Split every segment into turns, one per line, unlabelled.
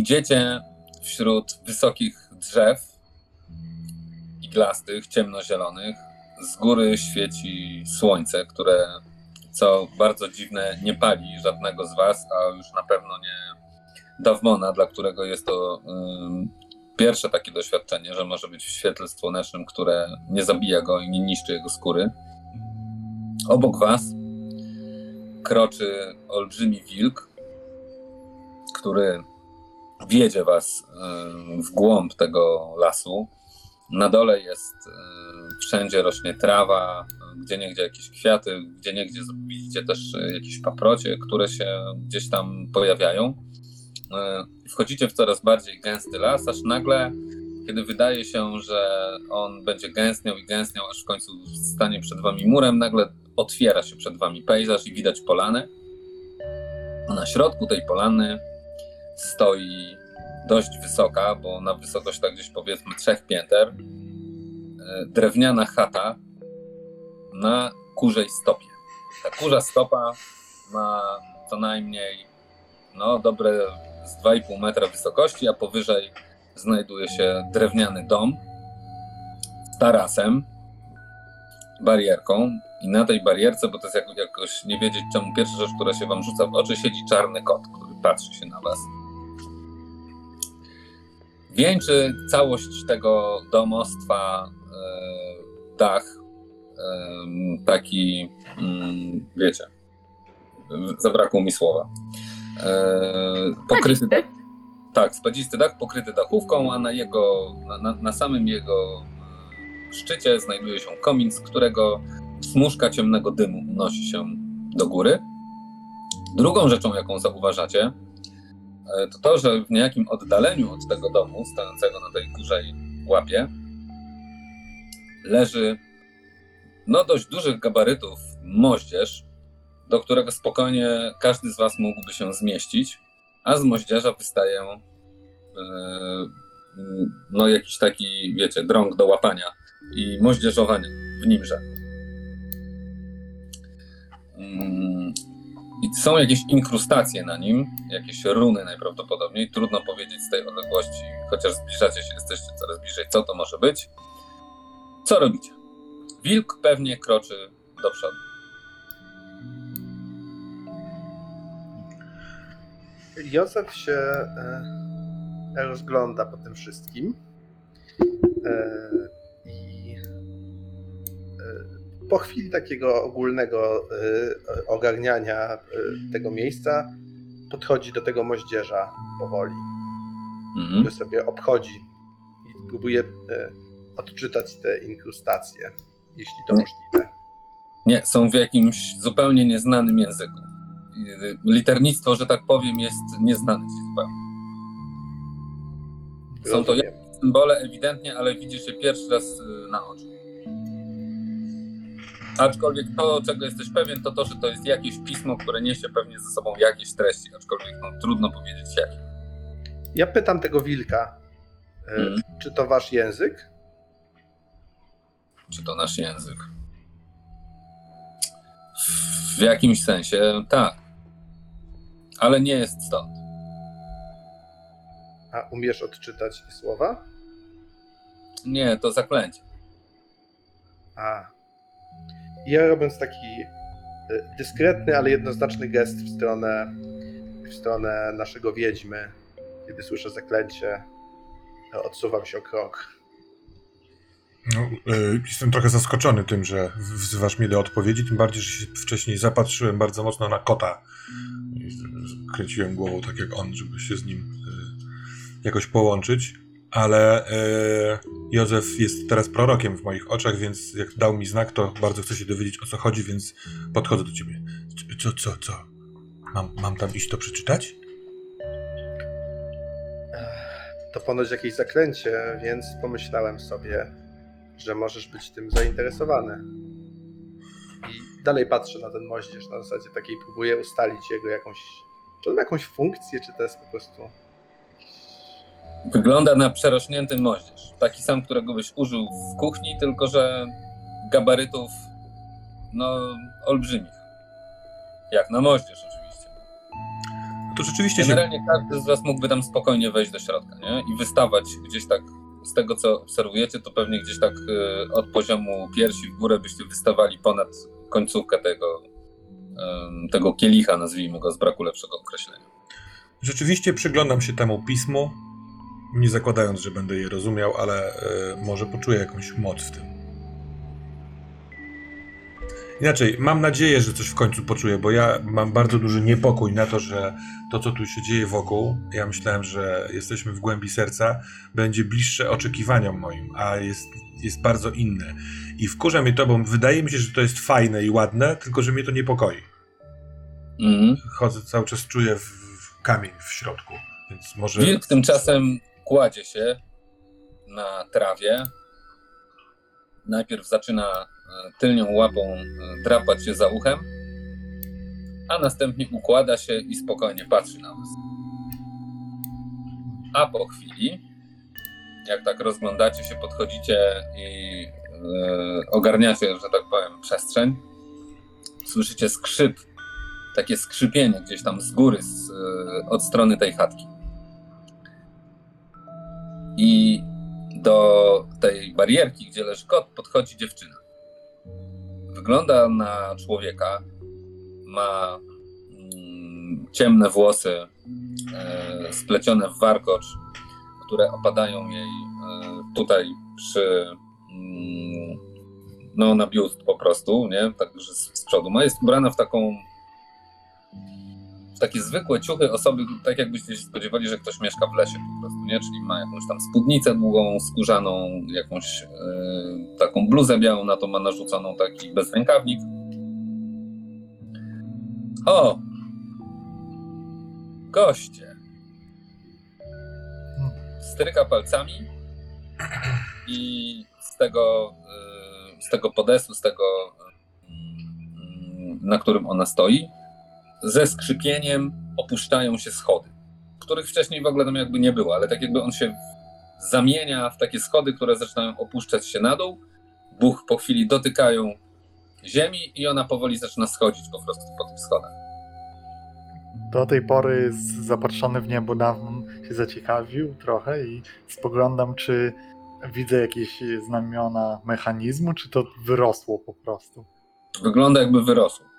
Idziecie wśród wysokich drzew, iglastych, ciemnozielonych. Z góry świeci słońce, które, co bardzo dziwne, nie pali żadnego z was, a już na pewno nie Dawmona, dla którego jest to ym, pierwsze takie doświadczenie, że może być w świetle słonecznym, które nie zabija go i nie niszczy jego skóry. Obok was kroczy olbrzymi wilk, który wiedzie was w głąb tego lasu. Na dole jest wszędzie rośnie trawa, gdzie niegdzie jakieś kwiaty, gdzie niegdzie widzicie też jakieś paprocie, które się gdzieś tam pojawiają. Y, Wchodzicie w coraz bardziej gęsty las, aż nagle, kiedy wydaje się, że on będzie gęstniał i gęstniał, aż w końcu stanie przed wami murem, nagle otwiera się przed wami pejzaż i widać polanę. Na środku tej polany stoi dość wysoka, bo na wysokość tak gdzieś powiedzmy trzech pięter, y, drewniana chata na kurzej stopie. Ta kurza stopa ma co najmniej no, dobre z 2,5 metra wysokości, a powyżej znajduje się drewniany dom z tarasem, barierką. I na tej barierce, bo to jest jak, jakoś nie wiedzieć czemu, pierwsza rzecz, która się wam rzuca w oczy, siedzi czarny kot, który patrzy się na was. Wieńczy całość tego domostwa e, dach, e, taki, mm, wiecie, zabrakło mi słowa. E, pokryty, tak, spadzisty dach pokryty dachówką, a na jego, na, na, samym jego szczycie znajduje się komin, z którego smuszka ciemnego dymu unosi się do góry. Drugą rzeczą, jaką zauważacie, to to, że w niejakim oddaleniu od tego domu, stojącego na tej kurzej łapie, leży no dość dużych gabarytów moździerz, do którego spokojnie każdy z was mógłby się zmieścić, a z moździerza wystaje e, no jakiś taki, wiecie, drąg do łapania i moździerzowania w nimrze. Mm, I są jakieś inkrustacje na nim, jakieś runy najprawdopodobniej. Trudno powiedzieć z tej odległości, chociaż zbliżacie się, jesteście coraz bliżej, co to może być. Co robicie? Wilk pewnie kroczy do przodu.
Józef się e, rozgląda po tym wszystkim e, po chwili takiego ogólnego e, ogarniania e, tego miejsca podchodzi do tego moździerza powoli,
Mhm.
który sobie obchodzi i próbuje e, odczytać te inkrustacje, jeśli to możliwe.
Nie, są w jakimś zupełnie nieznanym języku. Y, Liternictwo, że tak powiem, jest nieznane zupełnie. Są to symbole ewidentnie, ale widzisz je pierwszy raz y, na oczy. Aczkolwiek to, czego jesteś pewien, to to, że to jest jakieś pismo, które niesie pewnie ze sobą jakieś treści, aczkolwiek no, trudno powiedzieć jakie.
Ja pytam tego wilka,
Mhm.
czy to wasz język?
Czy to nasz język? W jakimś sensie tak. Ale nie jest stąd.
A umiesz odczytać słowa?
Nie, to zaklęcie.
A. Ja robiąc taki e, dyskretny, ale jednoznaczny gest w stronę, w stronę naszego wiedźmy, kiedy słyszę zaklęcie, odsuwam się o krok.
No, y, jestem trochę zaskoczony tym, że wzywasz mnie do odpowiedzi, tym bardziej, że się wcześniej zapatrzyłem bardzo mocno na kota. Kręciłem głową tak jak on, żeby się z nim y, jakoś połączyć. Ale y, Józef jest teraz prorokiem w moich oczach, więc jak dał mi znak, to bardzo chcę się dowiedzieć o co chodzi, więc podchodzę do ciebie. Co, co, co? Mam, mam tam iść to przeczytać?
To ponoć jakieś zaklęcie, więc pomyślałem sobie, że możesz być tym zainteresowany. I dalej patrzę na ten moździerz na zasadzie takiej, próbuję ustalić jego jakąś, czy on ma jakąś funkcję, czy to jest po prostu
Wygląda na przerośnięty moździerz. Taki sam, którego byś użył w kuchni, tylko że gabarytów no olbrzymich. Jak na moździerz oczywiście.
to rzeczywiście się...
Generalnie każdy z was mógłby tam spokojnie wejść do środka, nie? I wystawać gdzieś tak, z tego co obserwujecie, to pewnie gdzieś tak y, od poziomu piersi w górę byście wystawali ponad końcówkę tego, ym, tego kielicha, nazwijmy go z braku lepszego określenia.
Rzeczywiście przyglądam się temu pismu, nie zakładając, że będę je rozumiał, ale e, może poczuję jakąś moc w tym. Inaczej, mam nadzieję, że coś w końcu poczuję, bo ja mam bardzo duży niepokój na to, że to, co tu się dzieje wokół, ja myślałem, że jesteśmy w głębi serca, będzie bliższe oczekiwaniom moim, a jest, jest bardzo inne. I wkurza mnie to, bo wydaje mi się, że to jest fajne i ładne, tylko że mnie to niepokoi.
Mhm.
Chodzę, cały czas czuję w, w kamień w środku, więc może...
Wilk tymczasem kładzie się na trawie. Najpierw zaczyna e, tylnią łapą e, drapać się za uchem, a następnie układa się i spokojnie patrzy na was. A po chwili, jak tak rozglądacie się, podchodzicie i e, ogarniacie, że tak powiem, przestrzeń, słyszycie skrzyp, takie skrzypienie gdzieś tam z góry, z, od strony tej chatki. I do tej barierki, gdzie leży kot, podchodzi dziewczyna. Wygląda na człowieka. Ma mm, ciemne włosy e, splecione w warkocz, które opadają jej e, tutaj przy. Mm, no, na biust po prostu, nie? Także z, z przodu. Ma jest ubrana w taką takie zwykłe ciuchy osoby, tak jakbyście się spodziewali, że ktoś mieszka w lesie po prostu, nie? Czyli ma jakąś tam spódnicę długą, skórzaną, jakąś e, taką bluzę białą, na to ma narzuconą taki bezrękawnik. O! Goście! Stryka palcami i z tego, e, z tego podestu, z tego, mm, na którym ona stoi, ze skrzypieniem opuszczają się schody, których wcześniej w ogóle tam jakby nie było, ale tak jakby on się zamienia w takie schody, które zaczynają opuszczać się na dół. Buch po chwili dotykają ziemi i ona powoli zaczyna schodzić po prostu po tych schodach.
Do tej pory zapatrzony w niebo dawno się zaciekawił trochę i spoglądam, czy widzę jakieś znamiona mechanizmu, czy to wyrosło po prostu.
Wygląda jakby wyrosł.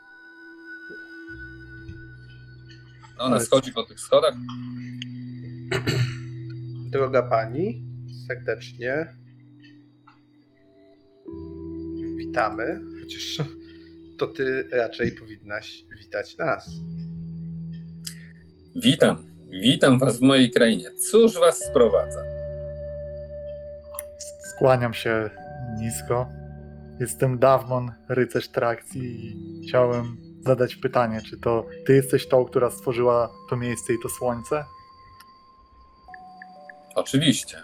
Ona
Ale-
schodzi po tych schodach.
Droga pani, serdecznie witamy. Chociaż to ty raczej powinnaś witać nas.
Witam, witam was w mojej krainie. Cóż was sprowadza?
Skłaniam się nisko. Jestem Dawmon, rycerz trakcji i chciałem zadać pytanie, czy to ty jesteś tą, która stworzyła to miejsce i to słońce?
Oczywiście.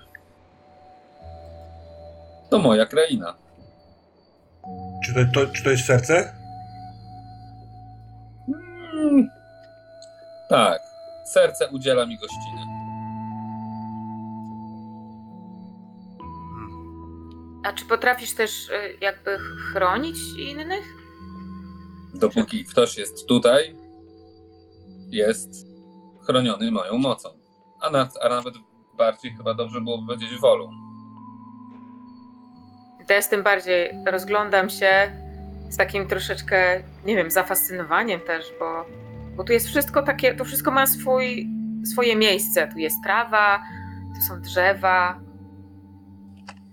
To moja kraina.
Czy to, to, czy to jest serce?
Mm, tak, serce udziela mi gościny.
A czy potrafisz też y, jakby chronić innych?
Dopóki ktoś jest tutaj, jest chroniony moją mocą. A, a nawet bardziej chyba dobrze byłoby powiedzieć wolą.
To ja tym bardziej rozglądam się z takim troszeczkę, nie wiem, zafascynowaniem też, bo, bo tu jest wszystko takie, to wszystko ma swój, swoje miejsce. Tu jest trawa, tu są drzewa.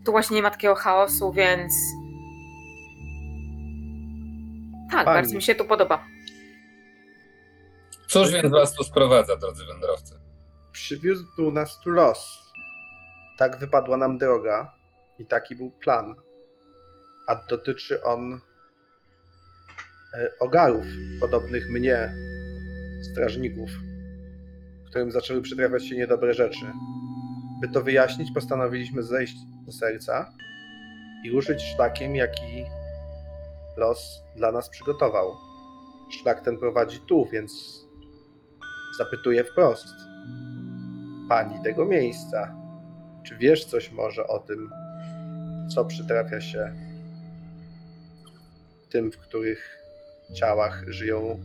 Tu właśnie nie ma takiego chaosu, więc. Tak,
Pani.
bardzo mi się tu podoba.
Cóż więc was tu sprowadza, drodzy wędrowcy?
Przywiózł nas tu los. Tak wypadła nam droga i taki był plan. A dotyczy on e, ogarów, podobnych mnie, strażników, którym zaczęły przytrafiać się niedobre rzeczy. By to wyjaśnić, postanowiliśmy zejść do serca i ruszyć szlakiem, jaki los dla nas przygotował. Szlak ten prowadzi tu, więc zapytuję wprost pani tego miejsca. Czy wiesz coś może o tym, co przytrafia się tym, w których ciałach żyją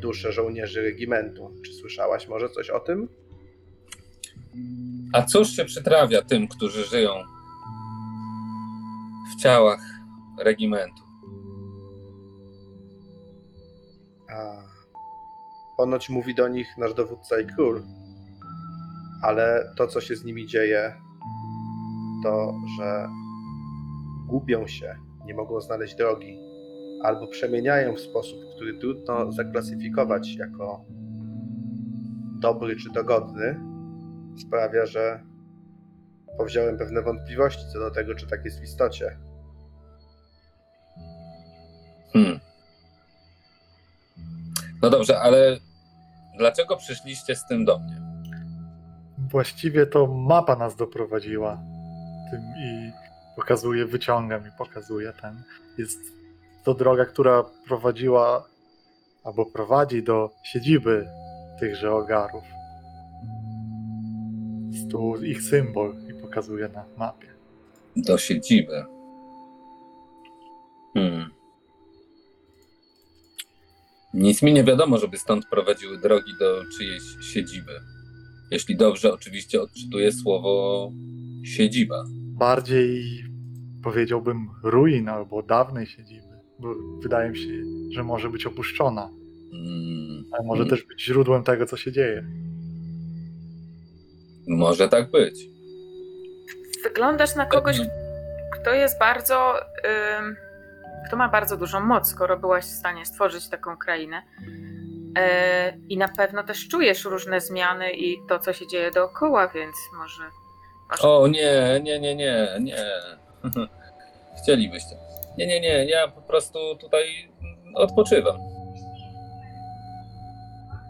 dusze żołnierzy regimentu. Czy słyszałaś może coś o tym?
A cóż się przytrafia tym, którzy żyją w ciałach regimentu?
A, ponoć mówi do nich nasz dowódca i król. Ale to, co się z nimi dzieje, to, że gubią się, nie mogą znaleźć drogi, albo przemieniają w sposób, który trudno zaklasyfikować jako dobry czy dogodny, sprawia, że powziąłem pewne wątpliwości co do tego, czy tak jest w istocie.
Hmm. No dobrze, ale dlaczego przyszliście z tym do mnie?
Właściwie to mapa nas doprowadziła tym i pokazuje, wyciąga mi, pokazuje ten. Jest to droga, która prowadziła albo prowadzi do siedziby tychże ogarów. Jest tu ich symbol i pokazuje na mapie.
Do siedziby. Hmm. Nic mi nie wiadomo, żeby stąd prowadziły drogi do czyjejś siedziby. Jeśli dobrze, oczywiście odczytuję słowo siedziba.
Bardziej powiedziałbym ruin albo dawnej siedziby, bo wydaje mi się, że może być opuszczona,
Hmm.
ale może
Hmm.
też być źródłem tego, co się dzieje.
Może tak być.
Wyglądasz na kogoś, kto jest bardzo. ym, kto ma bardzo dużą moc, skoro byłaś w stanie stworzyć taką krainę. E, I na pewno też czujesz różne zmiany i to, co się dzieje dookoła, więc może. może
O nie, nie, nie, nie, nie. Chcielibyście. Nie, nie, nie, ja po prostu tutaj odpoczywam.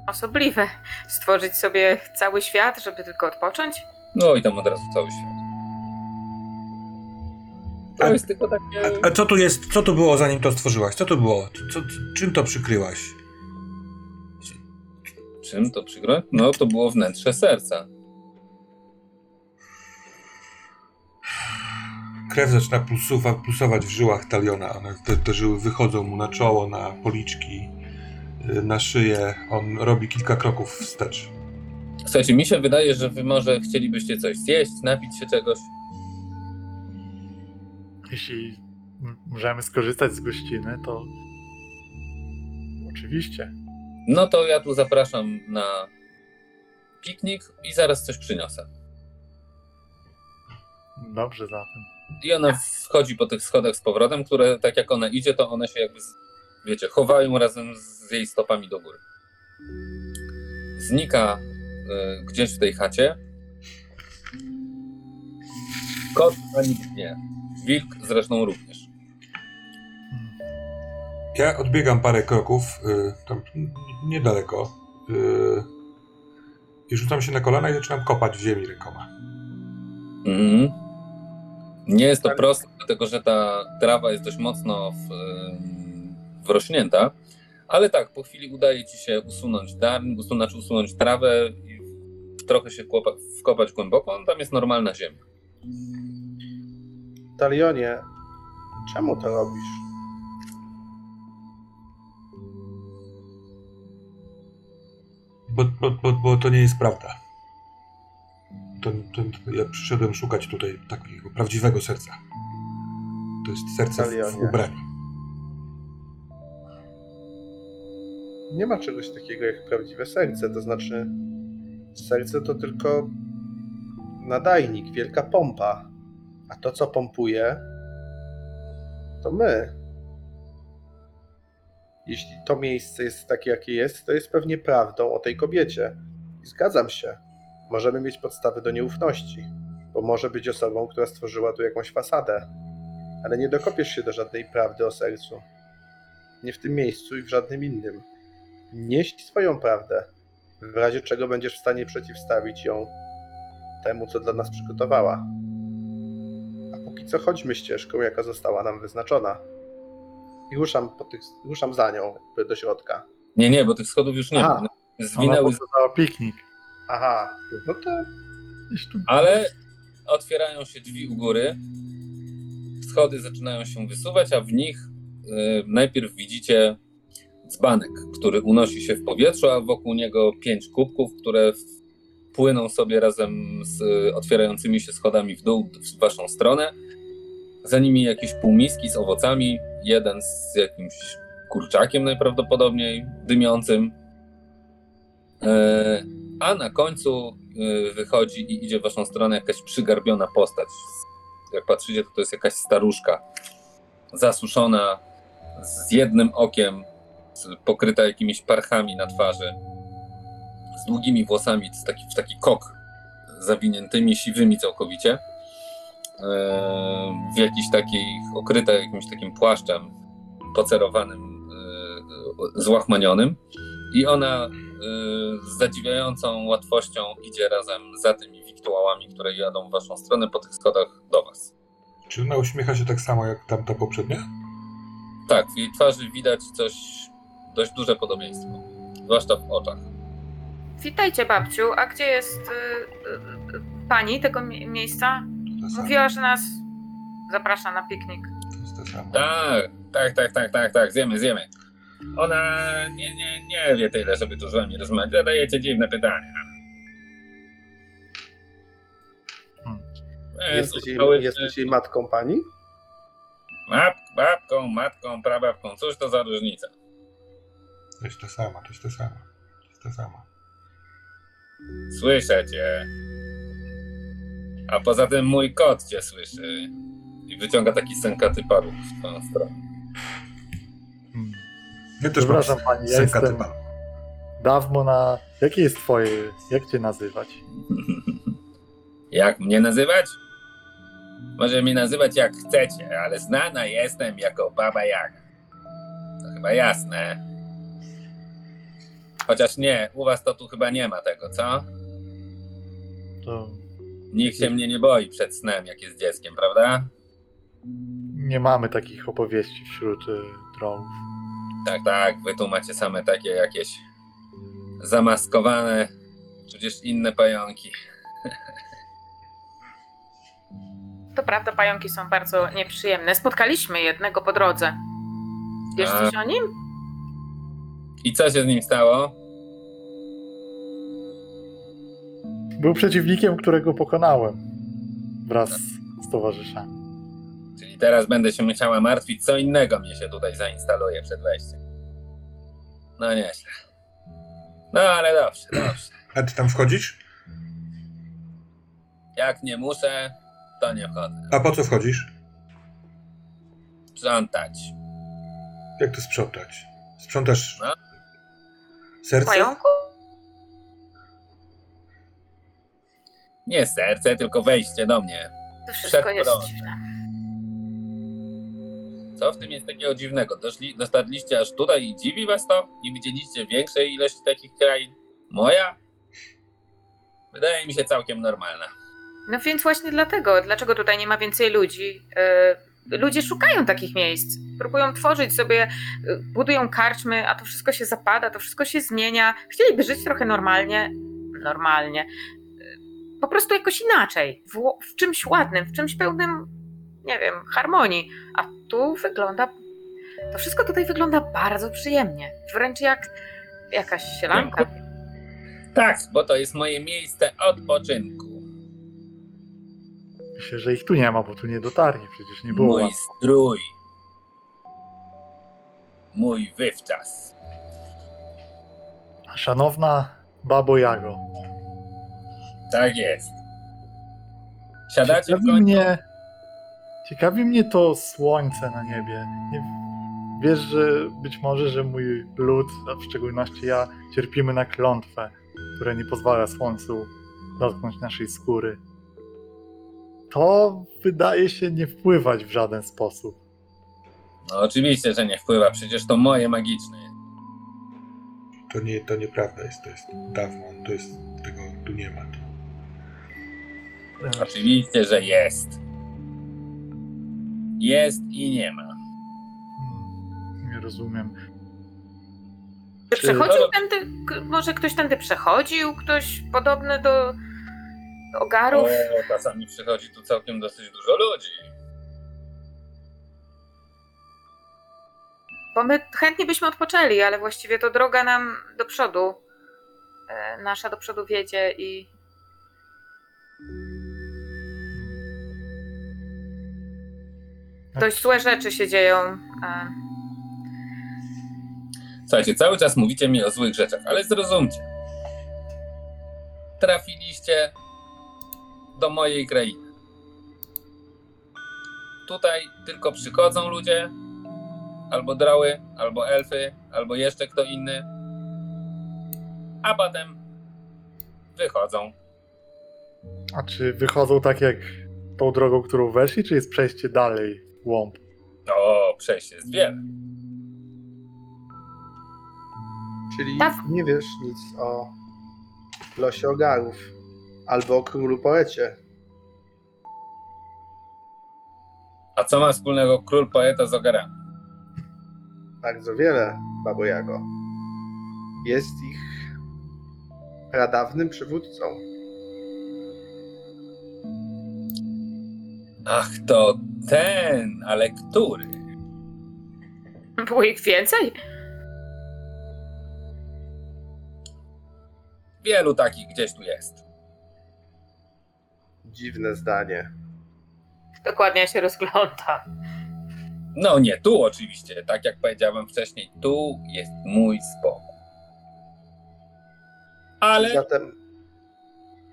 osobliwe stworzyć sobie cały świat, żeby tylko odpocząć.
No i tam od razu cały świat. To
A-
jest tylko takie...
A co tu jest, co tu było zanim to stworzyłaś? Co to było? Co, czym to przykryłaś?
Czym to przykro? No to było wnętrze serca.
Krew zaczyna pulsować, pulsować w żyłach Taliona. One, te, te żyły wychodzą mu na czoło, na policzki, y, na szyję. On robi kilka kroków wstecz.
Słuchajcie, mi się wydaje, że wy może chcielibyście coś zjeść, napić się czegoś.
Jeśli możemy skorzystać z gościny, to oczywiście.
No to ja tu zapraszam na piknik i zaraz coś przyniosę.
Dobrze zatem.
I ona wchodzi po tych schodach z powrotem, które tak jak ona idzie, to one się jakby, wiecie, chowają razem z jej stopami do góry. Znika y, gdzieś w tej chacie. Kot ani nie. Wilk zresztą również.
Ja odbiegam parę kroków, y, tam niedaleko, y, i rzucam się na kolana i zaczynam kopać w ziemi rękoma.
Mhm. Nie jest to
Tak.
proste, dlatego że ta trawa jest dość mocno w, ym, wrośnięta, ale tak, po chwili udaje ci się usunąć darn, usunąć, usunąć trawę i trochę się wkopać głęboko, tam jest normalna ziemia.
Talionie, czemu to robisz?
Bo, bo, bo, bo to nie jest prawda. To, to, ja przyszedłem szukać tutaj takiego prawdziwego serca. To jest serce w, w ubraniu.
Nie ma czegoś takiego jak prawdziwe serce, to znaczy serce to tylko nadajnik, wielka pompa. A to, co pompuje, to my. Jeśli to miejsce jest takie, jakie jest, to jest pewnie prawdą o tej kobiecie. I zgadzam się. Możemy mieć podstawy do nieufności, bo może być osobą, która stworzyła tu jakąś fasadę. Ale nie dokopiesz się do żadnej prawdy o sercu. Nie w tym miejscu i w żadnym innym. Nieść swoją prawdę, w razie czego będziesz w stanie przeciwstawić ją temu, co dla nas przygotowała. Póki co chodźmy ścieżką, jaka została nam wyznaczona. I ruszam, po tych, ruszam za nią jakby do środka.
Nie, nie, bo tych schodów już nie
Aha.
ma. One
Ona
Zwinęły,
pokazała piknik.
Aha, no to
ale otwierają się drzwi u góry. Schody zaczynają się wysuwać, a w nich y, najpierw widzicie dzbanek, który unosi się w powietrzu, a wokół niego pięć kubków, które płyną sobie razem z y, otwierającymi się schodami w dół w waszą stronę. Za nimi jakieś półmiski z owocami, jeden z jakimś kurczakiem najprawdopodobniej dymiącym. E, A na końcu y, wychodzi i idzie w waszą stronę jakaś przygarbiona postać. Jak patrzycie, to to jest jakaś staruszka zasuszona, z jednym okiem, pokryta jakimiś parchami na twarzy, z długimi włosami, w taki kok zawiniętymi, siwymi całkowicie. E, W jakiś takiej, okryta jakimś takim płaszczem pocerowanym, e, złachmanionym. I ona e, z zadziwiającą łatwością idzie razem za tymi wiktuałami, które jadą w waszą stronę po tych schodach do was.
Czy ona uśmiecha się tak samo jak tamta poprzednia?
Tak, w jej twarzy widać coś, dość duże podobieństwo. Zwłaszcza w oczach.
Witajcie, babciu. A gdzie jest y, y, y, pani tego mie- miejsca?
To.
Mówiła, że nas zaprasza na piknik.
To jest ta sama.
Tak, tak, tak, tak, tak, tak, zjemy, zjemy. Ona nie, nie, nie wie tyle, żeby tu z wami rozmawiać. Zadajecie dziwne pytania.
Hmm.
E,
Jesteś jej,
zostały-
jesteś jej matką pani?
Map, babką, matką, prababką, cóż to za różnica?
To jest ta sama, to jest ta sama. To jest ta sama.
Słyszę cię. A poza tym mój kot cię słyszy. I wyciąga taki sękaty paluch w twoją stronę.
Hmm.
Ja też
Przepraszam pani, ja jestem
typa.
dawno na... Jakie jest twoje... Jak cię nazywać?
Jak mnie nazywać? Może mnie nazywać jak chcecie, ale znana jestem jako Baba Jaga. To chyba jasne. Chociaż nie, u was to tu chyba nie ma tego, co?
To
Nikt się mnie nie boi przed snem, jak jest dzieckiem, prawda?
nie mamy takich opowieści wśród y, trollów.
Tak, tak, wy tu macie same takie jakieś zamaskowane, tudzież inne pająki.
To prawda, pająki są bardzo nieprzyjemne. Spotkaliśmy jednego po drodze. Wiesz
A.
coś o nim?
I co się z nim stało?
Był przeciwnikiem, którego pokonałem wraz z towarzyszami.
Czyli teraz będę się musiała martwić, co innego mnie się tutaj zainstaluje przed wejściem. No nieźle. No ale dobrze, dobrze.
A ty tam wchodzisz?
Jak nie muszę, to nie wchodzę.
A po co wchodzisz?
Sprzątać.
Jak to sprzątać? Sprzątasz
No.
serce?
Pająku?
Nie serce, tylko wejście do mnie.
To wszystko jest dziwne.
Co w tym jest takiego dziwnego? Doszli, dotarliście aż tutaj i dziwi was to? Nie widzieliście większej ilości takich krain? Moja? Wydaje mi się całkiem normalna.
No więc właśnie dlatego, dlaczego tutaj nie ma więcej ludzi? E, ludzie szukają takich miejsc. Próbują tworzyć sobie, e, budują karczmy, a to wszystko się zapada, to wszystko się zmienia. Chcieliby żyć trochę normalnie. Normalnie. Po prostu jakoś inaczej. W, w czymś ładnym, w czymś pełnym, nie wiem, harmonii. A tu wygląda. To wszystko tutaj wygląda bardzo przyjemnie. Wręcz jak jakaś sielanka.
Tak, bo to jest moje miejsce odpoczynku.
Myślę, że ich tu nie ma, bo tu nie dotarli, przecież nie było.
Mój
łatwo.
strój. Mój wywczas.
Szanowna babo Jago,
Tak jest. Siadacie w
ciekawi
końcu?
mnie, ciekawi mnie to słońce na niebie. Nie, wiesz, że być może, że mój lud, a w szczególności ja, cierpimy na klątwę, która nie pozwala słońcu dotknąć naszej skóry. To wydaje się nie wpływać w żaden sposób.
No oczywiście, że nie wpływa, przecież to moje magiczne. jest.
To nie, to nieprawda jest, to jest dawno, to jest, tego tu nie ma.
Oczywiście, że jest. Jest i nie ma.
Hmm, Nie rozumiem.
Czy przechodził tędy, k- może ktoś tędy przechodził, ktoś podobny do, do ogarów?
O, czasami przychodzi tu całkiem dosyć dużo ludzi.
Bo my chętnie byśmy odpoczęli, ale właściwie to droga nam do przodu. e, Nasza do przodu wiedzie i dość złe rzeczy się dzieją.
Słuchajcie, cały czas mówicie mi o złych rzeczach, ale zrozumcie. Trafiliście do mojej krainy. Tutaj tylko przychodzą ludzie, albo drały, albo elfy, albo jeszcze kto inny, a potem wychodzą.
A czy wychodzą tak jak tą drogą, którą weszli, czy jest przejście dalej w głąb?
To przejść jest wiele.
Czyli
Tak.
nie wiesz nic o losie ogarów albo o królu poecie.
A co ma wspólnego król poeta z ogarami?
Bardzo wiele, Babo Jago. Jest ich pradawnym przywódcą.
Ach, to ten, ale który?
Było ich więcej?
Wielu takich gdzieś tu jest.
Dziwne zdanie.
Dokładnie ja się rozglądam.
No nie, tu oczywiście, tak jak powiedziałem wcześniej, tu jest mój spokój. Ale
Zatem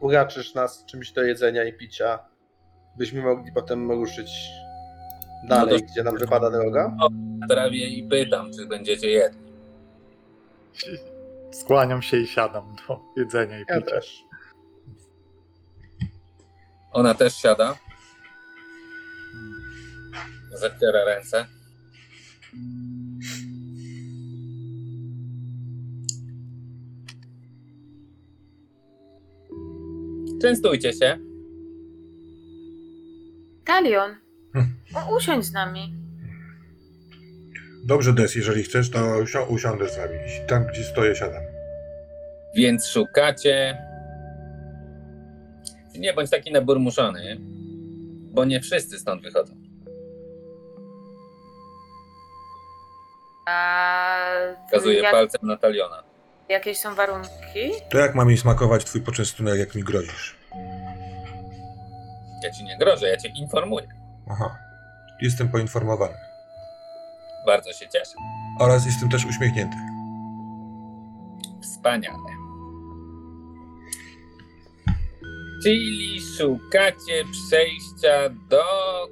uraczysz nas czymś do jedzenia i picia, byśmy mogli potem ruszyć dalej,
No to-
gdzie nam wypada droga?
prawie i pytam, czy będziecie jedli.
Skłaniam się i siadam do jedzenia i
Ja
picia.
też.
Ona też siada. Zaciera ręce. Częstujcie się.
Talion,
Hmm.
u- usiądź z nami.
Dobrze, Des, jeżeli chcesz, to usiądę z wami. Tam, gdzie stoję, siadam.
Więc szukacie. Nie bądź taki naburmuszony, bo nie wszyscy stąd wychodzą.
A
Wskazuję
jak,
palcem na Taliona.
jakieś są warunki?
To jak ma mi smakować twój poczęstunek, jak mi grozisz?
Ja ci nie grożę, ja cię informuję.
Aha. Jestem poinformowany.
Bardzo się cieszę.
Oraz jestem też uśmiechnięty.
Wspaniale. Czyli szukacie przejścia do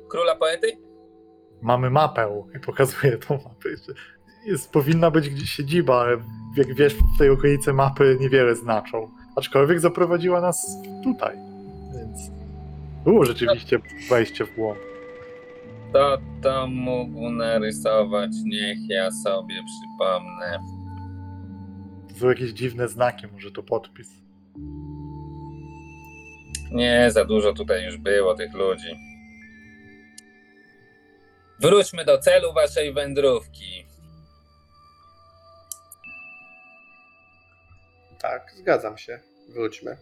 króla poety?
Mamy mapę i pokazuję tą mapę. Jest, powinna być gdzieś siedziba, ale jak wiesz, w tej okolicy mapy niewiele znaczą. Aczkolwiek zaprowadziła nas tutaj, było rzeczywiście wejście w głąb.
To to mógł narysować, niech ja sobie przypomnę.
To są jakieś dziwne znaki, może to podpis.
Nie, za dużo tutaj już było tych ludzi. Wróćmy do celu waszej wędrówki.
Tak, zgadzam się. Wróćmy.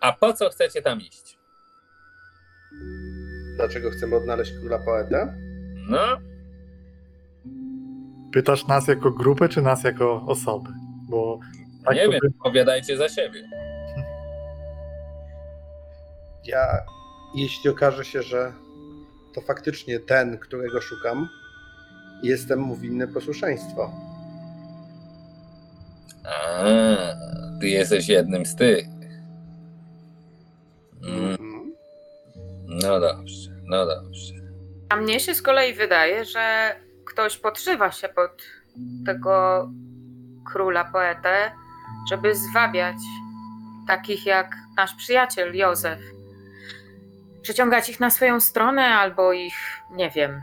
A po co chcecie tam iść?
Dlaczego chcemy odnaleźć króla poetę?
No,
Pytasz nas jako grupę, czy nas jako osoby? Bo tak
nie
to
wiem,
by-
opowiadajcie za siebie.
Ja, jeśli okaże się, że to faktycznie ten, którego szukam, jestem mu winny posłuszeństwo.
A, ty jesteś jednym z tych. No dobrze, no dobrze.
A mnie się z kolei wydaje, że ktoś podszywa się pod tego króla poetę, żeby zwabiać takich jak nasz przyjaciel Józef. Przyciągać ich na swoją stronę albo ich, nie wiem,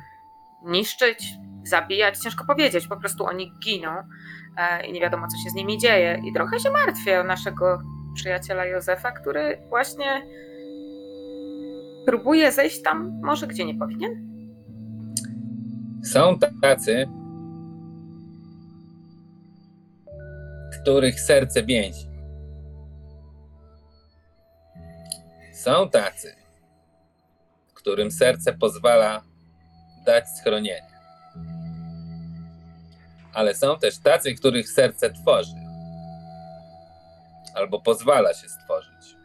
niszczyć, zabijać. Ciężko powiedzieć, po prostu oni giną e, i nie wiadomo, co się z nimi dzieje. I trochę się martwię o naszego przyjaciela Józefa, który właśnie próbuje zejść tam, może gdzie nie powinien.
Są tacy, których serce więzi. Są tacy, którym serce pozwala dać schronienie. Ale są też tacy, których serce tworzy. Albo pozwala się stworzyć.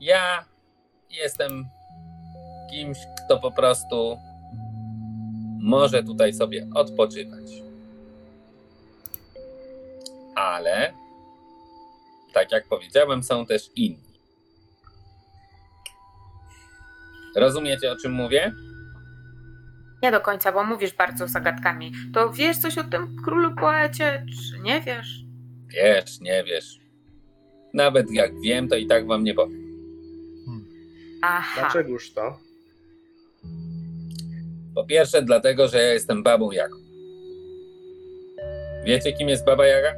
Ja jestem kimś, kto po prostu może tutaj sobie odpoczywać. Ale, tak jak powiedziałem, są też inni. Rozumiecie, o czym mówię?
Nie do końca, bo mówisz bardzo zagadkami. To wiesz coś o tym królu poecie, czy nie wiesz?
Wiesz, nie wiesz. Nawet jak wiem, to i tak wam nie powiem.
Aha.
Dlaczegoż to?
Po pierwsze, dlatego, że ja jestem babą Jagą. Wiecie, kim jest baba Jaga?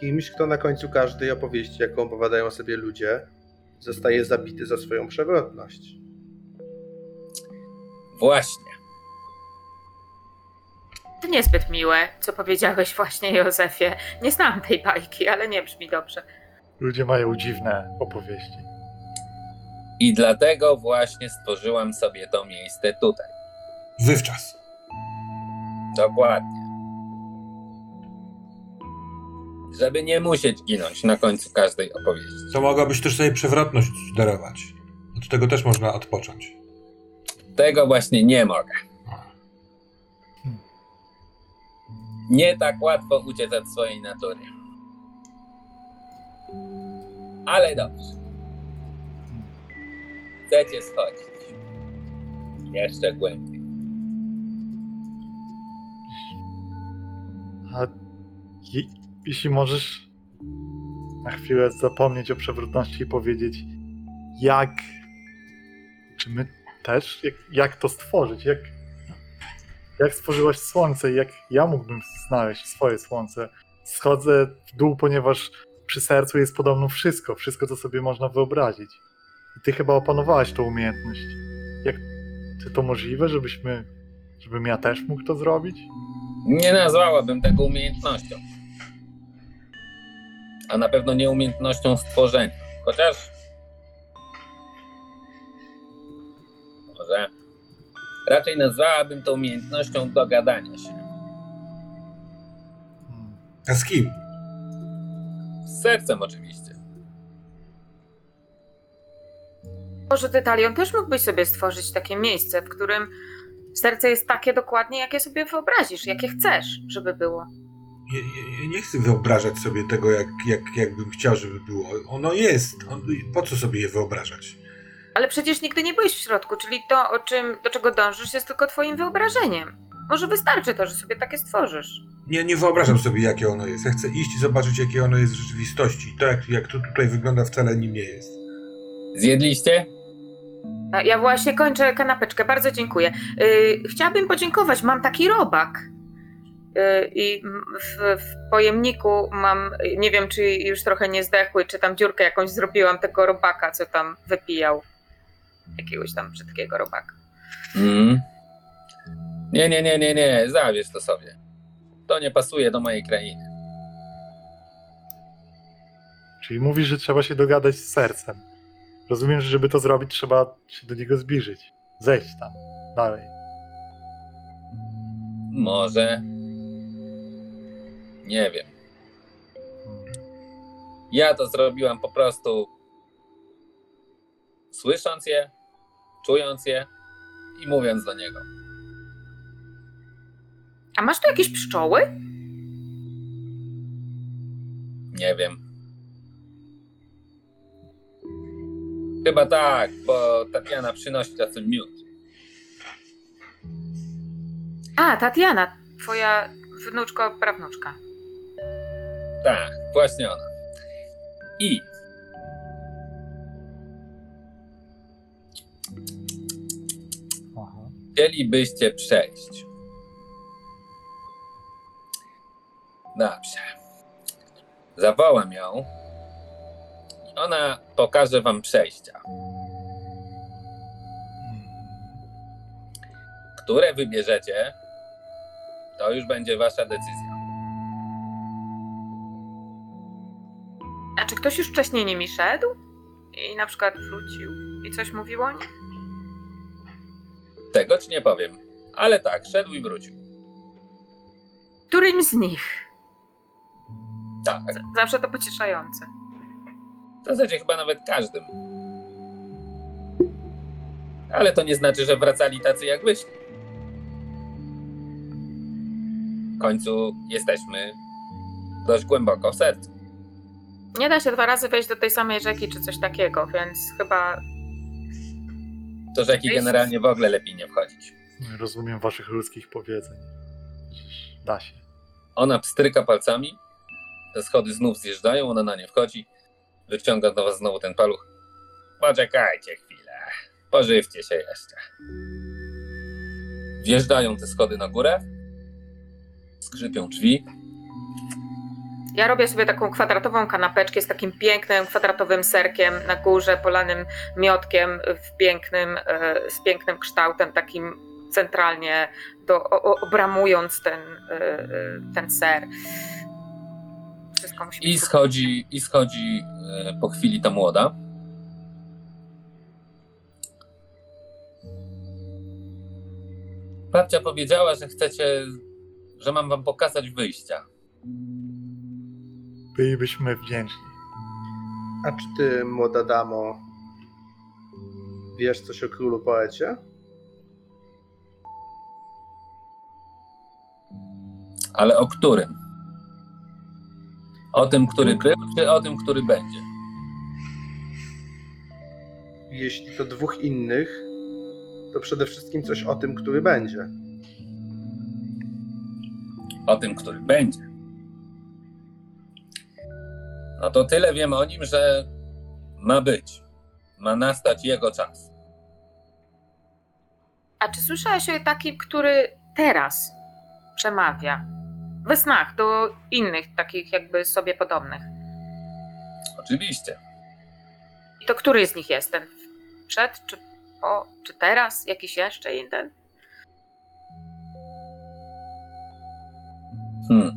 Kimś, kto na końcu każdej opowieści, jaką opowiadają sobie ludzie, zostaje zabity za swoją przewrotność.
Właśnie.
To niezbyt miłe, co powiedziałeś właśnie Józefie. Nie znam tej bajki, ale nie brzmi dobrze.
Ludzie mają dziwne opowieści.
I dlatego właśnie stworzyłam sobie to miejsce tutaj.
Wywczas.
Dokładnie. Żeby nie musieć ginąć na końcu każdej opowieści.
To mogłabyś też sobie przewrotność darować. Od tego też można odpocząć.
Tego właśnie nie mogę. Nie tak łatwo uciec od swojej natury. Ale dobrze. Chcecie schodzić. Jeszcze głębiej.
A je, jeśli możesz na chwilę zapomnieć o przewrotności i powiedzieć, jak. Czy my też? Jak, jak to stworzyć? Jak, jak stworzyłaś słońce? Jak ja mógłbym znaleźć swoje słońce? Schodzę w dół, ponieważ przy sercu jest podobno wszystko, wszystko, co sobie można wyobrazić. I ty chyba opanowałaś tą umiejętność. Jak czy to możliwe, żebyśmy, żebym ja też mógł to zrobić?
Nie nazwałabym tego umiejętnością. A na pewno nie umiejętnością stworzenia. Chociaż. Może. Raczej nazwałabym to umiejętnością dogadania się.
A z kim?
Z sercem oczywiście.
Może ty, Talion, też mógłbyś sobie stworzyć takie miejsce, w którym serce jest takie dokładnie, jakie sobie wyobrazisz, jakie chcesz, żeby było.
Ja, ja, ja nie chcę wyobrażać sobie tego, jak, jak, jakbym chciał, żeby było. Ono jest. On, po co sobie je wyobrażać?
Ale przecież nigdy nie byłeś w środku, czyli to, o czym, do czego dążysz, jest tylko twoim wyobrażeniem. Może wystarczy to, że sobie takie stworzysz.
Nie, nie wyobrażam sobie, jakie ono jest. Ja chcę iść i zobaczyć, jakie ono jest w rzeczywistości. To, jak, jak to tutaj wygląda, wcale nim nie jest.
Zjedliście?
Ja właśnie kończę kanapeczkę, bardzo dziękuję. Yy, chciałabym podziękować, mam taki robak. Yy, I w, w pojemniku mam, nie wiem czy już trochę nie zdechły, czy tam dziurkę jakąś zrobiłam tego robaka, co tam wypijał. Jakiegoś tam brzydkiego robaka.
Mm. Nie, nie, nie, nie, nie. Zawierz to sobie. To nie pasuje do mojej krainy.
Czyli mówisz, że trzeba się dogadać z sercem. Rozumiem, że żeby to zrobić, trzeba się do niego zbliżyć. Zejść tam. Dalej.
Może. Nie wiem. Ja to zrobiłam po prostu słysząc je, czując je i mówiąc do niego.
A masz tu jakieś pszczoły?
Nie wiem. Chyba tak, bo Tatiana przynosi czasem miód.
A, Tatiana, twoja wnuczko, prawnuczka.
Tak, właśnie ona. I
Aha.
chcielibyście przejść. Dobrze. Zawołam ją ona pokaże wam przejścia, które wybierzecie. To już będzie wasza decyzja.
A czy ktoś już wcześniej nimi szedł? I na przykład wrócił i coś mówił o nich?
Tego ci nie powiem, Ale tak, szedł i wrócił.
Którym z nich?
Tak,
Z- Zawsze to pocieszające.
W zasadzie chyba nawet każdym. Ale to nie znaczy, że wracali tacy jak wyszli. W końcu jesteśmy dość głęboko w sercu.
Nie da się dwa razy wejść do tej samej rzeki czy coś takiego, więc chyba
To rzeki generalnie w ogóle lepiej nie wchodzić.
Nie rozumiem waszych ludzkich powiedzeń. Da się.
Ona pstryka palcami, te schody znów zjeżdżają, ona na nie wchodzi, wyciąga do was znowu ten paluch. Poczekajcie chwilę, pożywcie się jeszcze. Wjeżdżają te schody na górę, skrzypią drzwi,
Ja robię sobie taką kwadratową kanapeczkę z takim pięknym kwadratowym serkiem na górze, polanym miotkiem w pięknym, e, z pięknym kształtem, takim centralnie do, obramując ten, e, e, ten ser. Wszystko musi
i
być
schodzi, i schodzi e, po chwili ta młoda. Babcia powiedziała, że chcecie, że mam wam pokazać wyjścia.
Bylibyśmy wdzięczni.
A czy ty, młoda damo, wiesz coś o królu poecie?
Ale o którym? O tym, który był, czy o tym, który będzie?
Jeśli to dwóch innych, to przede wszystkim coś o tym, który będzie.
O tym, który będzie. No to tyle wiem o nim, że ma być. Ma nastać jego czas.
A czy słyszałeś o takim, który teraz przemawia we snach do innych, takich jakby sobie podobnych?
Oczywiście.
I to który z nich jest? Ten przed, czy po, czy teraz? Jakiś jeszcze jeden?
Hmm.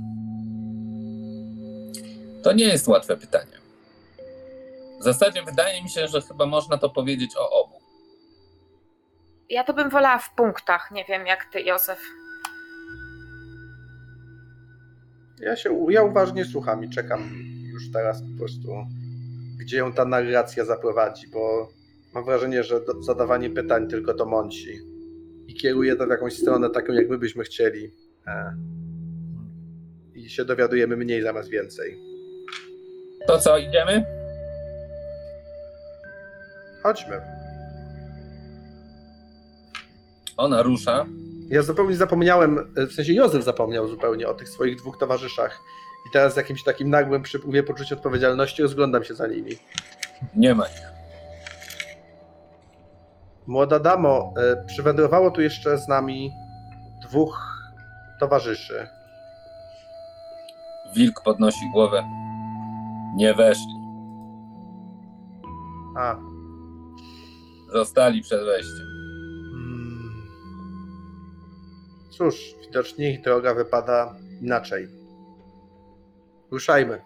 To nie jest łatwe pytanie. W zasadzie wydaje mi się, że chyba można to powiedzieć o obu.
Ja to bym wolała w punktach. Nie wiem, jak ty, Józef.
Ja się, ja uważnie słucham i czekam już teraz po prostu, gdzie ją ta narracja zaprowadzi, bo mam wrażenie, że do, zadawanie pytań tylko to mąci i kieruje to w jakąś stronę taką, jak my byśmy chcieli. E. I się dowiadujemy mniej zamiast więcej.
To co, idziemy?
Chodźmy.
Ona rusza.
Ja zupełnie zapomniałem, w sensie Józef zapomniał zupełnie o tych swoich dwóch towarzyszach. I teraz z jakimś takim nagłym przypływie poczucia odpowiedzialności rozglądam się za nimi.
Nie ma ich.
Młoda damo, e, przywędrowało tu jeszcze z nami dwóch towarzyszy.
Wilk podnosi głowę. Nie weszli.
A,
Zostali przed wejściem.
Cóż, widocznie ich droga wypada inaczej. Ruszajmy.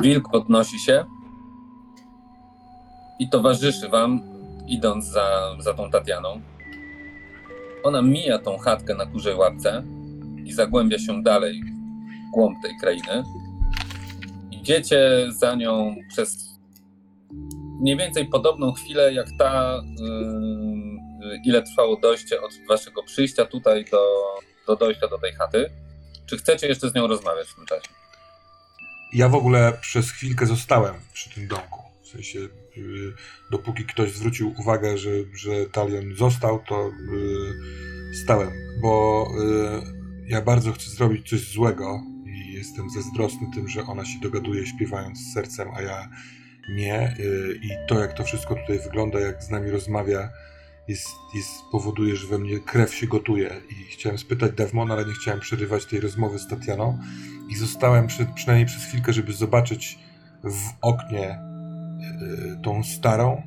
Wilk podnosi się i towarzyszy wam, idąc za, za tą Tatianą. Ona mija tą chatkę na kurzej łapce i zagłębia się dalej w głąb tej krainy. Idziecie za nią przez mniej więcej podobną chwilę jak ta, yy, ile trwało dojście od waszego przyjścia tutaj do, do dojścia do tej chaty. Czy chcecie jeszcze z nią rozmawiać w tym czasie?
Ja w ogóle przez chwilkę zostałem przy tym domku. W sensie, y, dopóki ktoś zwrócił uwagę, że, że Talion został, to y, stałem, bo y, ja bardzo chcę zrobić coś złego i jestem zazdrosny tym, że ona się dogaduje śpiewając z sercem, a ja nie. I to, jak to wszystko tutaj wygląda, jak z nami rozmawia, jest, jest, powoduje, że we mnie krew się gotuje. I chciałem spytać Devmona, ale nie chciałem przerywać tej rozmowy z Tatianą i zostałem przy, przynajmniej przez chwilkę, żeby zobaczyć w oknie y, tą starą,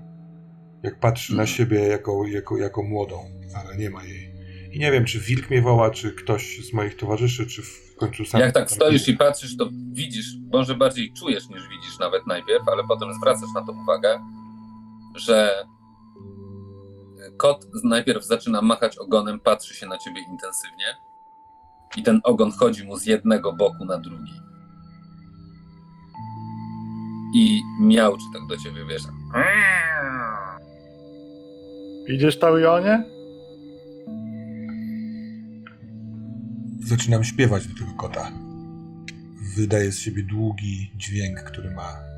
jak patrzy na
Mhm.
siebie jako, jako, jako młodą, ale nie ma jej. I nie wiem, czy wilk mnie woła, czy ktoś z moich towarzyszy, czy w końcu sam.
Jak tak stoisz i patrzysz, to widzisz, może bardziej czujesz niż widzisz nawet najpierw, ale potem zwracasz na to uwagę, że kot najpierw zaczyna machać ogonem, patrzy się na ciebie intensywnie i ten ogon chodzi mu z jednego boku na drugi. I miałczy tak do ciebie, wiesz.
Widzisz Taurionie?
Zaczynam śpiewać do tego kota. Wydaje z siebie długi dźwięk, który ma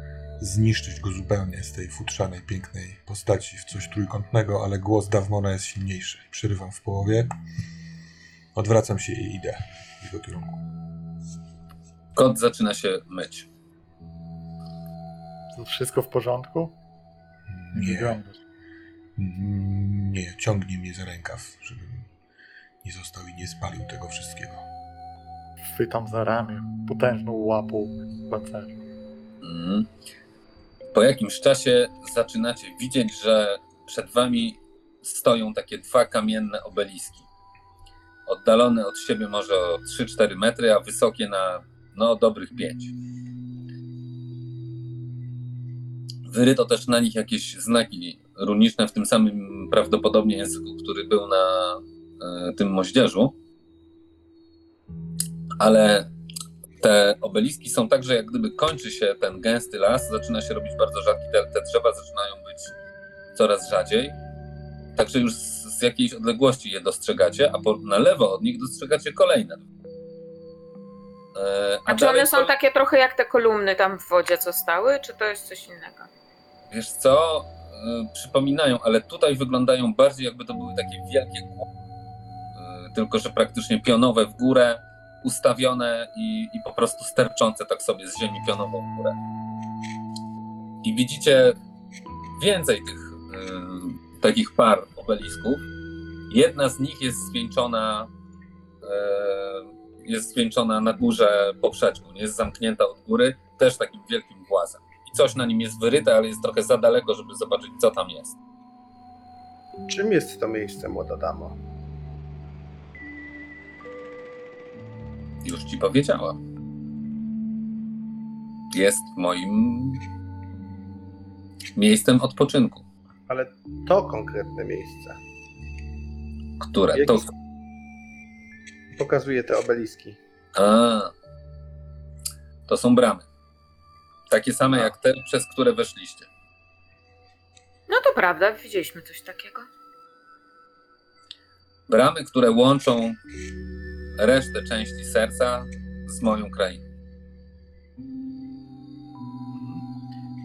zniszczyć go zupełnie z tej futrzanej, pięknej postaci w coś trójkątnego, ale głos Dawmona jest silniejszy. Przerywam w połowie, odwracam się i idę w jego kierunku.
Kot zaczyna się myć.
To wszystko w porządku?
Nie,
wyglądasz.
nie, ciągnie mnie za rękaw, żebym nie został i nie spalił tego wszystkiego.
Chwytam za ramię, potężną łapą pancerza.
Mm. Po jakimś czasie zaczynacie widzieć, że przed wami stoją takie dwa kamienne obeliski. Oddalone od siebie może o 3-4 metry, a wysokie na no dobrych 5. Wyryto też na nich jakieś znaki runiczne w tym samym prawdopodobnie języku, który był na e, tym moździerzu. Ale te obeliski są tak, że jak gdyby kończy się ten gęsty las, zaczyna się robić bardzo rzadki, te, te drzewa zaczynają być coraz rzadziej. Także już z, z jakiejś odległości je dostrzegacie, a po, na lewo od nich dostrzegacie kolejne. E,
A czy
dalej
one są
kol-
takie trochę jak te kolumny tam w wodzie, co stały, czy to jest coś innego?
Wiesz co? E, przypominają, ale tutaj wyglądają bardziej jakby to były takie wielkie. E, tylko, że praktycznie pionowe w górę, ustawione i, i po prostu sterczące tak sobie z ziemi pionową górę. I widzicie więcej tych e, takich par obelisków. Jedna z nich jest zwieńczona e, jest zwieńczona na górze poprzeczką, jest zamknięta od góry, też takim wielkim głazem i coś na nim jest wyryte, ale jest trochę za daleko, żeby zobaczyć, co tam jest.
Czym jest to miejsce, młoda damo?
Już ci powiedziałam. Jest moim miejscem odpoczynku.
Ale to konkretne miejsce.
Które
Jaki
to.
Pokazuje te obeliski.
A, to są bramy. Takie same jak te, przez które weszliście.
No to prawda, widzieliśmy coś takiego.
Bramy, które łączą resztę części serca z moją krainą.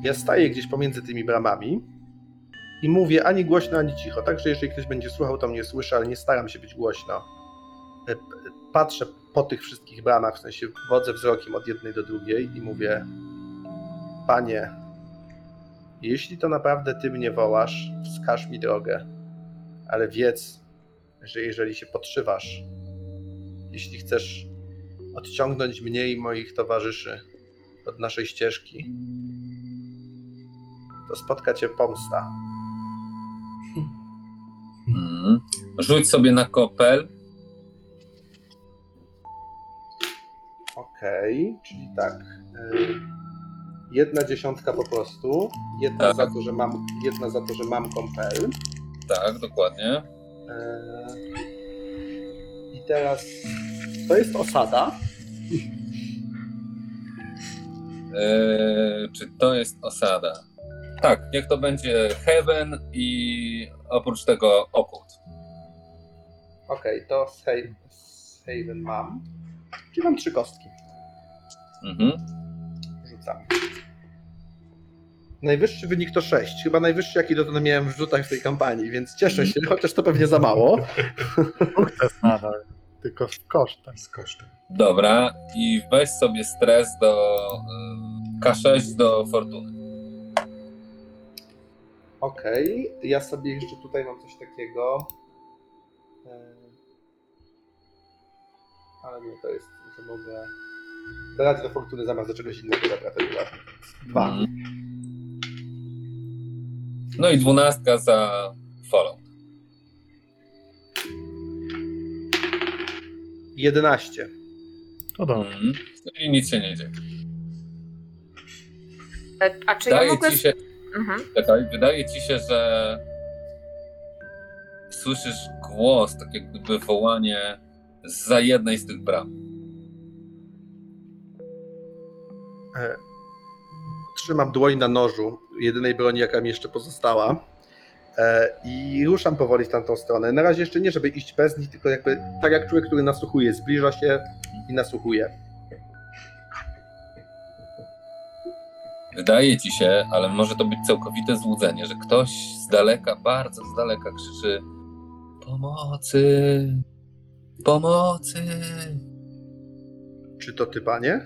Ja staję gdzieś pomiędzy tymi bramami i mówię ani głośno, ani cicho. Także jeżeli ktoś będzie słuchał, to mnie słyszy, ale nie staram się być głośno. E, Patrzę po tych wszystkich bramach, w sensie wodzę wzrokiem od jednej do drugiej i mówię: Panie, jeśli to naprawdę ty mnie wołasz, wskaż mi drogę, ale wiedz, że jeżeli się podszywasz, jeśli chcesz odciągnąć mnie i moich towarzyszy od naszej ścieżki, to spotka cię pomsta.
Mm. Rzuć sobie na kopel.
Okej, czyli tak. y, Jedna dziesiątka po prostu. Jedna
Tak.
za to, że mam, jedna za to, że mam kompel.
Tak, dokładnie.
I teraz to jest osada.
Eee, czy to jest osada? Tak, niech to będzie Heaven i oprócz tego Occult.
Okej, to z Haven mam. Czyli mam trzy kostki.
Mhm.
Rzucam. Najwyższy wynik to 6. Chyba najwyższy, jaki dotąd miałem w rzutach w tej kampanii, więc cieszę się, chociaż to pewnie za mało.
Sukces nadal, tylko z kosztem.
Z kosztem.
Dobra, i weź sobie stres do y, K6 do fortuny.
Okej, ja sobie jeszcze tutaj mam coś takiego. E, Ale nie, to jest, że mogę brać do fortuny zamiast do czegoś innego, dobra, to. Dwa.
Mhm. No i dwunastka za follow.
11.
To dobrze.
Mhm. I nic się nie dzieje.
E, A czy ja
Wydaje
mogę...
ci się,
Mhm.
czekaj, wydaje ci się, że słyszysz głos, tak jakby wołanie za jednej z tych bram.
E, Trzymam dłoń na nożu, jedynej broni, jaka mi jeszcze pozostała. E, I ruszam powoli w tamtą stronę. Na razie jeszcze nie, żeby iść bez nich, tylko jakby tak jak człowiek, który nasłuchuje. Zbliża się i nasłuchuje.
Wydaje ci się, ale może to być całkowite złudzenie, że ktoś z daleka, bardzo z daleka krzyczy Pomocy! Pomocy!
Czy to ty, panie?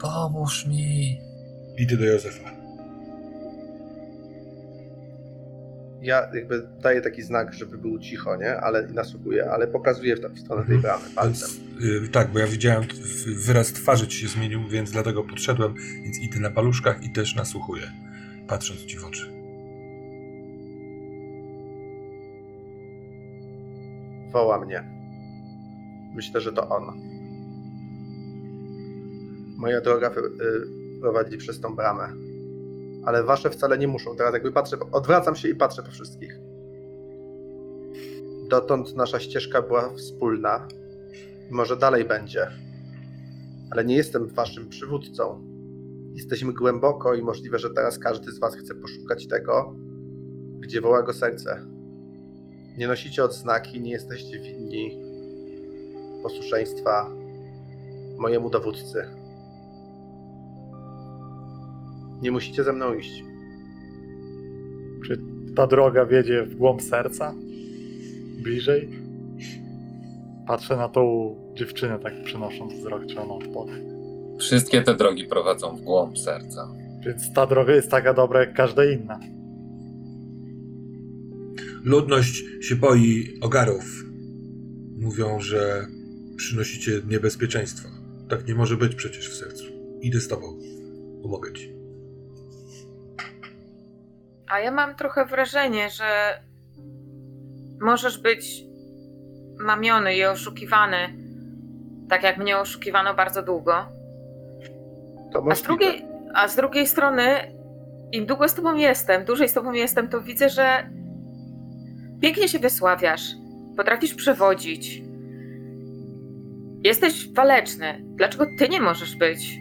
Pomóż mi!
Idę do Józefa.
Ja jakby daję taki znak, żeby był cicho, nie? Ale nasłuchuję, ale pokazuję w, w stronę tej bramy palcem.
Więc, y, tak, bo ja widziałem, wyraz twarzy ci się zmienił, więc dlatego podszedłem, więc idę na paluszkach i też nasłuchuję, patrząc ci w oczy.
Woła mnie. Myślę, że to on. Moja droga y, prowadzi przez tą bramę. Ale wasze wcale nie muszą. Teraz jakby patrzę, odwracam się i patrzę po wszystkich. Dotąd nasza ścieżka była wspólna. Może dalej będzie. Ale nie jestem waszym przywódcą. Jesteśmy głęboko i możliwe, że teraz każdy z was chce poszukać tego, gdzie woła go serce. Nie nosicie odznaki, nie jesteście winni posłuszeństwa mojemu dowódcy. Nie musicie ze mną iść.
Czy ta droga wiedzie w głąb serca? Bliżej? Patrzę na tą dziewczynę, tak przynosząc wzrok, czy ona odpowie.
Wszystkie te drogi prowadzą w głąb serca.
Więc ta droga jest taka dobra jak każda inna.
Ludność się boi ogarów. Mówią, że przynosicie niebezpieczeństwo. Tak nie może być przecież w sercu. Idę z tobą. Pomogę ci.
A ja mam trochę wrażenie, że możesz być mamiony i oszukiwany, tak jak mnie oszukiwano bardzo długo. A z drugiej, a z drugiej strony, im długo z tobą jestem, dłużej z tobą jestem, to widzę, że pięknie się wysławiasz, potrafisz przewodzić. Jesteś waleczny. Dlaczego ty nie możesz być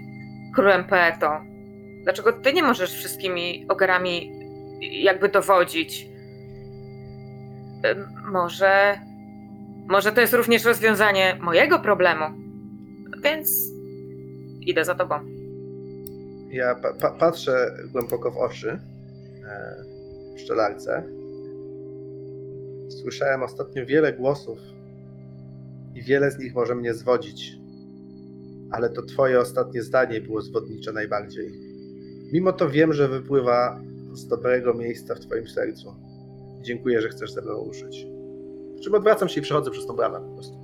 królem poetą? Dlaczego ty nie możesz wszystkimi ogarami jakby dowodzić? Może. Może to jest również rozwiązanie mojego problemu. Więc idę za tobą.
Ja pa- pa- patrzę głęboko w oczy e, pszczelarce. Słyszałem ostatnio wiele głosów i wiele z nich może mnie zwodzić. Ale to twoje ostatnie zdanie było zwodnicze najbardziej. Mimo to wiem, że wypływa z dobrego miejsca w twoim sercu. Dziękuję, że chcesz ze mną ruszyć. Czym odwracam się i przechodzę przez tą bramę po prostu.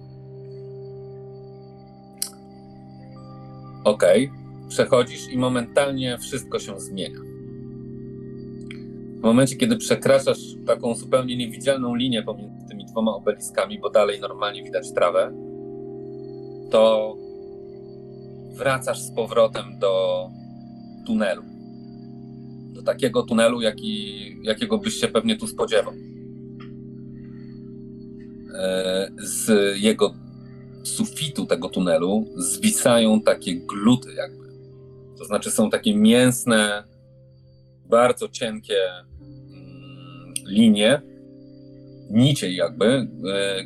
Okej, przechodzisz i momentalnie wszystko się zmienia. W momencie, kiedy przekraczasz taką zupełnie niewidzialną linię pomiędzy tymi dwoma obeliskami, bo dalej normalnie widać trawę, to wracasz z powrotem do tunelu. Do takiego tunelu, jaki, jakiego byś się pewnie tu spodziewał. E, Z jego sufitu tego tunelu zwisają takie gluty jakby. To znaczy są takie mięsne, bardzo cienkie mm, linie, nicie jakby, e,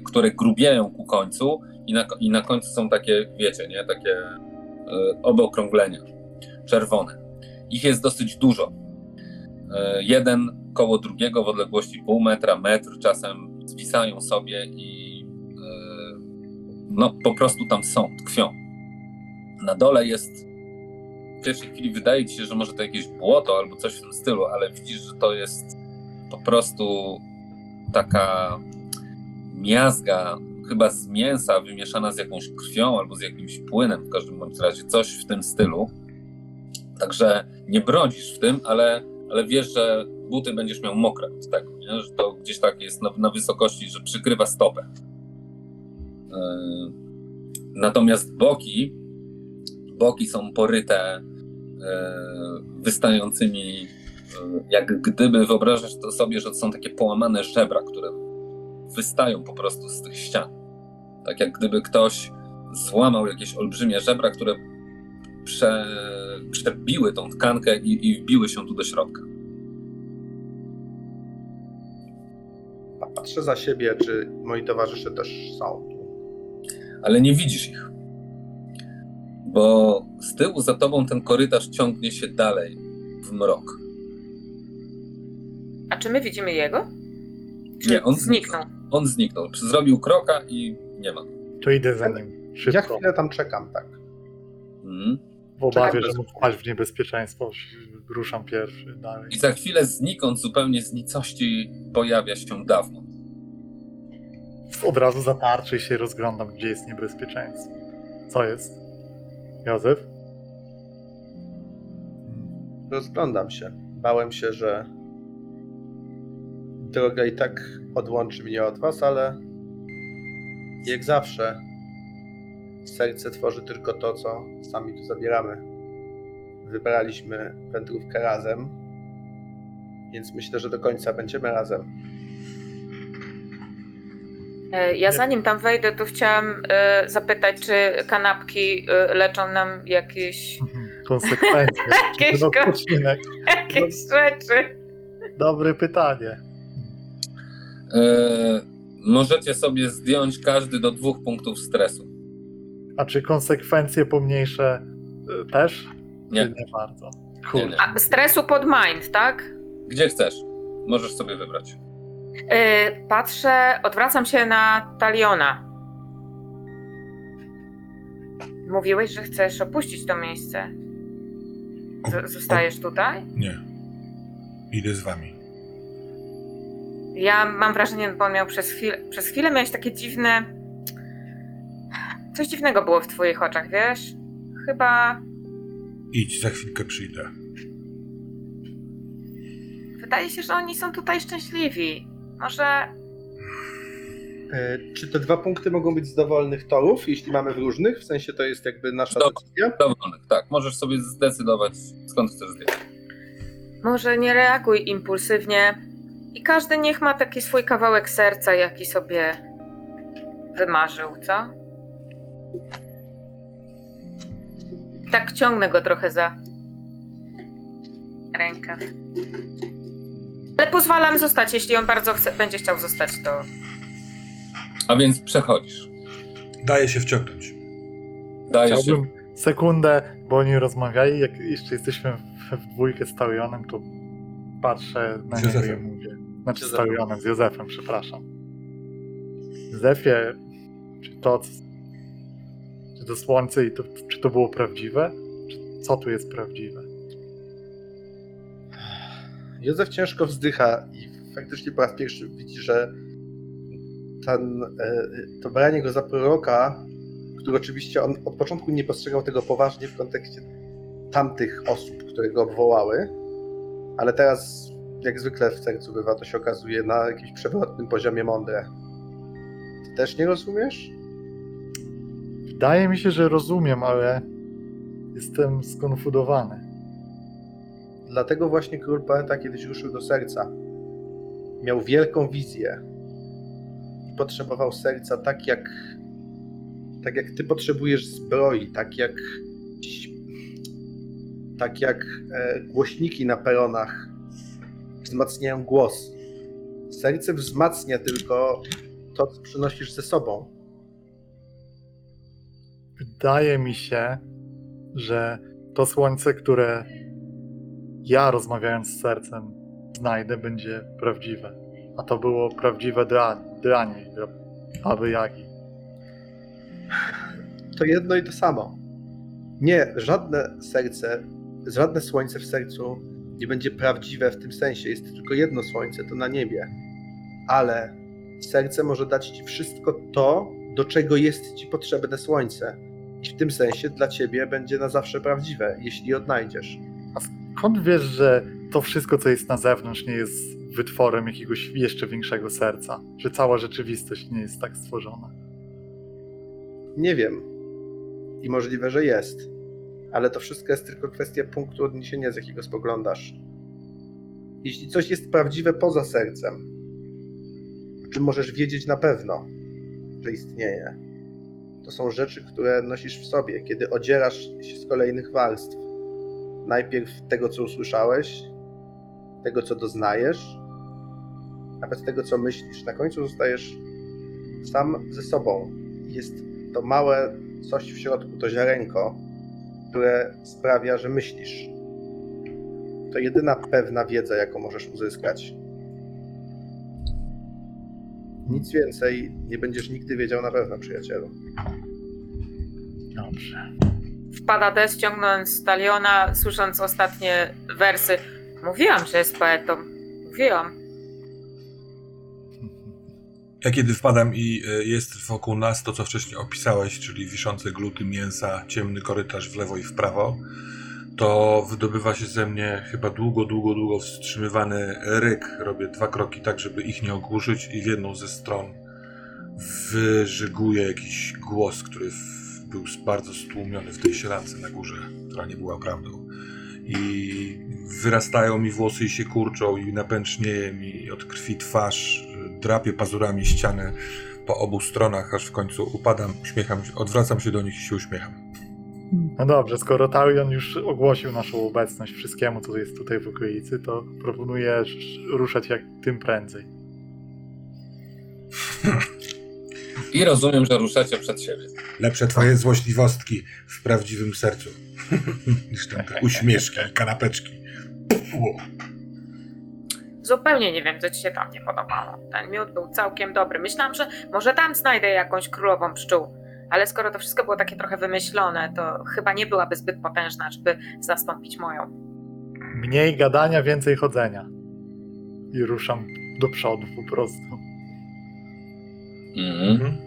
które grubieją ku końcu i na, i na końcu są takie, wiecie, nie, takie e, obokrąglenia, czerwone. Ich jest dosyć dużo. E, jeden koło drugiego w odległości pół metra, metr czasem zwisają sobie i e, no po prostu tam są, tkwią. Na dole jest, w pierwszej chwili wydaje ci się, że może to jakieś błoto albo coś w tym stylu, ale widzisz, że to jest po prostu taka miazga, chyba z mięsa wymieszana z jakąś krwią albo z jakimś płynem, w każdym bądź razie coś w tym stylu. Także nie brodzisz w tym, ale, ale wiesz, że buty będziesz miał mokre od tego, nie? że to gdzieś tak jest na, na wysokości, że przykrywa stopę. Yy, Natomiast boki, boki są poryte yy, wystającymi jak gdyby wyobrażasz to sobie, że to są takie połamane żebra, które wystają po prostu z tych ścian. Tak jak gdyby ktoś złamał jakieś olbrzymie żebra, które prze, przebiły tą tkankę i, i wbiły się tu do środka.
Patrzę za siebie, czy moi towarzysze też są tu.
ale nie widzisz ich. Bo z tyłu za tobą ten korytarz ciągnie się dalej w mrok.
A czy my widzimy jego? Czy
Nie, on
zniknął.
On zniknął. Zrobił kroka i nie ma.
To idę za nim.
Ja
Szybko.
chwilę tam czekam, tak.
Mhm.
W obawie,
Czekam.
że mógł wpaść w niebezpieczeństwo, ruszam pierwszy dalej.
I za chwilę znikąd zupełnie z nicości pojawia się dawno.
Od razu za tarczy i się rozglądam, gdzie jest niebezpieczeństwo. Co jest? Józef?
Rozglądam się. Bałem się, że droga i tak odłączy mnie od was, ale jak zawsze serce tworzy tylko to, co sami tu zabieramy. Wybraliśmy wędrówkę razem, więc myślę, że do końca będziemy razem.
E, Ja zanim tam wejdę, to chciałam e, zapytać, czy kanapki e, leczą nam jakieś,
Konsekwencje.
Jakieś
odpoczynek.
jakieś rzeczy.
Dobre pytanie.
E, możecie sobie zdjąć każdy do dwóch punktów stresu.
A czy konsekwencje pomniejsze y, też?
Nie.
Nie bardzo?
Nie,
Kurde.
nie.
A, stresu pod mind, tak?
Gdzie chcesz? Możesz sobie wybrać.
E, Patrzę, odwracam się na Taliona. Mówiłeś, że chcesz opuścić to miejsce. Z- zostajesz tutaj?
Nie. Idę z wami.
Ja mam wrażenie, bo on miał przez chwilę, przez chwilę miałeś takie dziwne. Coś dziwnego było w twoich oczach, wiesz? Chyba
Idź, za chwilkę przyjdę.
wydaje się, że oni są tutaj szczęśliwi. Może
E, Czy te dwa punkty mogą być z dowolnych torów, jeśli mamy w różnych? W sensie to jest jakby nasza
Dobra.
decyzja?
Dowolnych, tak. Możesz sobie zdecydować, skąd chcesz zdjąć.
Może nie reaguj impulsywnie i każdy niech ma taki swój kawałek serca, jaki sobie wymarzył, co? Tak ciągnę go trochę za rękę. Ale pozwalam zostać, jeśli on bardzo chce, będzie chciał zostać, to
A więc przechodzisz.
Daję się wciągnąć.
Dajesz się.
Chciałbym sekundę, bo oni rozmawiali, jak jeszcze jesteśmy w, w dwójkę z Talionem, to patrzę na
Z
niego i
Józefem.
mówię. Znaczy z
Józefem.
Talionem, z Józefem, przepraszam. Józefie, czy to, to słońce i to, czy to było prawdziwe? Czy, co tu jest prawdziwe?
Józef ciężko wzdycha i faktycznie po raz pierwszy widzi, że ten, e, to branie go za proroka, który oczywiście on od początku nie postrzegał tego poważnie w kontekście tamtych osób, które go obwołały, ale teraz, jak zwykle w sercu bywa, to się okazuje na jakimś przewrotnym poziomie mądre. Ty też nie rozumiesz?
Wydaje mi się, że rozumiem, ale jestem skonfudowany.
Dlatego właśnie król poeta kiedyś ruszył do serca. Miał wielką wizję i potrzebował serca tak jak tak jak ty potrzebujesz zbroi, tak jak tak jak e, głośniki na peronach wzmacniają głos. Serce wzmacnia tylko to, co przynosisz ze sobą.
Wydaje mi się, że to słońce, które ja rozmawiając z sercem znajdę, będzie prawdziwe. A to było prawdziwe dla, dla niej, dla Baby Jagi.
to jedno i to samo. Nie, żadne serce, żadne słońce w sercu nie będzie prawdziwe w tym sensie. Jest tylko jedno słońce, to na niebie. Ale serce może dać ci wszystko to, do czego jest ci potrzebne słońce. I w tym sensie dla ciebie będzie na zawsze prawdziwe, jeśli je odnajdziesz.
Skąd wiesz, że to wszystko, co jest na zewnątrz, nie jest wytworem jakiegoś jeszcze większego serca? Że cała rzeczywistość nie jest tak stworzona?
Nie wiem. I możliwe, że jest. Ale to wszystko jest tylko kwestia punktu odniesienia, z jakiego spoglądasz. jeśli coś jest prawdziwe poza sercem, o czym możesz wiedzieć na pewno, że istnieje, to są rzeczy, które nosisz w sobie, kiedy odzierasz się z kolejnych warstw. Najpierw tego, co usłyszałeś, tego, co doznajesz, nawet tego, co myślisz. Na końcu zostajesz sam ze sobą. Jest to małe coś w środku, to ziarenko, które sprawia, że myślisz. To jedyna pewna wiedza, jaką możesz uzyskać. Nic więcej nie będziesz nigdy wiedział na pewno, przyjacielu.
Dobrze.
Wpada Des ciągnąc taliona, słysząc ostatnie wersy. Mówiłam, że jest poetą. Mówiłam.
Ja kiedy wpadam i y, jest wokół nas to, co wcześniej opisałeś, czyli wiszące gluty mięsa, ciemny korytarz w lewo i w prawo, to wydobywa się ze mnie chyba długo, długo, długo wstrzymywany ryk. Robię dwa kroki tak, żeby ich nie ogłuszyć i w jedną ze stron wyżyguje jakiś głos, który był bardzo stłumiony w tej sielance na górze, która nie była prawdą. I wyrastają mi włosy i się kurczą i napęcznieje mi od krwi twarz, drapie pazurami ściany po obu stronach, aż w końcu upadam, uśmiecham się, odwracam się do nich i się uśmiecham.
No dobrze, skoro Talion już ogłosił naszą obecność wszystkiemu, co jest tutaj w okolicy, to proponuję sz- ruszać jak tym prędzej.
I rozumiem, że ruszacie przed siebie.
Lepsze twoje złośliwostki w prawdziwym sercu niż tam te uśmieszki i kanapeczki.
Zupełnie nie wiem, co ci się tam nie podobało. Ten miód był całkiem dobry. Myślałam, że może tam znajdę jakąś królową pszczół. Ale skoro to wszystko było takie trochę wymyślone, to chyba nie byłaby zbyt potężna, żeby zastąpić moją.
Mniej gadania, więcej chodzenia. I ruszam do przodu po prostu.
Mhm.
Mhm.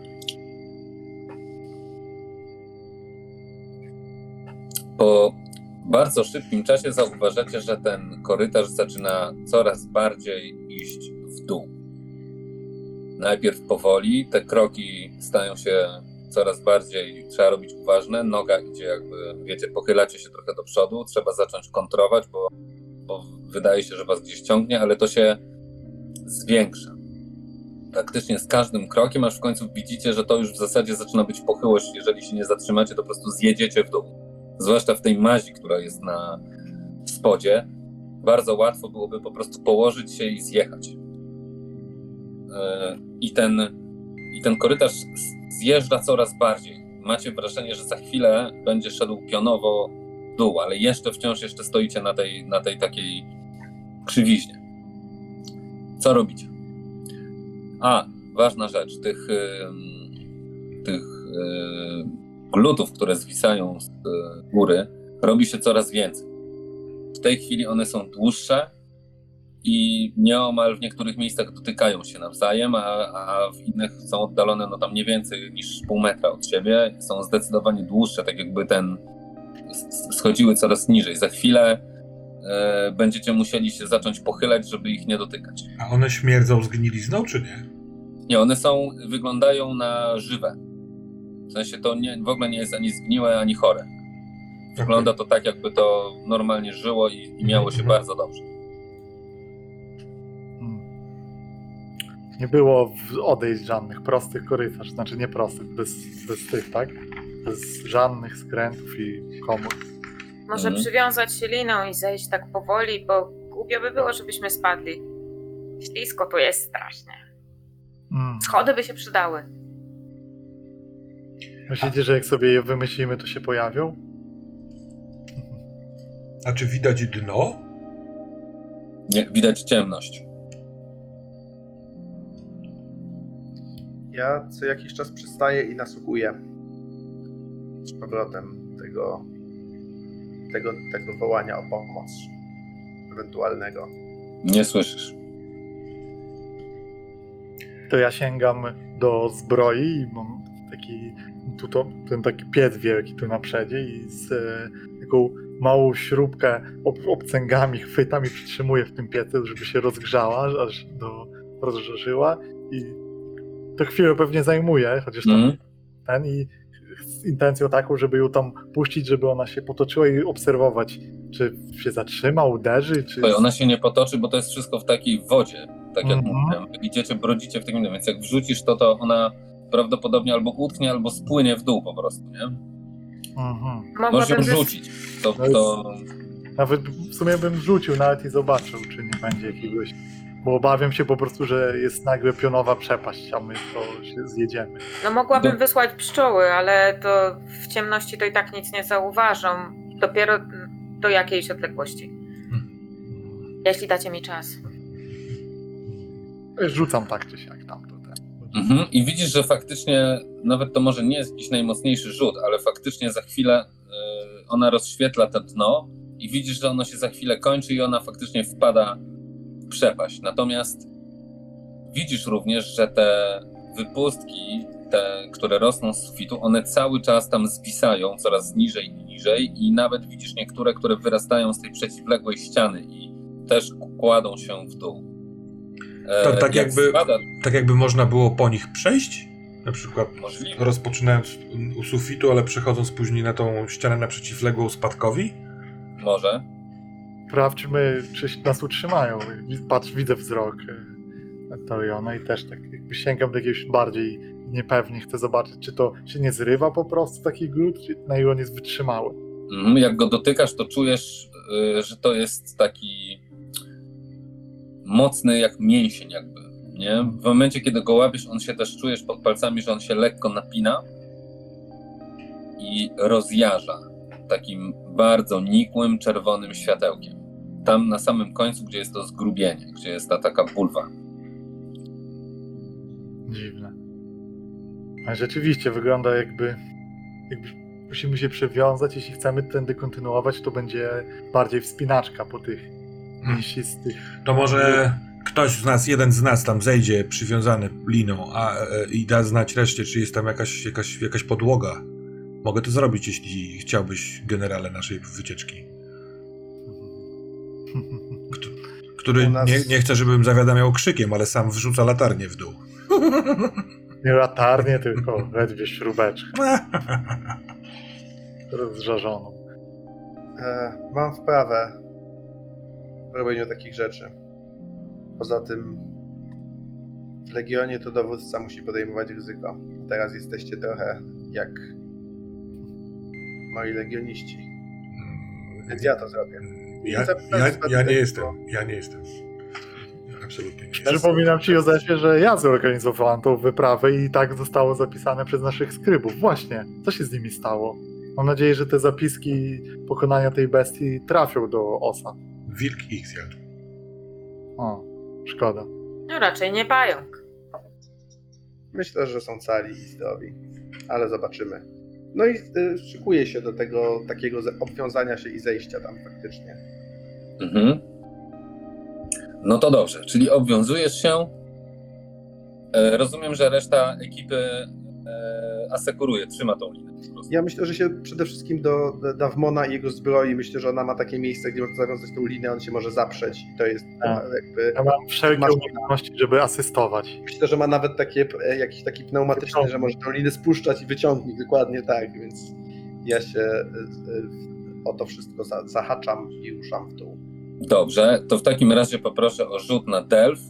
Po bardzo szybkim czasie zauważacie, że ten korytarz zaczyna coraz bardziej iść w dół. Najpierw powoli, te kroki stają się coraz bardziej, trzeba robić uważne, noga idzie jakby, wiecie, pochylacie się trochę do przodu, trzeba zacząć kontrować, bo, bo wydaje się, że was gdzieś ciągnie, ale to się zwiększa. Praktycznie z każdym krokiem, aż w końcu widzicie, że to już w zasadzie zaczyna być pochyłość, jeżeli się nie zatrzymacie, to po prostu zjedziecie w dół zwłaszcza w tej mazi, która jest na spodzie, bardzo łatwo byłoby po prostu położyć się i zjechać. Yy, I ten, I ten korytarz zjeżdża coraz bardziej. Macie wrażenie, że za chwilę będzie szedł pionowo w dół, ale jeszcze wciąż jeszcze stoicie na tej, na tej takiej krzywiźnie. Co robicie? A, ważna rzecz. Tych, tych glutów, które zwisają z góry, robi się coraz więcej. W tej chwili one są dłuższe i nieomal w niektórych miejscach dotykają się nawzajem, a, a w innych są oddalone no tam nie więcej niż pół metra od siebie. Są zdecydowanie dłuższe, tak jakby ten schodziły coraz niżej. Za chwilę e, będziecie musieli się zacząć pochylać, żeby ich nie dotykać.
A one śmierdzą zgnilizną, czy nie?
Nie, one są, wyglądają na żywe. W sensie to nie, w ogóle nie jest ani zgniłe, ani chore. Wygląda to tak, jakby to normalnie żyło i, i miało się
Mhm.
bardzo dobrze.
Nie było odejść żadnych prostych korytarz, znaczy nie prostych, bez, bez tych, tak? Bez żadnych skrętów i komór.
Może
Mhm.
przywiązać się liną i zejść tak powoli, bo głupio by było, żebyśmy spadli. Ślisko tu jest strasznie.
Mm.
Schody by się przydały.
Myślicie, że jak sobie je wymyślimy, to się pojawią?
A czy widać dno?
Nie, widać ciemność.
Ja co jakiś czas przystaję i nasłuchuję z powrotem tego, tego, tego wołania o pomoc ewentualnego.
Nie słyszysz.
To ja sięgam do zbroi i mam taki, tu to, ten taki piec wielki tu na przedzie i z e, taką małą śrubkę ob, obcęgami chwytam i przytrzymuję w tym piecu, żeby się rozgrzała, aż do rozżarzyła i to chwilę pewnie zajmuje, chociaż tam
Mhm.
ten i z intencją taką, żeby ją tam puścić, żeby ona się potoczyła i obserwować, czy się zatrzyma, uderzy, czy...
Słuchaj, Ona się nie potoczy, bo to jest wszystko w takiej wodzie, tak jak
Mhm.
mówiłem. Wy Idziecie, brodzicie w takim, więc jak wrzucisz to, to ona prawdopodobnie albo utknie, albo spłynie w dół po prostu, nie?
Mhm.
Możesz ją rzucić. To,
To jest-
to
Nawet w sumie bym rzucił nawet i zobaczył, czy nie będzie jakiegoś... Bo obawiam się po prostu, że jest nagle pionowa przepaść, a my to się zjedziemy.
No mogłabym
Do-
wysłać pszczoły, ale to w ciemności to i tak nic nie zauważą. Dopiero do jakiejś odległości. Jeśli dacie mi czas.
Rzucam tak czy siak tam.
Mhm. I widzisz, że faktycznie, nawet to może nie jest jakiś najmocniejszy rzut, ale faktycznie za chwilę y, ona rozświetla to dno i widzisz, że ono się za chwilę kończy i ona faktycznie wpada przepaść. Natomiast widzisz również, że te wypustki, te, które rosną z sufitu, one cały czas tam zwisają coraz niżej i niżej i nawet widzisz niektóre, które wyrastają z tej przeciwległej ściany i też kładą się w dół. E,
Tak- tak
jak
jakby-
spada,
Tak jakby można było po nich przejść? Na przykład
możliwe.
rozpoczynając u sufitu, ale przechodząc później na tą ścianę na przeciwległą spadkowi?
Może.
Sprawdźmy, czy nas utrzymają. Patrz, widzę wzrok e, Toriona i też tak jakby sięgam do jakiegoś bardziej niepewnie, chcę zobaczyć, czy to się nie zrywa po prostu taki glut, czy na ile on jest wytrzymały.
Mhm, Jak go dotykasz, to czujesz, y, że to jest taki mocny jak mięsień jakby, nie? W momencie, kiedy go łapiesz, on się też czujesz pod palcami, że on się lekko napina i rozjarza takim bardzo nikłym, czerwonym światełkiem. Tam na samym końcu, gdzie jest to zgrubienie, gdzie jest ta taka bulwa.
Dziwne. Ale rzeczywiście wygląda jakby, jakby musimy się przewiązać, jeśli chcemy tędy kontynuować, to będzie bardziej wspinaczka po tych mięsistych.
To może ktoś z nas, jeden z nas tam zejdzie przywiązany liną a, e, i da znać reszcie, czy jest tam jakaś, jakaś, jakaś podłoga. Mogę to zrobić, jeśli chciałbyś, generale naszej wycieczki. Który
nas-
nie, nie chce, żebym zawiadamiał krzykiem, ale sam wrzuca latarnię w dół.
Nie latarnie, tylko ledwie śrubeczkę rozżarzoną.
E, mam wprawę w robieniu takich rzeczy. Poza tym w Legionie to dowódca musi podejmować ryzyko. Teraz jesteście trochę jak moi legioniści. Więc ja to zrobię.
Ja, ja, ja nie jestem. Ja nie jestem. Absolutnie nie jestem.
Przypominam ci, Józefie, że ja zorganizowałem tą wyprawę i tak zostało zapisane przez naszych skrybów. Właśnie, co się z nimi stało? Mam nadzieję, że te zapiski pokonania tej bestii trafią do osa.
Wilk ich zjadł.
O, szkoda.
No raczej nie pająk.
Myślę, że są cali i zdrowi, ale zobaczymy. No i y, szykuję się do tego takiego obwiązania się i zejścia tam faktycznie.
Mhm. No to dobrze, czyli obwiązujesz się. E, rozumiem, że reszta ekipy asekuruje, trzyma tą prostu.
Ja myślę, że się przede wszystkim do Dawmona i jego zbroi, myślę, że ona ma takie miejsce, gdzie można zawiązać tą linę, on się może zaprzeć i to jest
Tak.
jakby...
Ja mam wszelkie umiejętności, żeby asystować.
Myślę, że ma nawet takie, e, jakiś taki pneumatyczny, że może tą linę spuszczać i wyciągnie, dokładnie tak, więc ja się e, e, o to wszystko za, zahaczam i ruszam w dół.
Dobrze, to w takim razie poproszę o rzut na Delf.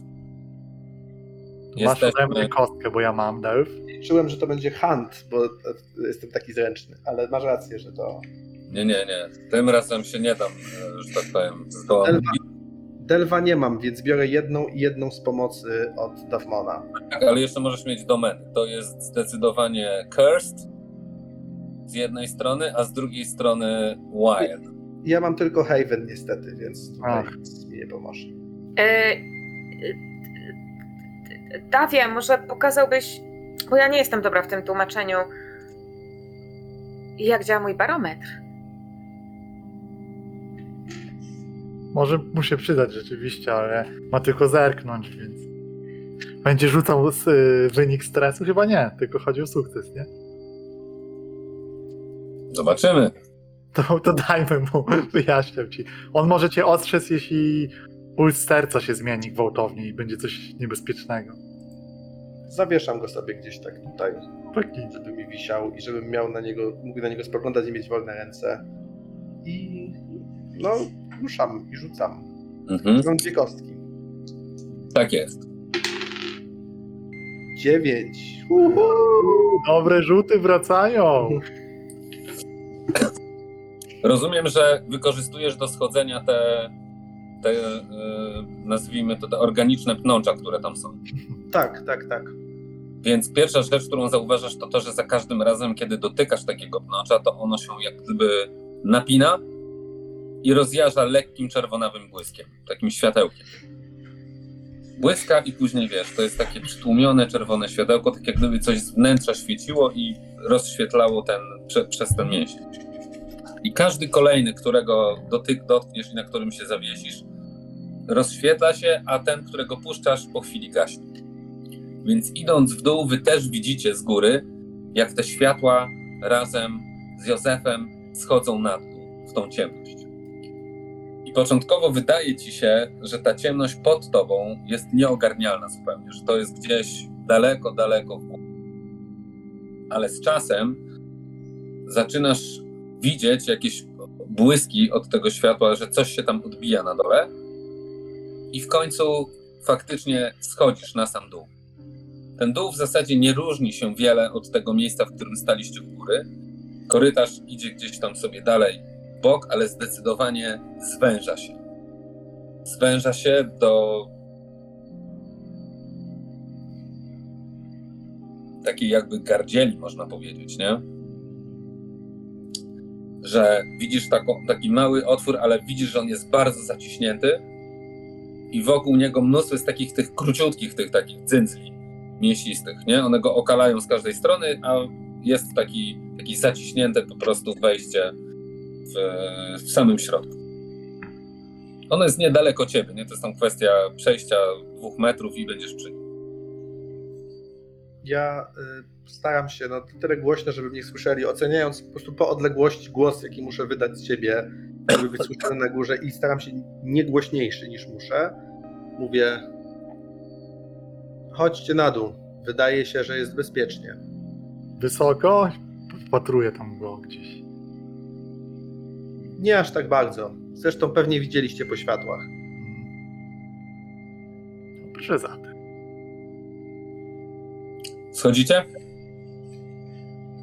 Masz ode mnie
Jesteśmy,
kostkę, bo ja mam delf.
Liczyłem, że to będzie hunt, bo jestem taki zręczny, ale masz rację, że to...
nie, nie, nie. Tym razem się nie dam, że tak powiem, zdołam.
Delwa. Delwa nie mam, więc biorę jedną i jedną z pomocy od Dawmona.
Tak, ale jeszcze możesz mieć domeny. To jest zdecydowanie Cursed z jednej strony, a z drugiej strony Wild.
Ja mam tylko Haven niestety, więc tutaj nic mi nie pomoże.
E, e, Dawie, może pokazałbyś, bo ja nie jestem dobra w tym tłumaczeniu, jak działa mój barometr.
Może mu się przydać rzeczywiście, ale ma tylko zerknąć, więc. Będzie rzucał s- y, wynik stresu? Chyba nie, tylko chodzi o sukces, nie?
Zobaczymy.
To, to dajmy mu, wyjaśniam ci. On może cię ostrzec, jeśli puls serca się zmieni gwałtownie i będzie coś niebezpiecznego.
Zawieszam go sobie gdzieś tak tutaj,
Taki.
żeby mi wisiał i żebym miał na niego, mógł na niego spoglądać i mieć wolne ręce. I no, ruszam i rzucam.
Mhm.
Mam dwie kostki.
Tak jest.
Dziewięć.
Dobre rzuty wracają.
Rozumiem, że wykorzystujesz do schodzenia te, te yy, nazwijmy to, te organiczne pnącza, które tam są.
Tak, tak, tak.
Więc pierwsza rzecz, którą zauważasz, to to, że za każdym razem, kiedy dotykasz takiego pnącza, to ono się jak gdyby napina i rozjarza lekkim czerwonawym błyskiem, takim światełkiem. Błyska i później wiesz, to jest takie przytłumione czerwone światełko, tak jak gdyby coś z wnętrza świeciło i rozświetlało ten, prze, przez ten mięsień. I każdy kolejny, którego dotyk, dotkniesz i na którym się zawiesisz, rozświetla się, a ten, którego puszczasz, po chwili gaśnie. Więc idąc w dół, wy też widzicie z góry, jak te światła razem z Józefem schodzą na dół, w tą ciemność. I początkowo wydaje ci się, że ta ciemność pod tobą jest nieogarnialna zupełnie, że to jest gdzieś daleko, daleko w górę. Ale z czasem zaczynasz widzieć jakieś błyski od tego światła, że coś się tam odbija na dole. I w końcu faktycznie schodzisz na sam dół. Ten dół w zasadzie nie różni się wiele od tego miejsca, w którym staliście u góry. Korytarz idzie gdzieś tam sobie dalej w bok, ale zdecydowanie zwęża się. Zwęża się do takiej jakby gardzieli, można powiedzieć, nie? Że widzisz taką, taki mały otwór, ale widzisz, że on jest bardzo zaciśnięty i wokół niego mnóstwo jest takich tych króciutkich, tych takich dzyndzli mięsistych, nie? One go okalają z każdej strony, a jest taki, taki zaciśnięte po prostu wejście w, w samym środku. Ono jest niedaleko ciebie, nie? To jest tam kwestia przejścia dwóch metrów i będziesz przy nim.
Ja y, staram się, no tyle głośno, żeby mnie słyszeli, oceniając po prostu po odległości głos, jaki muszę wydać z siebie, żeby być słyszany na górze i staram się nie głośniejszy niż muszę. Mówię, chodźcie na dół, wydaje się, że jest bezpiecznie.
Wysoko? Wpatruję tam go gdzieś.
Nie aż tak bardzo, zresztą pewnie widzieliście po światłach.
Dobrze zatem.
Schodzicie?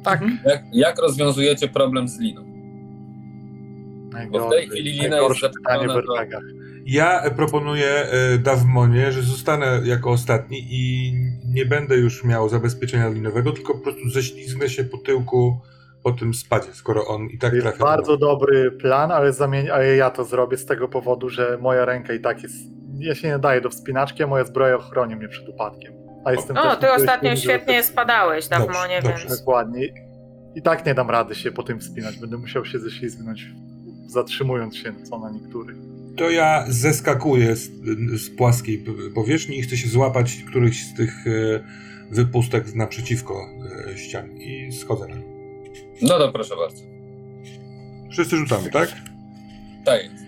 Tak.
Jak, jak rozwiązujecie problem z liną? Bo w tej chwili lina jest
najgorsze pytanie w
do-
RPGach.
Ja proponuję e, Dawmonie, że zostanę jako ostatni i nie będę już miał zabezpieczenia linowego, tylko po prostu ześlizgnę się po tyłku po tym spadzie, skoro on i tak
To jest
trafia.
bardzo dobry plan, ale, zamień, ale ja to zrobię z tego powodu, że moja ręka i tak jest. Ja się nie daję do wspinaczki, a moja zbroja ochroni mnie przed upadkiem. A jestem
O, ty ostatnio świetnie spadałeś, Dawmonie,
dobrze.
więc...
Dokładnie. I tak nie dam rady się po tym wspinać. Będę musiał się ześlizgnąć, zatrzymując się co na niektórych.
To ja zeskakuję z, z płaskiej powierzchni i chcę się złapać któryś z tych e, wypustek naprzeciwko e, ścian i schodzę na nią.
No to proszę bardzo.
Wszyscy rzucamy, tak?
Tak jest.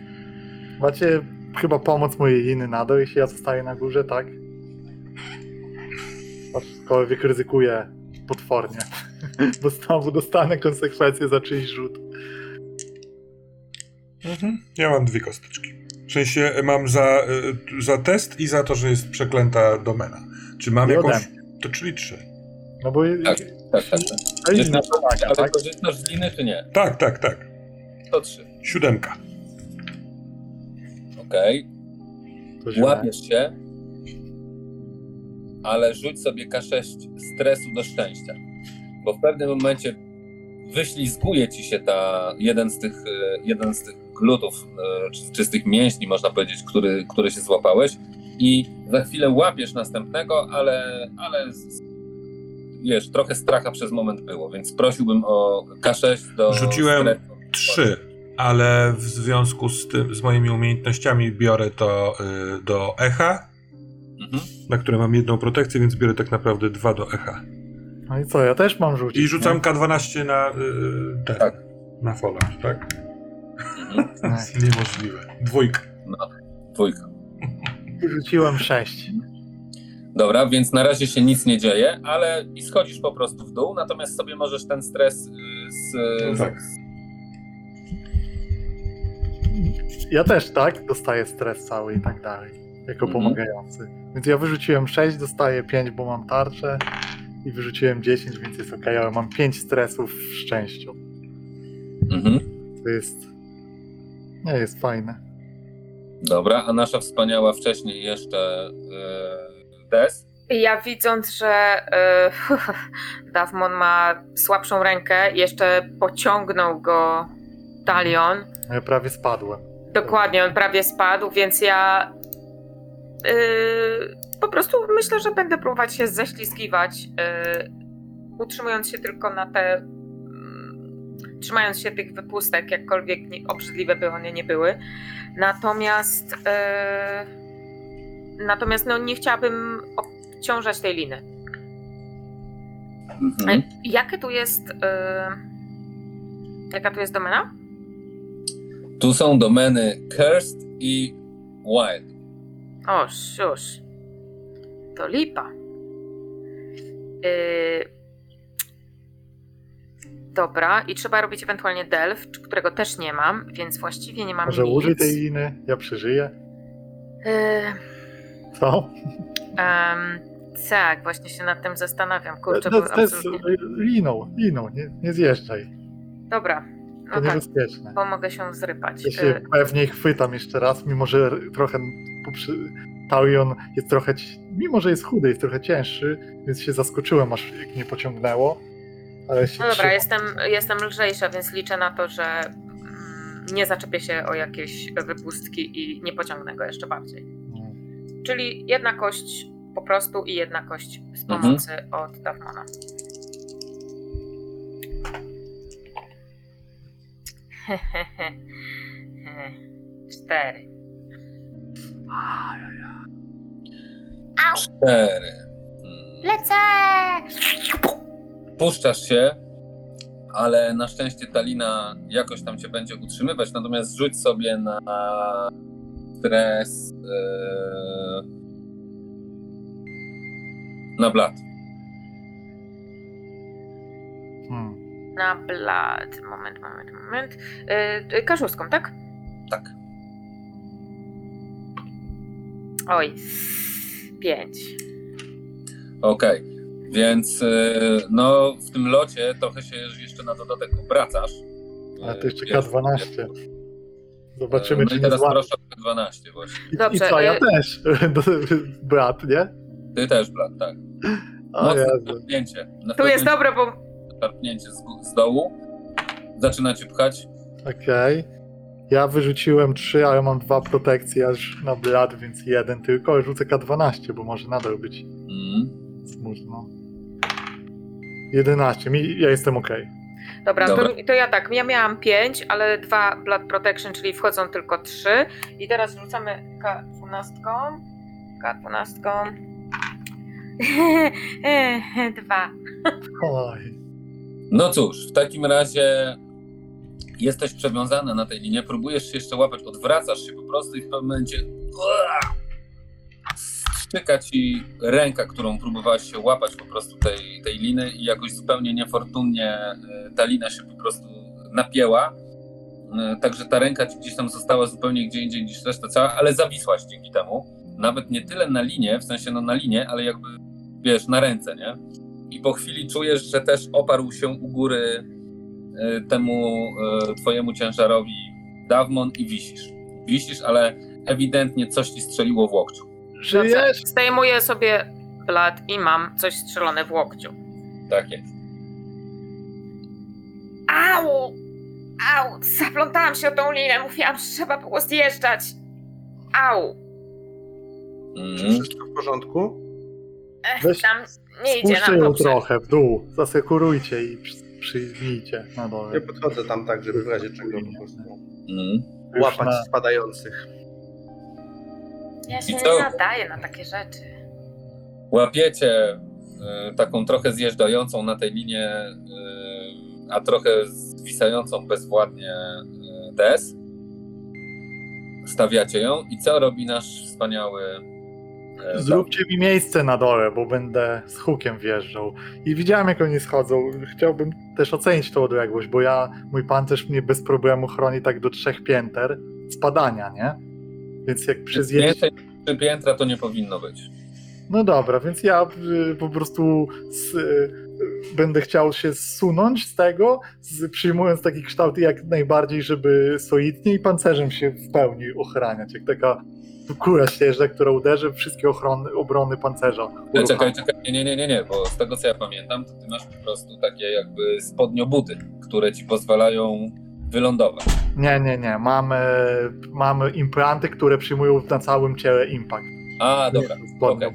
Macie chyba pomoc mojej liny na dół, jeśli ja zostaję na górze, tak? Aczkolwiek ryzykuję potwornie. Bo znowu dostanę konsekwencje za czyjś rzut.
Mhm. Ja mam dwie kosteczki. W sensie e, mam za, e, za test i za to, że jest przeklęta domena. Czy mam
I
jakąś... To czyli trzy.
No bo
Tak, tak, tak. tak. Jest na
pomaga,
ale
tak?
korzystasz z liny, czy nie?
Tak, tak, tak.
To trzy.
Siódemka.
Okej.
Źle.
Łapiesz się, ale rzuć sobie K6 stresu do szczęścia. Bo w pewnym momencie wyślizguje ci się ta jeden z tych, e, jeden z tych glutów, e, czy, czy z tych mięśni, można powiedzieć, który, który się złapałeś i za chwilę łapiesz następnego, ale, ale wiesz, trochę stracha przez moment było, więc prosiłbym o K6 do
Rzuciłem. Trzy. Ale w związku z tym, z moimi umiejętnościami biorę to y, do echa,
Mhm.
na które mam jedną protekcję, więc biorę tak naprawdę dwa do echa.
No i co, ja też mam rzucić.
I rzucam
nie?
K12 na y, ten,
Tak.
na fola, tak? To jest niemożliwe. Dwójka.
No, dwójka.
Rzuciłem sześć.
Dobra, więc na razie się nic nie dzieje, ale i schodzisz po prostu w dół, natomiast sobie możesz ten stres y, z,
No tak.
Ja też, tak? Dostaję stres cały i tak dalej. Jako
Mhm.
pomagający. Więc ja wyrzuciłem 6, dostaję 5, bo mam tarczę. I wyrzuciłem 10, więc jest ok, ale mam 5 stresów w szczęściu.
Mhm.
To jest. Nie jest fajne.
Dobra, a nasza wspaniała wcześniej jeszcze y, Des.
Ja widząc, że y, Davmon ma słabszą rękę, jeszcze pociągnął go talion.
Ja prawie spadłem.
Dokładnie, on prawie spadł, więc ja y, po prostu myślę, że będę próbować się ześlizgiwać, y, utrzymując się tylko na te. Trzymając się tych wypustek, jakkolwiek obrzydliwe by one nie były. Natomiast. y, natomiast no, nie chciałabym obciążać tej liny.
Mhm.
E, Jakie tu jest. y, jaka tu jest domena?
Tu są domeny Cursed i Wild.
O, szusz. To lipa. Yy... Dobra, i trzeba robić ewentualnie delf, którego też nie mam, więc właściwie nie mam
Może
nic.
użyj tej liny, ja przeżyję.
Yy...
Co?
em, tak, właśnie się nad tym zastanawiam. Kurczę,
to,
bo
to jest
absolutnie...
liną, liną, nie, nie zjeżdżaj.
Dobra,
To
no tak,
niebezpieczne.
bo mogę się zrypać.
Ja się
Yy,
pewnie chwytam jeszcze raz, mimo że trochę poprzy... Talion jest trochę, mimo że jest chudy, jest trochę cięższy, więc się zaskoczyłem, aż jak mnie pociągnęło. Ale się
No dobra,
trzymam.
jestem, jestem lżejsza, więc liczę na to, że mm, nie zaczepię się o jakieś wypustki i nie pociągnę go jeszcze bardziej.
No.
Czyli jedna kość po prostu i jedna kość z
Mhm.
pomocy od Davmana. Cztery.
Cztery. Mm.
Lecę!
Puszczasz się, ale na szczęście Talina jakoś tam cię będzie utrzymywać, natomiast rzuć sobie na stres yy, na blat.
Hmm.
Na blad. Moment, moment, moment. Yy, kaszurską, tak?
Tak.
Oj. Pięć.
Okej, więc yy, no w tym locie trochę się jeszcze na dodatek obracasz.
Ale to jeszcze
Yy, wiesz,
K12. Zobaczymy,
no
czy
i teraz proszę o 12 właśnie.
I,
Dobrze,
I co, ja
y-
też. Brat, nie?
Ty też, blat, tak. Mocne szarpnięcie.
Tu jest dobre, bo
Szarpnięcie z, z dołu. Zaczynacie pchać.
Okej. Ja wyrzuciłem 3, ale mam dwa protekcje aż na blat, więc jeden tylko. Rzucę K12, bo może nadal być
Mm.
smutno. 11. Mi, ja jestem okej.
Dobra,
Dobra.
To, to ja tak, ja miałam 5, ale dwa Blood Protection, czyli wchodzą tylko 3. I teraz rzucamy K12. K12. Dwa.
Oj.
No cóż, w takim razie jesteś przewiązana na tej linie, próbujesz się jeszcze łapać, odwracasz się po prostu i w pewnym momencie strzyka ci ręka, którą próbowałaś się łapać po prostu tej, tej liny i jakoś zupełnie niefortunnie y, ta lina się po prostu napięła. Y, Także ta ręka ci gdzieś tam została zupełnie gdzie indziej niż reszta cała, ale zawisłaś dzięki temu. Nawet nie tyle na linie, w sensie no na linie, ale jakby wiesz, na ręce, nie? I po chwili czujesz, że też oparł się u góry y, temu twojemu ciężarowi Dawmon i wisisz. Wisisz, ale ewidentnie coś ci strzeliło w łokciu.
Żyjesz?
Zdejmuję sobie Blood i mam coś strzelone w łokciu.
Tak jest.
Au! Au! Zaplątałam się o tą linę, mówiłam, że trzeba było zjeżdżać. Au!
Czy
Mm.
wszystko w porządku?
Ech,
Weź,
tam nie idzie
Spuszczę
nam
ją
dobrze.
trochę w dół. Zasekurujcie i przy- przyjmijcie na
Ja
dole.
podchodzę tam tak, żeby w razie czego po prostu
Mm.
Już
łapać
na-
spadających.
Ja się
I
nie nadaję na takie rzeczy.
Łapiecie y, taką trochę zjeżdżającą na tej linie, y, a trochę zwisającą bezwładnie y, Des. Stawiacie ją i co robi nasz wspaniały E,
Zróbcie mi miejsce na dole, bo będę z hukiem wjeżdżał. I widziałem, jak oni schodzą. Chciałbym też ocenić tą odległość, bo ja, mój pancerz mnie bez problemu chroni tak do trzech pięter spadania, nie? Więc jak.
Więcej niż trzy piętra to nie powinno być.
No dobra, więc ja y, po prostu z, y, będę chciał się zsunąć z tego, z, przyjmując taki kształt jak najbardziej, żeby solidnie i pancerzem się w pełni ochraniać. Jak taka kura śnieżna, która uderzy, wszystkie ochrony, obrony pancerza.
E, Czekaj, czekaj, nie, nie, nie, nie, nie, bo z tego co ja pamiętam, to ty masz po prostu takie jakby spodniobuty, które ci pozwalają wylądować.
Nie, nie, nie. Mamy, mamy implanty, które przyjmują na całym ciele impact.
A, dobra,
Nie,
okej.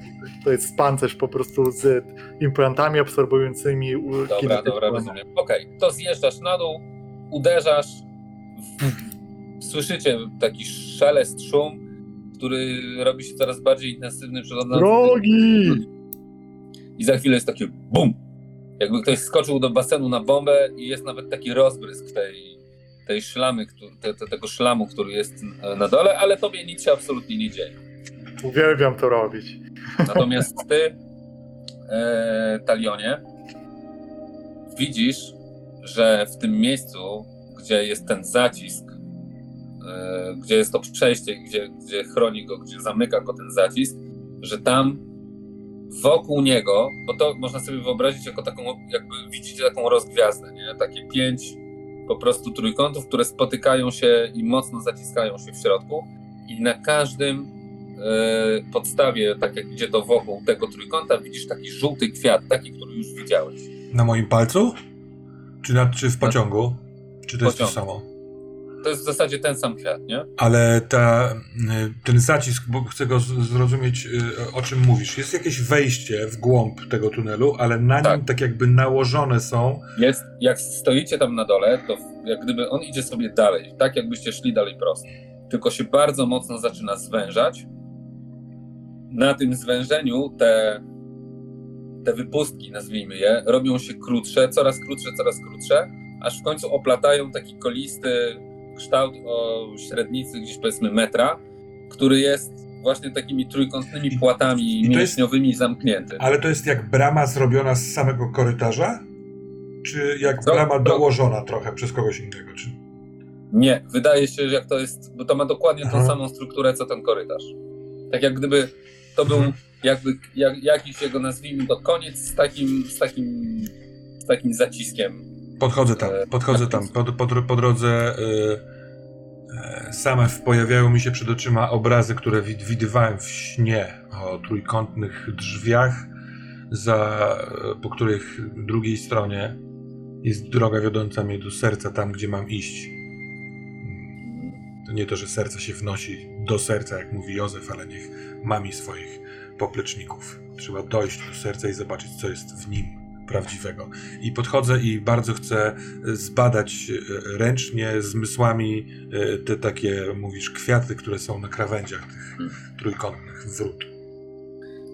To jest pancerz po prostu z implantami absorbującymi
Dobra, dobra, rozumiem. Okej, to zjeżdżasz na dół, uderzasz, słyszycie taki szelest, szum, który robi się coraz bardziej intensywny,
Drogi!
i za chwilę jest takie BUM! Jakby ktoś skoczył do basenu na bombę i jest nawet taki rozbrysk tej, tej szlamy, te, te, tego szlamu, który jest na dole, ale tobie nic się absolutnie nie dzieje.
Uwielbiam to robić.
Natomiast ty, e, Talionie, widzisz, że w tym miejscu, gdzie jest ten zacisk, e, gdzie jest to przejście, gdzie, gdzie chroni go, gdzie zamyka go ten zacisk, że tam wokół niego, bo to można sobie wyobrazić jako taką, jakby widzicie taką rozgwiazdę, nie? Takie pięć po prostu trójkątów, które spotykają się i mocno zaciskają się w środku i na każdym e, podstawie, tak jak idzie to wokół tego trójkąta, widzisz taki żółty kwiat, taki, który już widziałeś.
Na moim palcu? Czy, na, czy w pociągu? Czy to jest to
Pociągu.
samo?
To jest w zasadzie ten sam kwiat, nie?
Ale ta, y, ten zacisk, bo chcę go zrozumieć, y, o czym mówisz. Jest jakieś wejście w głąb tego tunelu, ale na
Tak.
nim tak jakby nałożone są.
Jest, jak stoicie tam na dole, to jak gdyby on idzie sobie dalej, tak jakbyście szli dalej prosto. Tylko się bardzo mocno zaczyna zwężać. Na tym zwężeniu te, te wypustki, nazwijmy je, robią się krótsze, coraz krótsze, coraz krótsze, aż w końcu oplatają taki kolisty kształt o średnicy gdzieś powiedzmy metra, który jest właśnie takimi trójkątnymi
I-
płatami
i to jest-
mięśniowymi zamknięty.
Ale to jest jak brama zrobiona z samego korytarza? Czy jak
Co?
brama
To-
dołożona trochę przez kogoś innego? Czy...
Nie, wydaje się, że jak to jest, bo to ma dokładnie tą
Aha.
samą strukturę co ten korytarz. Tak jak gdyby to był
Mhm.
jakby jak, jakiś jego nazwijmy to koniec z takim, z takim, z takim zaciskiem.
Podchodzę tam,
E,
podchodzę tam. Po, po, po drodze y, e, same pojawiają mi się przed oczyma obrazy, które wid, widywałem w śnie o trójkątnych drzwiach, za, po których drugiej stronie jest droga wiodąca mnie do serca, tam gdzie mam iść. To nie to, że serce się wnosi do serca, jak mówi Józef, ale niech mami swoich popleczników. Trzeba dojść do serca i zobaczyć, co jest w nim prawdziwego. I podchodzę i bardzo chcę e, zbadać e, ręcznie, zmysłami e, te takie, mówisz, kwiaty, które są na krawędziach tych trójkątnych wrót.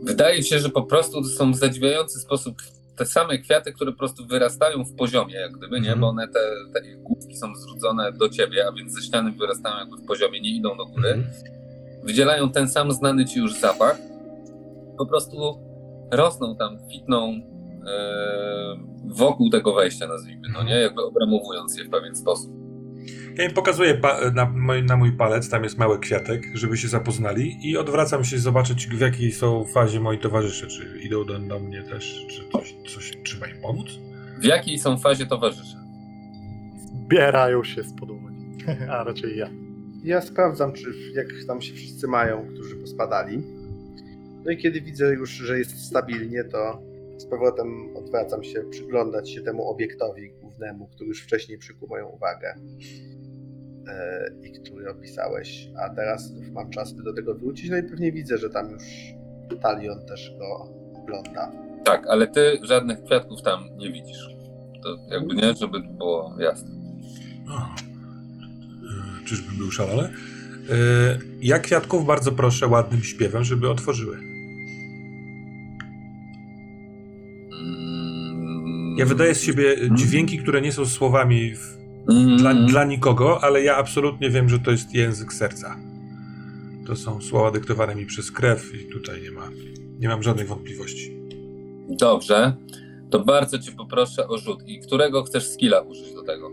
Wydaje się, że po prostu to są w zadziwiający sposób te same kwiaty, które po prostu wyrastają w poziomie, jak gdyby, nie?
Mhm.
Bo one te, te główki są zwrócone do ciebie, a więc ze ściany wyrastają jakby w poziomie, nie idą do góry.
Mhm.
wydzielają ten sam znany ci już zapach. Po prostu rosną tam, kwitną wokół tego wejścia, nazwijmy, no nie? Jakby obramowując je w pewien sposób.
Ja im pokazuję pa- na, mój, na mój palec, tam jest mały kwiatek, żeby się zapoznali i odwracam się zobaczyć, w jakiej są fazie moi towarzysze. Czy idą do, do mnie też, czy coś, coś trzeba im pomóc?
W jakiej są fazie towarzysze?
Zbierają się z podłodzi. A raczej ja.
Ja sprawdzam, czy jak tam się wszyscy mają, którzy pospadali. No i kiedy widzę już, że jest stabilnie, to z powrotem odwracam się, przyglądać się temu obiektowi głównemu, który już wcześniej przykuł moją uwagę e, i który opisałeś. A teraz mam czas, by do tego wrócić. No i pewnie widzę, że tam już Talion też go ogląda.
Tak, ale ty żadnych kwiatków tam nie widzisz. To jakby nie, żeby było jasne.
O, czyżbym był szalony? E, Ja kwiatków bardzo proszę ładnym śpiewem, żeby otworzyły. Ja wydaję z siebie dźwięki, które nie są słowami w,
mm,
dla, dla nikogo, ale ja absolutnie wiem, że to jest język serca. To są słowa dyktowane mi przez krew i tutaj nie ma, nie mam żadnych wątpliwości.
Dobrze. To bardzo cię poproszę o rzut. I którego chcesz skilla użyć do tego?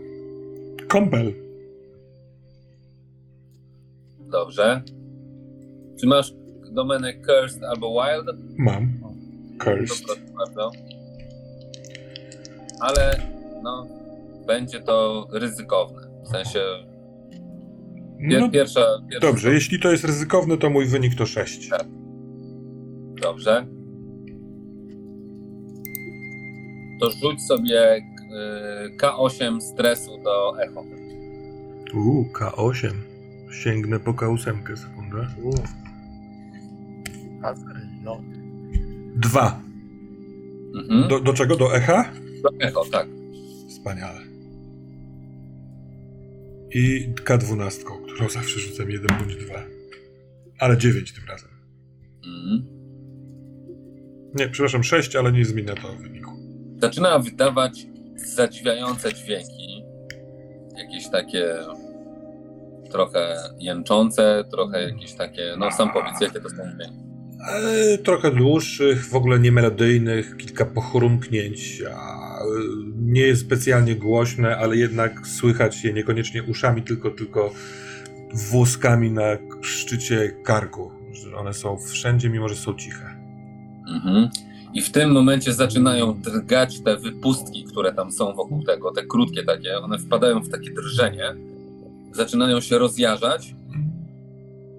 Kompel.
Dobrze. Czy masz domenę Cursed albo Wild?
Mam.
To
Cursed.
proszę bardzo. Ale no, będzie to ryzykowne. W sensie pier,
No,
pierwsza, pierwsza.
dobrze, jeśli to jest ryzykowne, to mój wynik to 6.
Tak. Dobrze. To rzuć sobie y, K8 stresu do echo.
Uuu, K8. Sięgnę po K8 sekundę.
U. A, no.
Dwa.
Mhm.
Do, do czego? Do echa?
Do echo, tak.
Wspaniale. I K12, którą zawsze rzucam 1 bądź 2. Ale 9 tym razem.
Mhm.
Nie, przepraszam, 6, ale nie zmienia to wyniku.
Zaczyna wydawać zadziwiające dźwięki. Jakieś takie trochę jęczące, trochę jakieś takie, no sam powiedz, jakie to są dźwięki.
E, trochę dłuższych, w ogóle niemelodyjnych, kilka pochrumknięć. A, nie jest specjalnie głośne, ale jednak słychać je niekoniecznie uszami, tylko, tylko włoskami na szczycie karku. One są wszędzie, mimo że są ciche.
Mhm. I w tym momencie zaczynają drgać te wypustki, które tam są wokół tego, te krótkie takie, one wpadają w takie drżenie, zaczynają się rozjażać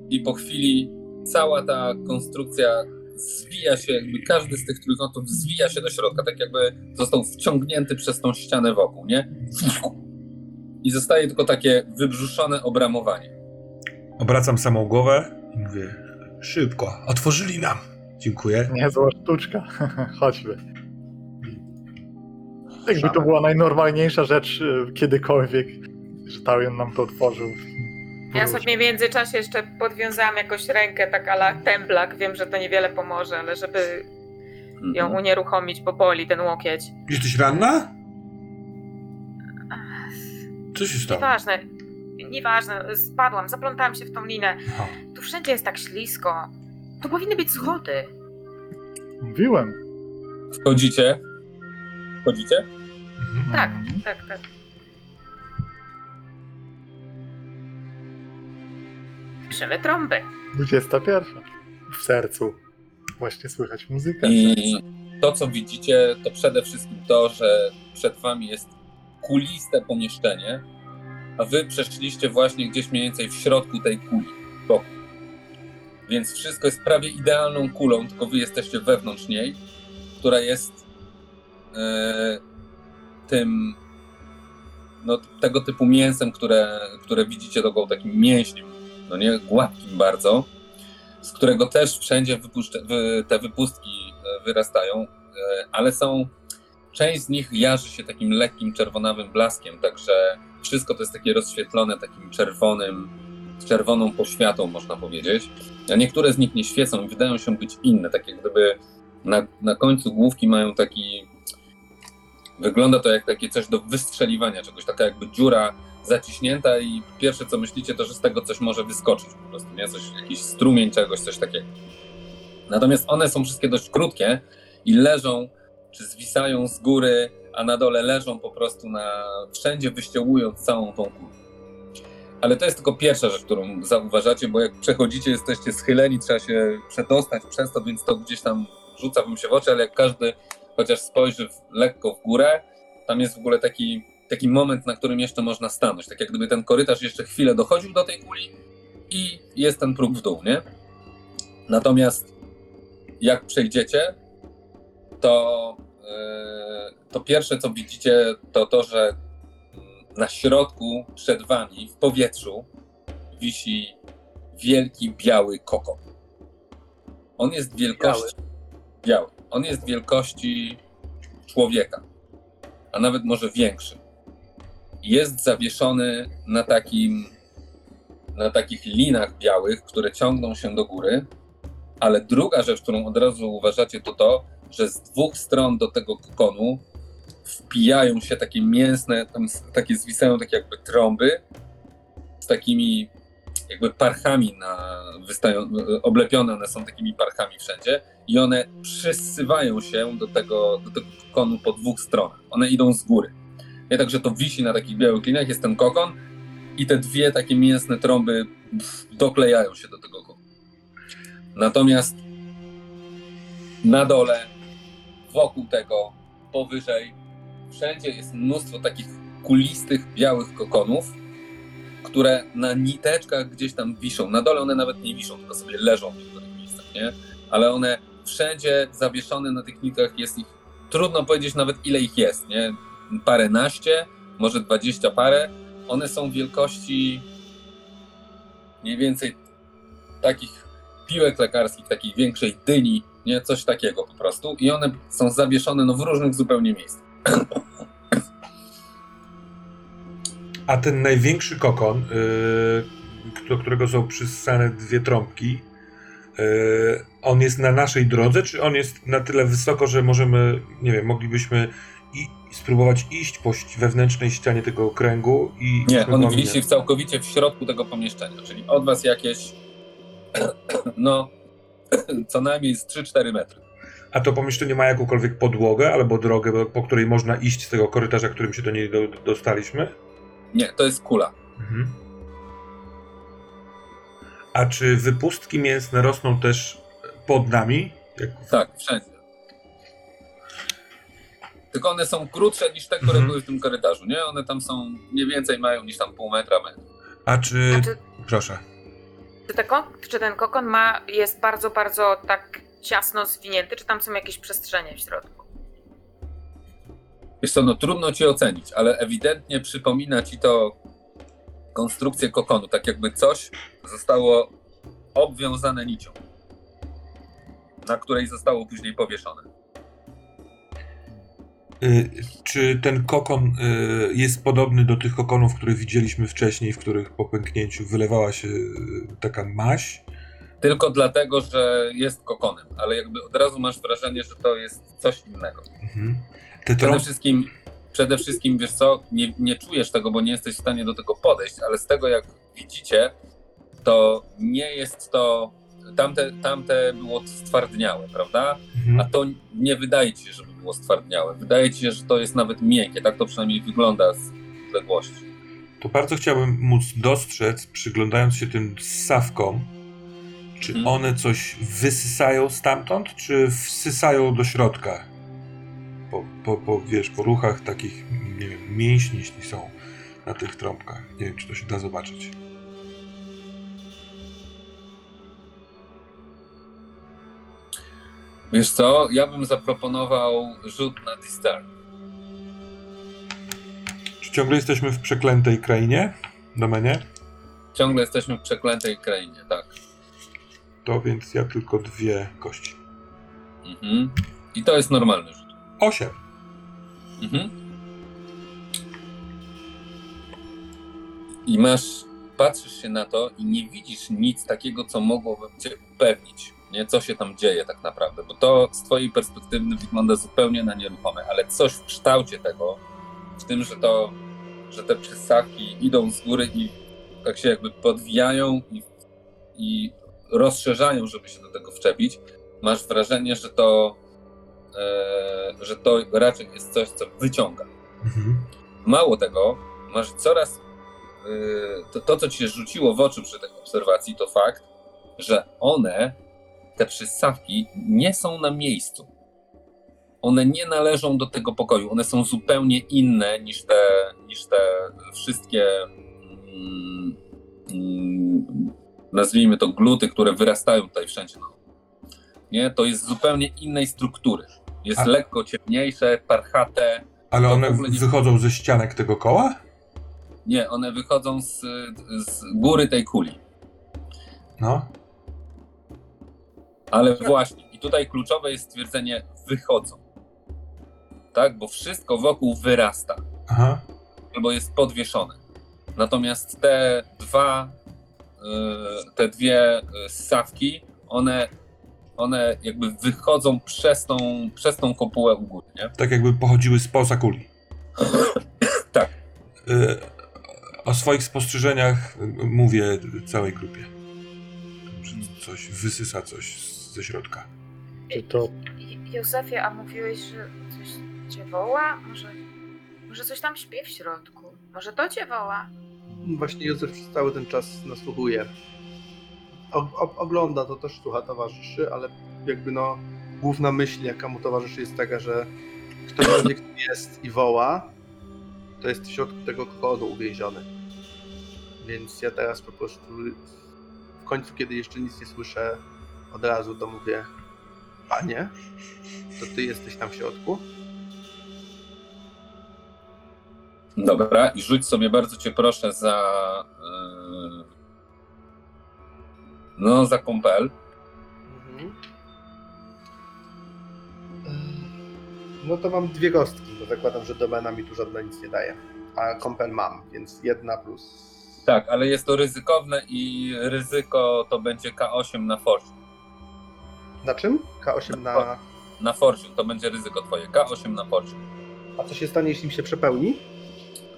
i po chwili cała ta konstrukcja zwija się, jakby każdy z tych trójkątów zwija się do środka, tak jakby został wciągnięty przez tą ścianę wokół, nie? I zostaje tylko takie wybrzuszone obramowanie.
Obracam samą głowę i mówię: Szybko, otworzyli nam. Dziękuję.
Niezła sztuczka. Chodźmy. Jakby to była najnormalniejsza rzecz e, kiedykolwiek, że Talion nam to otworzył.
Ja sobie w międzyczasie jeszcze podwiązałam jakoś rękę, tak ala temblak. Wiem, że to niewiele pomoże, ale żeby ją
Mhm.
unieruchomić, bo boli ten łokieć.
Jesteś ranna? Co się stało?
Nieważne, nieważne. Spadłam, zaplątałam się w tą linę.
Aha.
Tu wszędzie jest tak ślisko. Tu powinny być schody.
Mówiłem.
Wchodzicie? Wchodzicie?
Mhm.
Tak, tak, tak. Szymy trąby.
21. W sercu. Właśnie słychać muzykę.
I to, co widzicie, to przede wszystkim to, że przed wami jest kuliste pomieszczenie, a wy przeszliście właśnie gdzieś mniej więcej w środku tej kuli, boku. Więc wszystko jest prawie idealną kulą, tylko wy jesteście wewnątrz niej, która jest e, tym, no, tego typu mięsem, które, które widzicie drogą takim mięśniem, no nie, gładkim bardzo, z którego też wszędzie te wypustki e, wyrastają, e, ale są, część z nich jarzy się takim lekkim czerwonawym blaskiem, także wszystko to jest takie rozświetlone takim czerwonym, czerwoną poświatą, można powiedzieć. A niektóre z nich nie świecą i wydają się być inne, tak jak gdyby na, na końcu główki mają taki, wygląda to jak takie coś do wystrzeliwania czegoś, taka jakby dziura zaciśnięta i pierwsze co myślicie to, że z tego coś może wyskoczyć po prostu, nie? Coś, jakiś strumień czegoś, coś takiego. Natomiast one są wszystkie dość krótkie i leżą, czy zwisają z góry, a na dole leżą po prostu na, wszędzie wyściełując całą tą kulę. Ale to jest tylko pierwsza rzecz, którą zauważacie, bo jak przechodzicie, jesteście schyleni, trzeba się przedostać przez to, więc to gdzieś tam rzuca wam się w oczy, ale jak każdy chociaż spojrzy w, lekko w górę, tam jest w ogóle taki, taki moment, na którym jeszcze można stanąć. Tak jak gdyby ten korytarz jeszcze chwilę dochodził do tej kuli i jest ten próg w dół, nie? Natomiast jak przejdziecie, to, yy, to pierwsze co widzicie, to to, że na środku przed wami w powietrzu wisi wielki biały kokon. On jest wielkości. Biały. On jest wielkości człowieka, a nawet może większy. Jest zawieszony na takim na takich linach białych, które ciągną się do góry, ale druga rzecz, którą od razu uważacie, to to, że z dwóch stron do tego kokonu wpijają się takie mięsne, tam takie zwisają takie jakby trąby z takimi jakby parchami na wystają, oblepione one są takimi parchami wszędzie i one przysywają się do tego, do tego kokonu po dwóch stronach. One idą z góry. Nie także to wisi na takich białych liniach, jest ten kokon i te dwie takie mięsne trąby doklejają się do tego kokonu. Natomiast na dole, wokół tego, powyżej, wszędzie jest mnóstwo takich kulistych, białych kokonów, które na niteczkach gdzieś tam wiszą. Na dole one nawet nie wiszą, tylko sobie leżą w niektórych miejscach, nie? Ale one wszędzie zawieszone na tych nitkach jest ich, trudno powiedzieć nawet ile ich jest, nie? Paręnaście, może dwadzieścia parę. One są wielkości mniej więcej takich piłek lekarskich, takiej większej dyni, nie? Coś takiego po prostu. I one są zawieszone no, w różnych zupełnie miejscach.
A ten największy kokon, yy, do którego są przyssane dwie trąbki, yy, on jest na naszej drodze, czy on jest na tyle wysoko, że możemy, nie wiem, moglibyśmy i, spróbować iść po wewnętrznej ścianie tego okręgu i...
Nie, on wisi całkowicie w środku tego pomieszczenia, czyli od was jakieś no co najmniej z 3-4 metry.
A to pomieszczenie ma jakąkolwiek podłogę albo drogę, po której można iść z tego korytarza, którym się do niej do, dostaliśmy?
Nie, to jest kula.
Mhm. A czy wypustki mięsne rosną też pod nami? Jak...
Tak, wszędzie. Tylko one są krótsze niż te, które
Mhm.
były w tym korytarzu, nie? One tam są, mniej więcej mają niż tam pół metra, metr.
A czy...
A czy,
Proszę.
czy, te kon, czy ten kokon ma, jest bardzo, bardzo tak ciasno zwinięty, czy tam są jakieś przestrzenie w środku?
Wiesz co, no trudno ci ocenić, ale ewidentnie przypomina ci to konstrukcję kokonu, tak jakby coś zostało obwiązane nicią, na której zostało później powieszone.
Y, czy ten kokon y, jest podobny do tych kokonów, które widzieliśmy wcześniej, w których po pęknięciu wylewała się y, taka maź?
Tylko dlatego, że jest kokonem, ale jakby od razu masz wrażenie, że to jest coś innego.
Mhm. Te
Przede wszystkim, przede wszystkim wiesz co, nie, nie czujesz tego, bo nie jesteś w stanie do tego podejść, ale z tego jak widzicie, to nie jest to. Tamte, tamte było stwardniałe, prawda? A
Mhm.
to nie wydaje ci się, żeby było stwardniałe. Wydaje ci się, że to jest nawet miękkie. Tak to przynajmniej wygląda z odległości.
To bardzo chciałbym móc dostrzec, przyglądając się tym ssawkom, czy
Mhm.
one coś wysysają stamtąd, czy wsysają do środka? Po, po, po, wiesz, po ruchach takich, nie wiem, mięśni, jeśli są na tych trąbkach. Nie wiem, czy to się da zobaczyć.
Wiesz co, ja bym zaproponował rzut na Discern.
Czy ciągle jesteśmy w przeklętej krainie, domenie?
Ciągle jesteśmy w przeklętej krainie, tak.
To więc ja tylko dwie kości.
Mhm. I to jest normalny rzut.
Osiem.
Mhm. I masz, patrzysz się na to i nie widzisz nic takiego, co mogłoby cię upewnić, nie? co się tam dzieje tak naprawdę, bo to z twojej perspektywy wygląda zupełnie na nieruchome, ale coś w kształcie tego, w tym, że to, że te przystawki idą z góry i tak się jakby podwijają i, i rozszerzają, żeby się do tego wczepić, masz wrażenie, że to, e, że to raczej jest coś, co wyciąga.
Mhm.
Mało tego, masz coraz. Yy, to, to, co ci się rzuciło w oczy przy tej obserwacji, to fakt, że one, te przystawki, nie są na miejscu. One nie należą do tego pokoju. One są zupełnie inne niż te, niż te wszystkie. Mm, mm, nazwijmy to gluty, które wyrastają tutaj wszędzie. Nie, to jest zupełnie innej struktury. Jest
A-
lekko ciemniejsze, parchate.
Ale one
nie-
wychodzą ze ścianek tego koła?
Nie, one wychodzą z, z góry tej kuli.
No.
Ale właśnie, i tutaj kluczowe jest stwierdzenie wychodzą. Tak, bo wszystko wokół wyrasta
Aha.
albo jest podwieszone. Natomiast te dwa, y, te dwie y, ssawki, one, one jakby wychodzą przez tą, przez tą kopułę u góry, nie?
Tak jakby pochodziły z poza kuli.
Tak.
Y, o swoich spostrzeżeniach mówię całej grupie. Coś wysysa coś ze środka.
Czy to
Józefie, a mówiłeś, że coś cię woła? Może, może coś tam śpi w środku? Może to cię woła?
Właśnie Józef przez cały ten czas nasłuchuje. O, o, ogląda to też słucha towarzyszy, ale jakby no główna myśl jaka mu towarzyszy jest taka, że ktokolwiek tu jest i woła, to jest w środku tego kokonu uwięziony. Więc ja teraz po prostu w końcu, kiedy jeszcze nic nie słyszę, od razu to mówię Panie, to ty jesteś tam w środku?
Dobra, i rzuć sobie bardzo cię proszę za. Yy, no, za kompel.
Mhm. No to mam dwie kostki, bo zakładam, że domena mi tu żadna nic nie daje. A kompel mam, więc jedna plus.
Tak, ale jest to ryzykowne i ryzyko to będzie K8 na Fortune.
Na czym? K8 na.
Na Fortune to będzie ryzyko twoje. K8 na Fortune.
A co się stanie, jeśli mi się przepełni?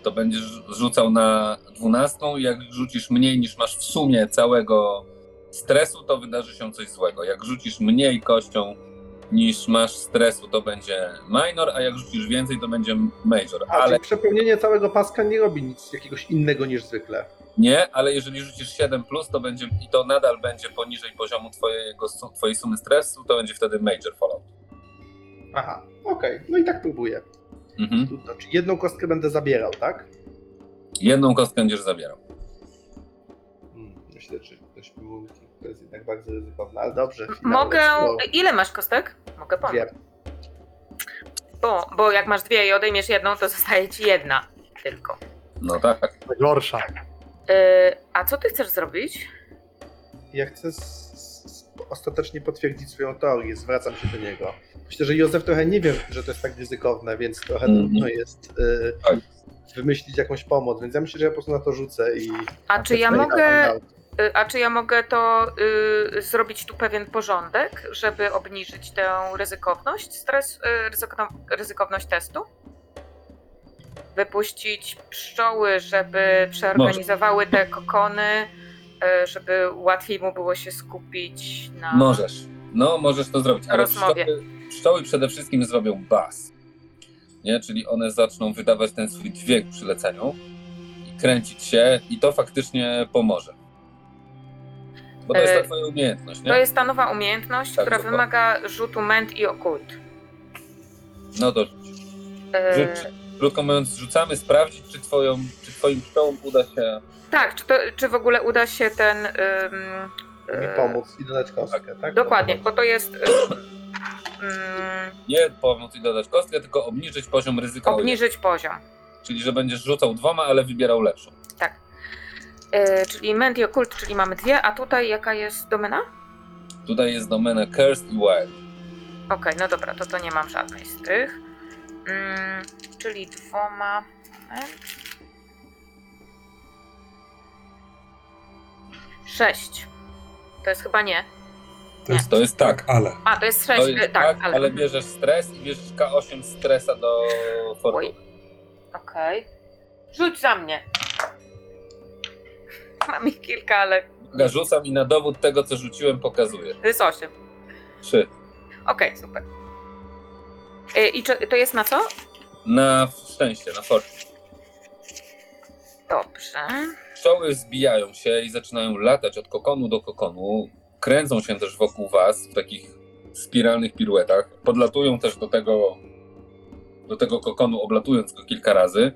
To będziesz rzucał na 12. Jak rzucisz mniej niż masz w sumie całego stresu, to wydarzy się coś złego. Jak rzucisz mniej kością niż masz stresu, to będzie minor, a jak rzucisz więcej, to będzie major.
A,
Ale
przepełnienie całego paska nie robi nic jakiegoś innego niż zwykle.
nie, ale jeżeli rzucisz 7 plus, to będzie i to nadal będzie poniżej poziomu twojego, twojej sumy stresu, to będzie wtedy major fallout.
Aha, okej, no i tak próbuję.
Mhm.
Znaczy jedną kostkę będę zabierał, tak?
Jedną kostkę będziesz zabierał.
Hmm, myślę, że ktoś to jest jednak bardzo ryzykowne, ale dobrze.
Mogę. Ile masz kostek? Mogę pomóc.
dwie.
Bo, bo jak masz dwie i odejmiesz jedną, to zostaje ci jedna tylko.
No tak.
gorsza?
Yy, a co ty chcesz zrobić?
Ja chcę ostatecznie potwierdzić swoją teorię, zwracam się do niego. Myślę, że Józef trochę nie wie, że to jest tak ryzykowne, więc trochę
Mhm.
trudno jest y,
Tak.
wymyślić jakąś pomoc, więc ja myślę, że ja po prostu na to rzucę i...
A czy ja mogę.
out.
Y, A czy ja mogę to y, zrobić tu pewien porządek, żeby obniżyć tę ryzykowność, stres, y, ryzykowno, ryzykowność testu? Wypuścić pszczoły, żeby przeorganizowały te kokony, y, żeby łatwiej mu było się skupić na.
Możesz. No, możesz to zrobić. Ale
Rozmowie.
pszczoły, pszczoły przede wszystkim zrobią bas. Nie? Czyli one zaczną wydawać ten swój dźwięk przy leceniu i kręcić się, i to faktycznie pomoże. Bo to jest
E,
ta twoja umiejętność, nie?
To jest ta nowa umiejętność,
Tak,
która
dokładnie.
wymaga rzutu ment i okult.
No to rzuć.
Y,
Rzuć. Krótko mówiąc, rzucamy sprawdzić, czy, twoją, czy twoim pszczołom uda się.
tak, czy, to, czy w ogóle uda się ten. ym,
Mi
y,
pomóc i dodać kostkę, tak?
Dokładnie,
O to
bo to jest. ym,
Nie pomóc i dodać kostkę, tylko obniżyć poziom ryzyka. o
obniżyć poziom.
Czyli, że będziesz rzucał dwoma, ale wybierał lepszą.
Tak. Y, czyli Ment i Okult, czyli mamy dwie, a tutaj jaka jest domena?
Tutaj jest domena Cursed i Wild.
Okej, no dobra, to to nie mam żadnej z tych. Mm, czyli dwoma. Moment. Sześć. To jest chyba nie.
To jest,
To jest tak.
ale.
A, to jest sześć.
To jest
y, tak,
tak, ale... bierzesz stres i bierzesz K8 stresa do fortuny.
Oj. Okej. Rzuć za mnie. Mam ich kilka, ale
Ja rzucam i na dowód tego, co rzuciłem, pokazuję.
to jest osiem.
Trzy.
Okej, super. Y, I czy, to jest na co?
Na szczęście, na fortune.
Dobrze.
Pszczoły zbijają się i zaczynają latać od kokonu do kokonu. Kręcą się też wokół was w takich spiralnych piruetach. Podlatują też do tego, do tego kokonu, oblatując go kilka razy.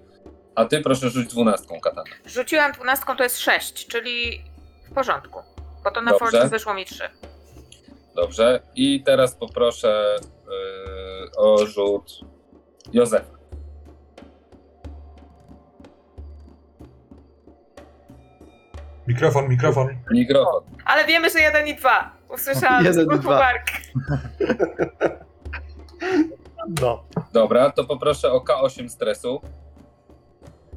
A ty proszę rzuć dwunastką katana.
Rzuciłam dwunastką, to jest sześć, czyli w porządku. Bo to na
Dobrze.
Forge wyszło mi trzy.
Dobrze. I teraz poproszę yy, o rzut Józefa.
Mikrofon, mikrofon.
Mikrofon.
Ale wiemy, że jeden i dwa. Usłyszałam
Jeden
z
i dwa.
bark.
No.
Dobra, to poproszę o K8 stresu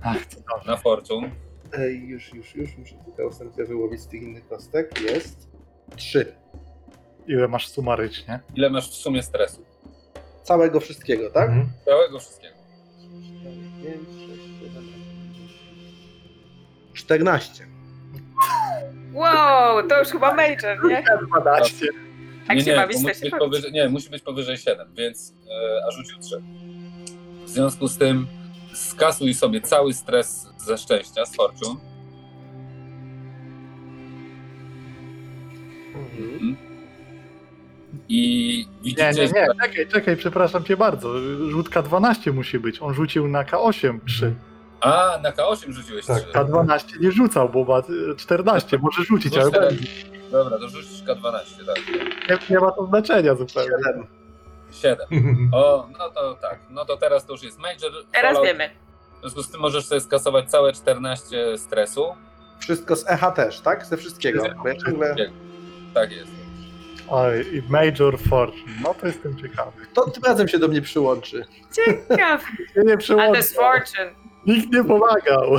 Ach, co dobrze.
na Fortune.
Ej, już, już, już, muszę tylko ósemkę wyłowić z tych innych kostek. Jest. Trzy.
Ile masz sumarycznie?
Ile masz w sumie stresu?
Całego wszystkiego, tak?
Mhm.
Całego wszystkiego.
4, 5, 6, 7, 14.
Wow, to już chyba major, nie?
12.
Jak
nie,
się
nie,
bawić,
to
to
musi
się
być
bawić.
powyżej, nie, musi być powyżej 7, więc e, a rzucił 3. W związku z tym skasuj sobie cały stres ze szczęścia, z fortune.
Mhm.
I
Nie,
widzicie,
nie, nie,
że
czekaj, czekaj, przepraszam cię bardzo. Rzutka 12 musi być. On rzucił na K8 3.
A, na K8 rzuciłeś
Tak,
3.
K12 nie rzucał, bo ma y, 14. Może rzucić, ale
teraz.
będzie.
Dobra, to rzucisz K12, tak.
Nie, nie ma to znaczenia zupełnie.
7.
7. O, no to tak. No to teraz to już jest major.
Teraz
fallout.
wiemy.
W związku z tym możesz sobie skasować całe 14 stresu.
Wszystko z echa też, tak? Ze wszystkiego. Bo ja ciągle...
Tak jest.
Oj, i Major Fortune. No to jestem ciekawy.
To tym razem się do mnie przyłączy.
Ciekawe.
Nie, nie
A jest fortune.
Nikt nie pomagał.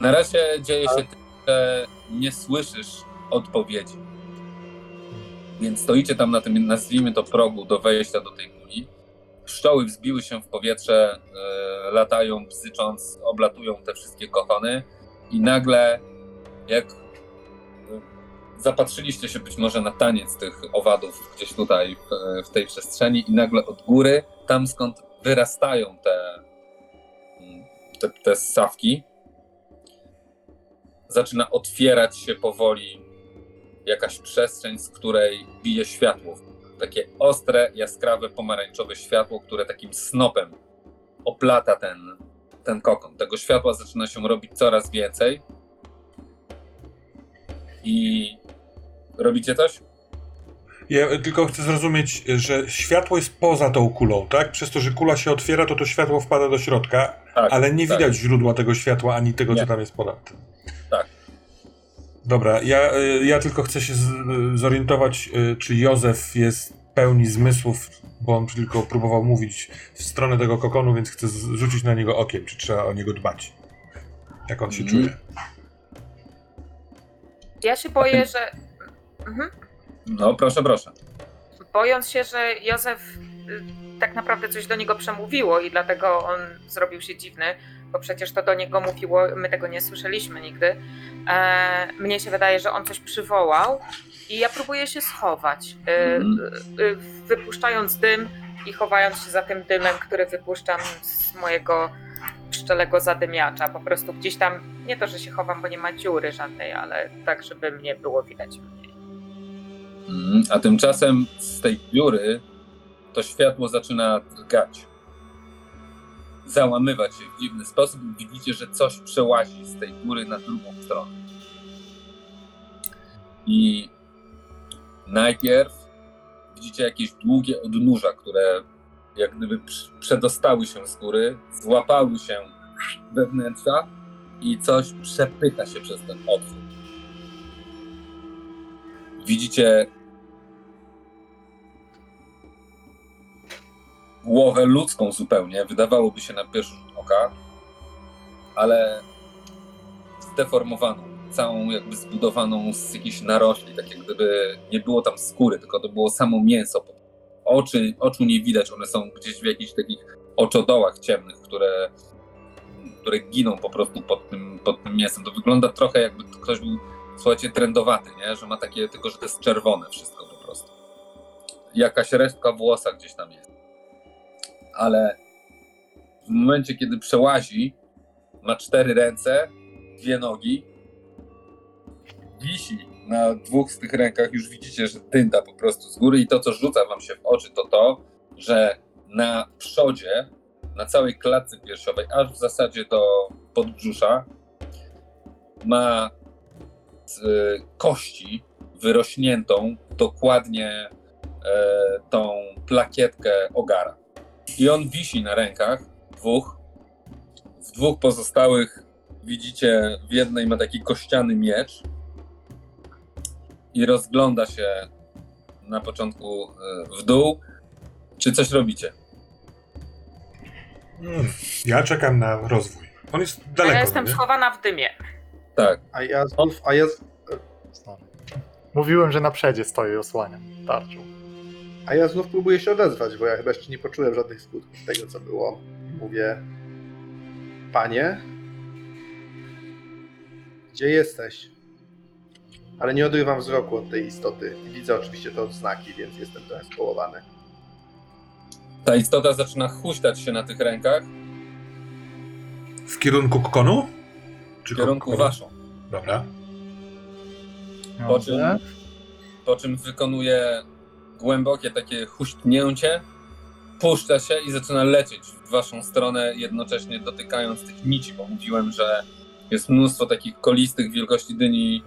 Na razie dzieje się tym, że nie słyszysz odpowiedzi. Więc stoicie tam na tym, nazwijmy to progu do wejścia do tej kuli. Pszczoły wzbiły się w powietrze, e, latają, bzycząc, oblatują te wszystkie kochony i nagle jak e, zapatrzyliście się być może na taniec tych owadów gdzieś tutaj w, w tej przestrzeni i nagle od góry, tam skąd wyrastają te, te, te ssawki, zaczyna otwierać się powoli jakaś przestrzeń, z której bije światło. Takie ostre, jaskrawe, pomarańczowe światło, które takim snopem oplata ten, ten kokon. Tego światła zaczyna się robić coraz więcej. I robicie coś?
Ja tylko chcę zrozumieć, że światło jest poza tą kulą, tak? Przez to, że kula się otwiera, to to światło wpada do środka,
Tak,
ale nie
tak.
widać źródła tego światła, ani tego,
Nie.
co tam jest ponad. Dobra, ja, y, ja tylko chcę się y, zorientować, y, czy Józef jest pełni zmysłów, bo on tylko próbował mówić w stronę tego kokonu, więc chcę rzucić na niego okiem, czy trzeba o niego dbać. Jak on się
Mhm.
czuje.
Ja się boję, że. Mhm.
No, proszę, proszę.
Bojąc się, że Józef tak naprawdę coś do niego przemówiło i dlatego on zrobił się dziwny, bo przecież to do niego mówiło, my tego nie słyszeliśmy nigdy. E, mnie się wydaje, że on coś przywołał i ja próbuję się schować,
Mhm.
y, wypuszczając dym i chowając się za tym dymem, który wypuszczam z mojego pszczelego zadymiacza. Po prostu gdzieś tam, nie to, że się chowam, bo nie ma dziury żadnej, ale tak, żeby mnie było widać mniej.
Mm, A tymczasem z tej dziury to światło zaczyna drgać. Załamywać się w dziwny sposób i widzicie, że coś przełazi z tej góry na drugą stronę. I najpierw widzicie jakieś długie odnóża, które jak gdyby przedostały się z góry, złapały się we wnętrza i coś przepycha się przez ten otwór. Widzicie głowę ludzką zupełnie, wydawałoby się na pierwszy rzut oka, ale zdeformowaną, całą jakby zbudowaną z jakichś narośli, tak jak gdyby nie było tam skóry, tylko to było samo mięso. Oczy, oczu nie widać, one są gdzieś w jakichś takich oczodołach ciemnych, które, które giną po prostu pod tym, pod tym mięsem. To wygląda trochę jakby ktoś był, słuchajcie, trendowaty, nie? że ma takie, tylko że to jest czerwone wszystko po prostu. Jakaś resztka włosa gdzieś tam jest ale w momencie, kiedy przełazi, ma cztery ręce, dwie nogi, wisi na dwóch z tych rękach, już widzicie, że dynda po prostu z góry i to, co rzuca wam się w oczy, to to, że na przodzie, na całej klatce piersiowej, aż w zasadzie do podbrzusza, ma y, kości wyrośniętą dokładnie e, tą plakietkę ogara. I on wisi na rękach dwóch. W dwóch pozostałych widzicie, w jednej ma taki kościany miecz i rozgląda się na początku e, w dół. Czy coś robicie?
Mm, Ja czekam na rozwój. On jest
A
daleko,
ja jestem
nie?
schowana w dymie.
Tak.
A ja znów, a ja,
Sorry. Mówiłem, że na przedzie stoję i osłaniam tarczą.
A ja znów próbuję się odezwać, bo ja chyba jeszcze nie poczułem żadnych skutków tego, co było. Mówię, panie, Gdzie jesteś? Ale nie odrywam wzroku od tej istoty. Widzę oczywiście te odznaki, więc jestem trochę społowany.
Ta istota zaczyna huśtać się na tych rękach
W kierunku kokonu? Czy
w kierunku
kokonu?
waszą.
Dobra.
Po czym, po czym wykonuje głębokie takie huśtnięcie, puszcza się i zaczyna lecieć w waszą stronę, jednocześnie dotykając tych nici, bo mówiłem, że jest mnóstwo takich kolistych wielkości dyni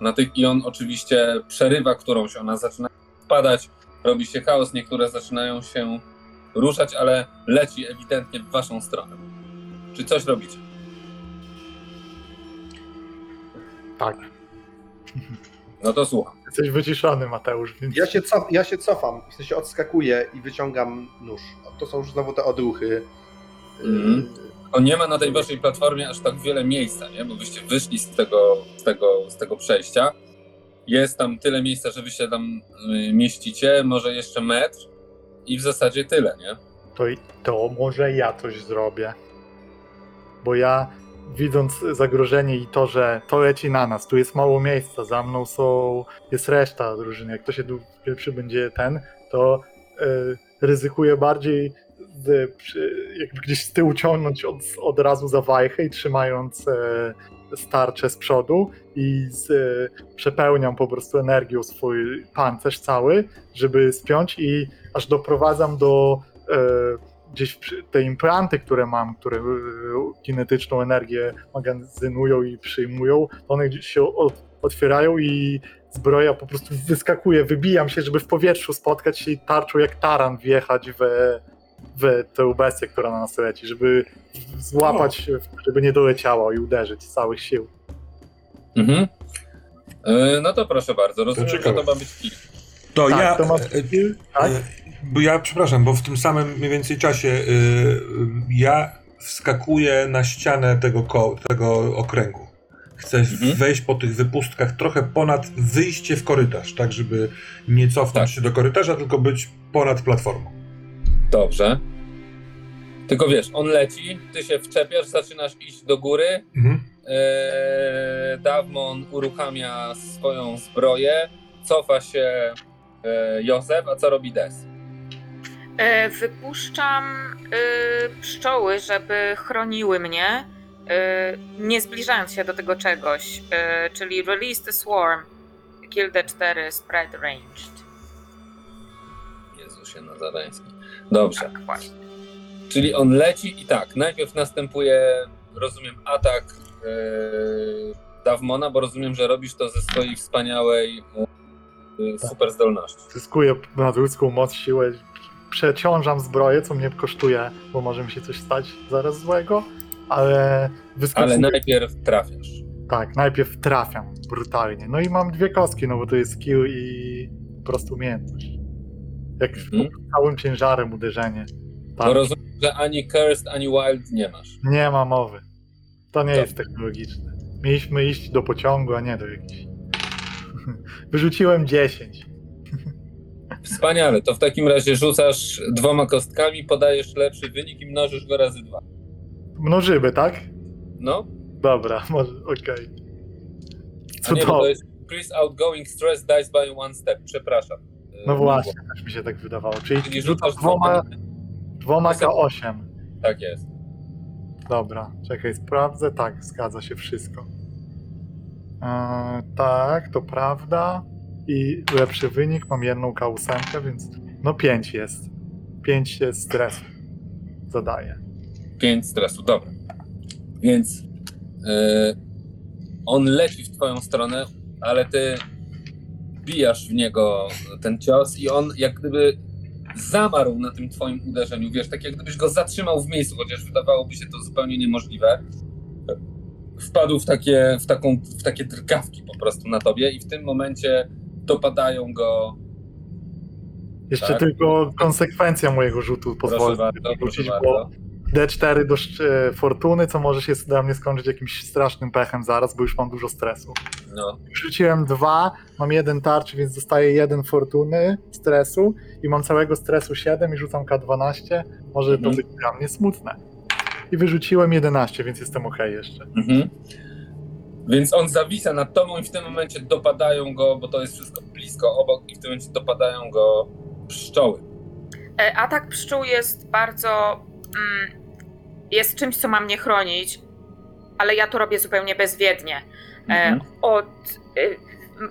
na tych i on oczywiście przerywa którąś, ona zaczyna spadać, robi się chaos, niektóre zaczynają się ruszać, ale leci ewidentnie w waszą stronę. Czy coś robicie?
Tak.
No to słucham.
Jesteś wyciszony, Mateusz, więc
Ja się, cof, ja się cofam, w sensie odskakuję i wyciągam nóż. To są już znowu te odruchy. Yy,
Tylko nie ma na tej waszej platformie aż tak wiele miejsca, nie? Bo wyście wyszli z tego, z tego, z tego przejścia. Jest tam tyle miejsca, że wy się tam y, mieścicie, może jeszcze metr i w zasadzie tyle, nie?
to, to może ja coś zrobię. Bo ja, widząc zagrożenie i to, że to leci na nas, tu jest mało miejsca, za mną są, jest reszta drużyny. Jak to się pierwszy będzie ten, to e, ryzykuję bardziej przy, jakby gdzieś z tyłu ciągnąć od, od razu za wajchę i trzymając e, starcze z przodu i z, e, przepełniam po prostu energią swój pancerz cały, żeby spiąć i aż doprowadzam do e, gdzieś te implanty, które mam, które e, kinetyczną energię magazynują i przyjmują, to one gdzieś się otwierają i zbroja po prostu wyskakuje, wybijam się, żeby w powietrzu spotkać się i tarczą jak taran wjechać w, w tę bestię, która na nas leci, żeby złapać, żeby nie doleciała i uderzyć z całych sił.
Mhm. Y, no to proszę bardzo, rozumiem, że
ciekawe.
to ma być kit.
To
tak,
ja.
to ma
e,
tak?
Bo ja, przepraszam, bo w tym samym mniej więcej czasie y, y, ja wskakuję na ścianę tego, ko- tego okręgu. Chcę
Mhm.
wejść po tych wypustkach trochę ponad wyjście w korytarz, tak żeby nie cofnąć
Tak.
się do korytarza, tylko być ponad platformą.
Dobrze. Tylko wiesz, on leci, ty się wczepiasz, zaczynasz iść do góry,
Mhm.
Eee, Davmon uruchamia swoją zbroję, cofa się e, Józef, a co robi Des?
E, Wypuszczam e, pszczoły, żeby chroniły mnie, e, nie zbliżając się do tego czegoś, e, czyli release the swarm, kill the 4, spread ranged.
Jezusie Nazareński. Dobrze,
Tak, właśnie.
czyli on leci i tak, najpierw następuje, rozumiem, atak e, Davmona, bo rozumiem, że robisz to ze swojej wspaniałej e, e,
Tak.
super zdolności.
Zyskuję nadludzką moc, siłę, przeciążam zbroję, co mnie kosztuje, bo może mi się coś stać zaraz złego, ale wyskakuję.
Ale najpierw trafiasz.
Tak, najpierw trafiam brutalnie. No i mam dwie kostki, no bo to jest skill i po prostu umiejętność. Jak
Mhm.
całym ciężarem uderzenie. Tak,
Bo rozumiem, że ani Cursed, ani Wild nie masz.
nie ma mowy. To nie
Dobra.
jest technologiczne. Mieliśmy iść do pociągu, a nie do jakiejś. Wyrzuciłem 10.
Wspaniale, to w takim razie rzucasz dwoma kostkami, podajesz lepszy wynik i mnożysz go razy dwa.
Mnożymy, tak?
No,
Dobra, może, okej.
a
Co
nie, bo
to?
jest increase outgoing stress dice by one step, przepraszam.
No
Yy,
właśnie, też mi się tak wydawało. Czyli,
Czyli rzucasz
dwoma,
dwoma.
dwoma K8.
Tak jest.
Dobra, czekaj, sprawdzę. Tak, zgadza się wszystko. Eee, tak, to prawda. I lepszy wynik, mam jedną K8, więc no 5 jest. 5 jest stresu. Zadaję.
5 stresu, dobra. Więc yy, on leci w twoją stronę, ale ty bijasz w niego ten cios i on jak gdyby zamarł na tym twoim uderzeniu, wiesz, tak jak gdybyś go zatrzymał w miejscu, chociaż wydawałoby się to zupełnie niemożliwe. Wpadł w takie, w taką, w takie drgawki po prostu na tobie i w tym momencie dopadają go,
Jeszcze
Tak.
tylko konsekwencja mojego rzutu pozwoli wrócić, bo D4 do fortuny, co może się dla mnie skończyć jakimś strasznym pechem zaraz, bo już mam dużo stresu.
No,
Rzuciłem dwa, mam jeden tarczy, więc dostaję jeden fortuny stresu i mam całego stresu 7 i rzucam K12. Może
Mhm.
to być dla mnie smutne. I wyrzuciłem 11, więc jestem ok jeszcze.
Mhm. Więc on zawisa nad tobą i w tym momencie dopadają go, bo to jest wszystko blisko obok i w tym momencie dopadają go pszczoły.
E, Atak pszczół jest bardzo. Mm, jest czymś, co ma mnie chronić, ale ja to robię zupełnie bezwiednie. E,
Mhm.
od. Y,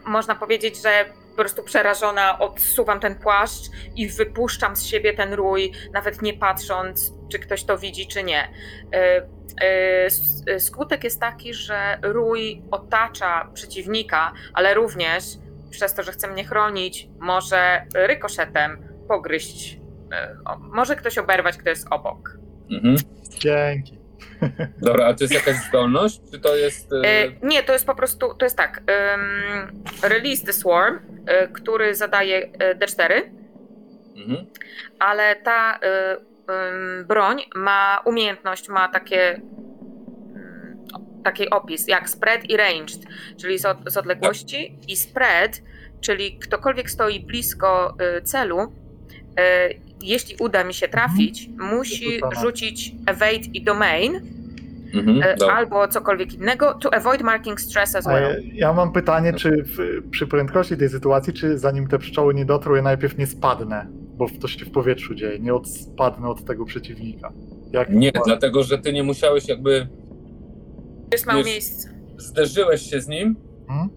można powiedzieć, że po prostu przerażona odsuwam ten płaszcz i wypuszczam z siebie ten rój, nawet nie patrząc, czy ktoś to widzi, czy nie. S- e, skutek jest taki, że rój otacza przeciwnika, ale również przez to, że chce mnie chronić, może rykoszetem pogryźć. o, Może ktoś oberwać, kto jest obok.
Mhm.
Dzięki.
Dobra, a to jest jakaś zdolność, czy to jest... E,
nie, to jest po prostu, to jest tak. Um, release the Swarm, który zadaje e, D4,
Mhm.
ale ta broń ma umiejętność, ma takie taki opis jak spread i ranged, czyli z, od, z odległości i spread, czyli ktokolwiek stoi blisko e, celu, e, jeśli uda mi się trafić, musi
To samo.
rzucić evade i domain,
Mhm. Dobra.
albo cokolwiek innego, to avoid marking stress as well.
ja mam pytanie, czy w, przy prędkości tej sytuacji, czy zanim te pszczoły nie dotrą, ja najpierw nie spadnę, bo to się w powietrzu dzieje, nie od, spadnę od tego przeciwnika. Jak
Nie, dlatego że ty nie musiałeś jakby...
jest mało miejsca.
Zderzyłeś się z nim
Hmm?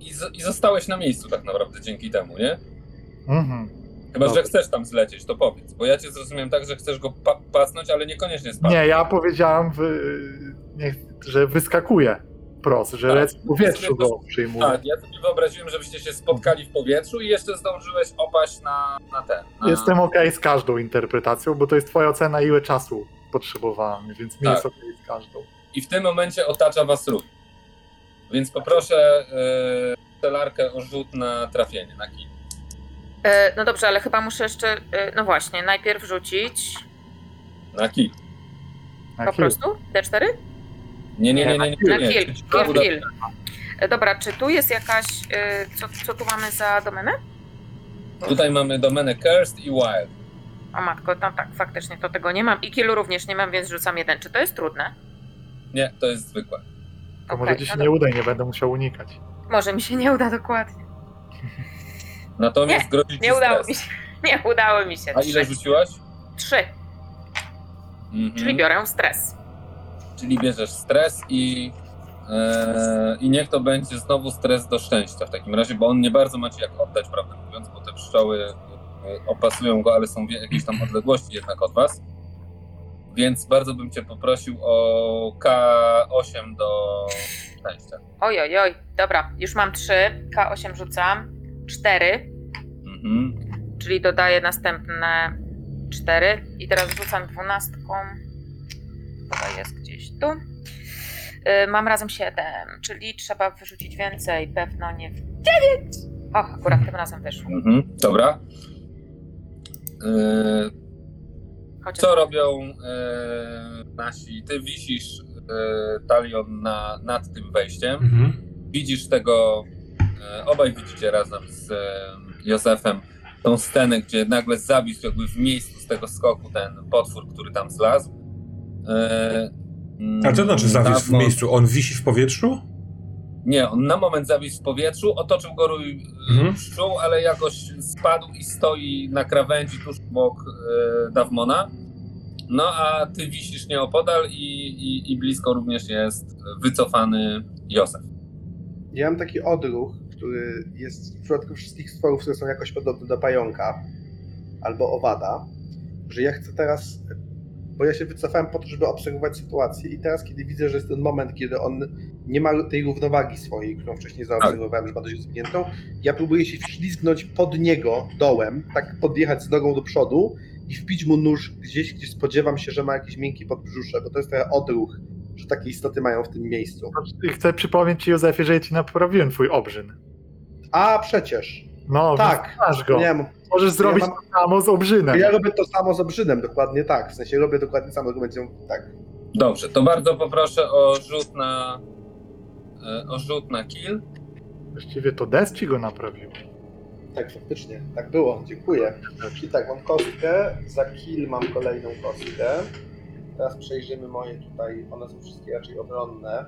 i, z, i zostałeś na miejscu tak naprawdę dzięki temu, nie?
Mhm.
Chyba,
Dobra.
że chcesz tam zlecieć, to powiedz. Bo ja cię zrozumiem tak, że chcesz go pa- pacnąć, ale niekoniecznie spadł.
Nie, ja powiedziałem, w, nie, że wyskakuje prost, że
Tak.
lecę w powietrzu go przyjmuję.
Tak, ja sobie wyobraziłem, żebyście się spotkali w powietrzu i jeszcze zdążyłeś opaść na, na ten. Na...
Jestem okej z każdą interpretacją, bo to jest twoja ocena, ile czasu potrzebowałem, więc mi
Tak.
jest okej z każdą.
I w tym momencie otacza was rój. Więc poproszę yy, celarkę o rzut na trafienie, na kij.
E, no dobrze, ale chyba muszę jeszcze, e, no właśnie, najpierw rzucić
Na kij.
Na
po prostu D4?
Nie, nie, nie, nie. nie,
Na
nie.
kill,
Czy ci
kill,
uda-
kill. E, Dobra, czy tu jest jakaś, e, co, co tu mamy za domenę?
Tutaj mamy domenę Cursed i Wild.
O matko, tam tak, faktycznie to tego nie mam i killu również nie mam, więc rzucam jeden. Czy to jest trudne?
Nie, to jest zwykłe.
To
Okej,
może ci się
no
nie uda i nie będę musiał unikać.
Może mi się nie uda dokładnie.
Natomiast
Nie,
grozi ci
Nie udało
stres.
mi się. Nie udało mi się.
A ile
Trzy.
rzuciłaś?
Trzy,
Mhm.
czyli biorę stres.
Czyli bierzesz stres i, e, i niech to będzie znowu stres do szczęścia w takim razie, bo on nie bardzo macie jak oddać, prawdę mówiąc, bo te pszczoły e, opasują go, ale są w jakiejś tam odległości jednak od was. Więc bardzo bym cię poprosił o K8 do szczęścia.
Oj, oj, oj. Dobra, już mam trzy. K8 rzucam. Cztery,
Mhm.
czyli dodaję następne cztery. I teraz rzucam dwunastką. Chyba jest gdzieś tu. Y, Mam razem siedem, czyli trzeba wyrzucić więcej. Pewno nie w dziewięć. O, akurat tym razem wyszło.
Mhm. Dobra.
Chociaż
Co robią e, nasi? Ty wisisz e, talion na, nad tym wejściem.
Mhm.
Widzisz tego, e, obaj widzicie razem z e, Józefem tą scenę, gdzie nagle zawisł jakby w miejscu z tego skoku ten potwór, który tam zlazł. E,
A co to znaczy zawisł w miejscu? On wisi w powietrzu?
Nie, on na moment zawisł w powietrzu, otoczył go rój
Mhm.
pszczół, ale jakoś spadł i stoi na krawędzi tuż obok e, Dawmona. No a ty wisisz nieopodal i, i, i blisko również jest wycofany Józef.
Ja mam taki odruch, który jest w przypadku wszystkich stworów, które są jakoś podobne do pająka albo owada, że ja chcę teraz, bo ja się wycofałem po to, żeby obserwować sytuację i teraz, kiedy widzę, że jest ten moment, kiedy on nie ma tej równowagi swojej, którą wcześniej zaobserwowałem, że ma dość zgniętą, ja próbuję się wślizgnąć pod niego dołem, tak podjechać z nogą do przodu i wbić mu nóż gdzieś, gdzie spodziewam się, że ma jakiś miękki podbrzusze, bo to jest trochę odruch, że takie istoty mają w tym miejscu.
I Chcę przypomnieć ci, Józefie, że ja ci naprawiłem twój obrzyn.
A przecież.
No,
Tak.
masz go.
Nie,
Możesz zrobić
mam-
to samo z obrzynem.
ja robię to samo z obrzynem, dokładnie tak. W sensie robię dokładnie samo, tylko będzie tak.
Dobrze, to bardzo poproszę o rzut na e, o rzut na kill.
Właściwie to Des ci go naprawił.
Tak, faktycznie. Tak było, dziękuję. Czyli tak, mam kostkę, za kill mam kolejną kostkę. Teraz przejrzymy moje tutaj, one są wszystkie raczej obronne.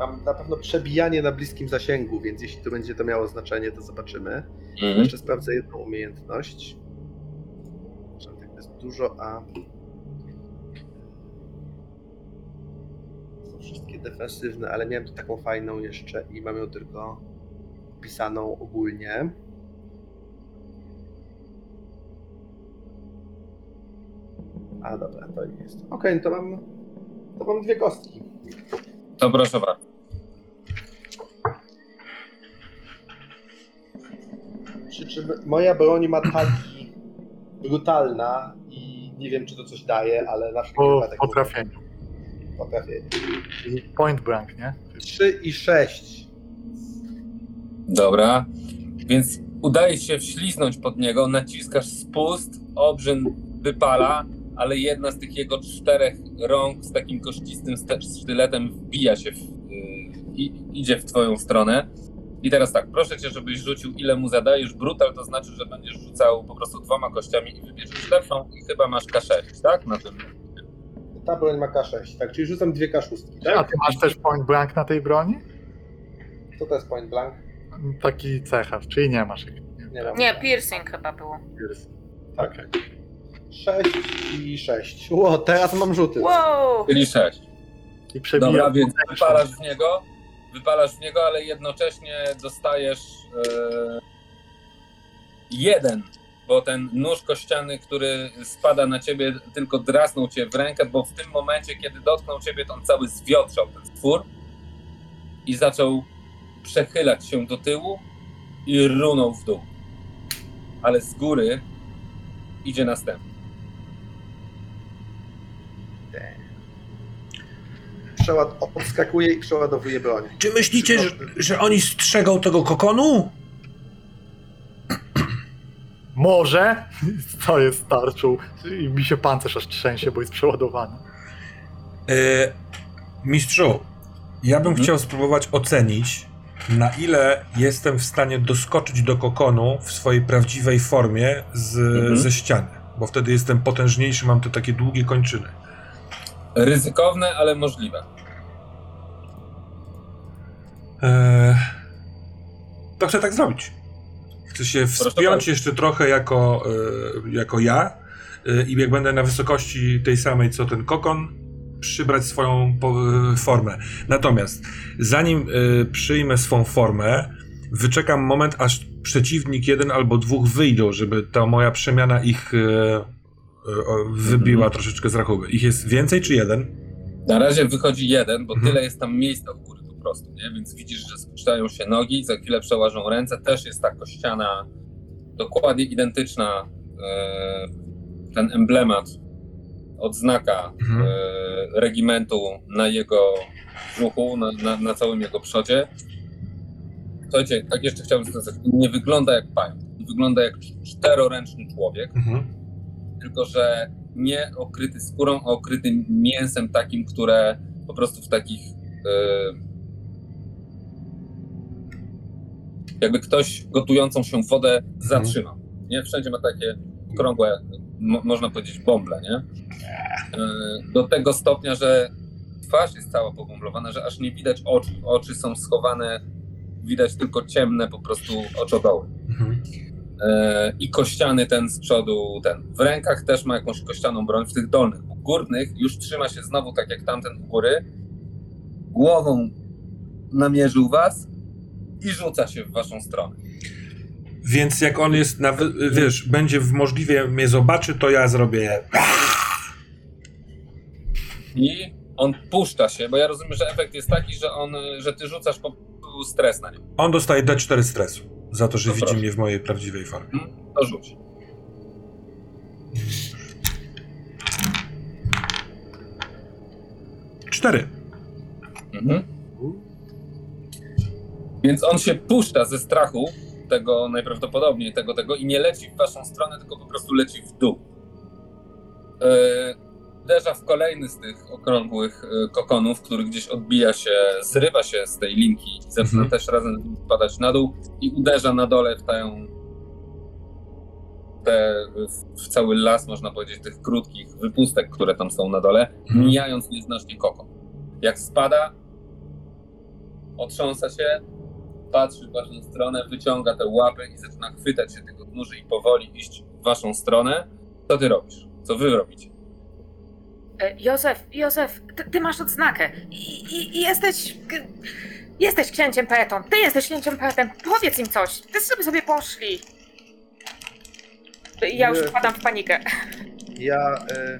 Mam na pewno przebijanie na bliskim zasięgu, więc jeśli to będzie to miało znaczenie, to zobaczymy.
Mhm.
Jeszcze sprawdzę jedną umiejętność. Tak jest dużo, a. Są wszystkie defensywne, ale miałem tu taką fajną jeszcze i mam ją tylko wpisaną ogólnie. A dobra, to nie jest. Okej, no to mam. To mam dwie kostki.
To proszę bardzo.
Przy czym moja broń ma taki brutalna i nie wiem, czy to coś daje, ale na przykład
Po potrafieniu.
potrafię.
I point blank, nie?
3 i 6.
Dobra. Więc udaje się wśliznąć pod niego, naciskasz spust, obrzyn wypala, ale jedna z tych jego czterech rąk z takim kościstym sztyletem wbija się, w, y, i, idzie w twoją stronę. I teraz tak, proszę cię, żebyś rzucił ile mu zadajesz brutal, to znaczy, że będziesz rzucał po prostu dwoma kościami i wybierzesz lepszą i chyba masz K6, tak? Na tym.
Ta broń ma K6, tak? Czyli rzucam dwie K6,
A
tak?
ty masz też point blank na tej broni?
To to jest point blank.
Taki cecharz, czyli nie masz.
Nie mam.
Nie, piercing chyba było.
Tak.
Okej.
6 i 6. Ło, teraz mam rzuty.
Wow!
Czyli 6.
I przebija.
Dobra, więc wypalasz w niego, wypalasz w niego, ale jednocześnie dostajesz e, jeden, bo ten nóż kościany, który spada na ciebie, tylko drasnął cię w rękę, bo w tym momencie, kiedy dotknął ciebie, to on cały zwiotrzał ten stwór i zaczął przechylać się do tyłu i runął w dół. Ale z góry idzie następny.
Przeład odskakuje i przeładowuje broń.
Czy myślicie, że, że oni strzegą tego kokonu?
Może? Co jest tarczą? I mi się pancerz aż trzęsie, bo jest przeładowany.
E, mistrzu, ja bym
Mhm.
chciał spróbować ocenić, na ile jestem w stanie doskoczyć do kokonu w swojej prawdziwej formie z,
Mhm.
ze ściany. Bo wtedy jestem potężniejszy, mam te takie długie kończyny.
Ryzykowne, ale możliwe.
E, to chcę tak zrobić. Chcę się wspiąć jeszcze trochę jako, e, jako ja e, i jak będę na wysokości tej samej co ten kokon, przybrać swoją po, e, formę. Natomiast zanim e, przyjmę swą formę, wyczekam moment, aż przeciwnik jeden albo dwóch wyjdą, żeby ta moja przemiana ich e, E, wybiła
mhm.
troszeczkę z rachuby. Ich jest więcej czy jeden?
Na razie wychodzi jeden, bo
mhm.
tyle jest tam miejsca u góry po prostu, nie? Więc widzisz, że spuszczają się nogi, za chwilę przełażą ręce. Też jest ta kościana, dokładnie identyczna e, ten emblemat, odznaka
mhm.
E, regimentu na jego brzuchu, na, na, na całym jego przodzie. Słuchajcie, tak jeszcze chciałbym zaznaczyć, nie wygląda jak pająk. Wygląda jak czteroręczny człowiek.
Mhm
tylko że nie okryty skórą, a okryty mięsem takim, które po prostu w takich e, jakby ktoś gotującą się wodę zatrzymał. Nie? Wszędzie ma takie okrągłe, mo, można powiedzieć, bąble, nie? E, do tego stopnia, że twarz jest cała pobąblowana, że aż nie widać oczu. Oczy są schowane, widać tylko ciemne po prostu oczodoły.
Mhm.
E, i kościany ten z przodu, ten. W rękach też ma jakąś kościaną broń, w tych dolnych. U górnych już trzyma się znowu tak jak tamten u góry. Głową namierzył was i rzuca się w waszą stronę.
Więc jak on jest na, wiesz, będzie w możliwie mnie zobaczy, to ja zrobię.
I on puszcza się, bo ja rozumiem, że efekt jest taki, że on, że ty rzucasz po prostu stres na niego.
On dostaje D4 stresu za to, że
No
widzi
proszę.
mnie w mojej prawdziwej formie.
To rzuć.
Cztery.
Mhm. Więc on się puszcza ze strachu tego najprawdopodobniej tego, tego i nie leci w waszą stronę, tylko po prostu leci w dół. Yy, uderza w kolejny z tych okrągłych yy, kokonów, który gdzieś odbija się, zrywa się z tej linki i zaczyna
Mhm.
też razem spadać na dół i uderza na dole w tę te, w, cały las, można powiedzieć, tych krótkich wypustek, które tam są na dole,
Mhm.
mijając nieznacznie kokon. Jak spada, otrząsa się, patrzy w waszą stronę, wyciąga te łapy i zaczyna chwytać się tych odnóży i powoli iść w waszą stronę. Co ty robisz? Co wy robicie?
E, Józef, Józef, ty, ty masz odznakę I, i, i jesteś... Jesteś księciem poetą, ty jesteś księciem poetem, powiedz im coś, ty sobie sobie poszli. Ja już wpadam w panikę.
Ja, e,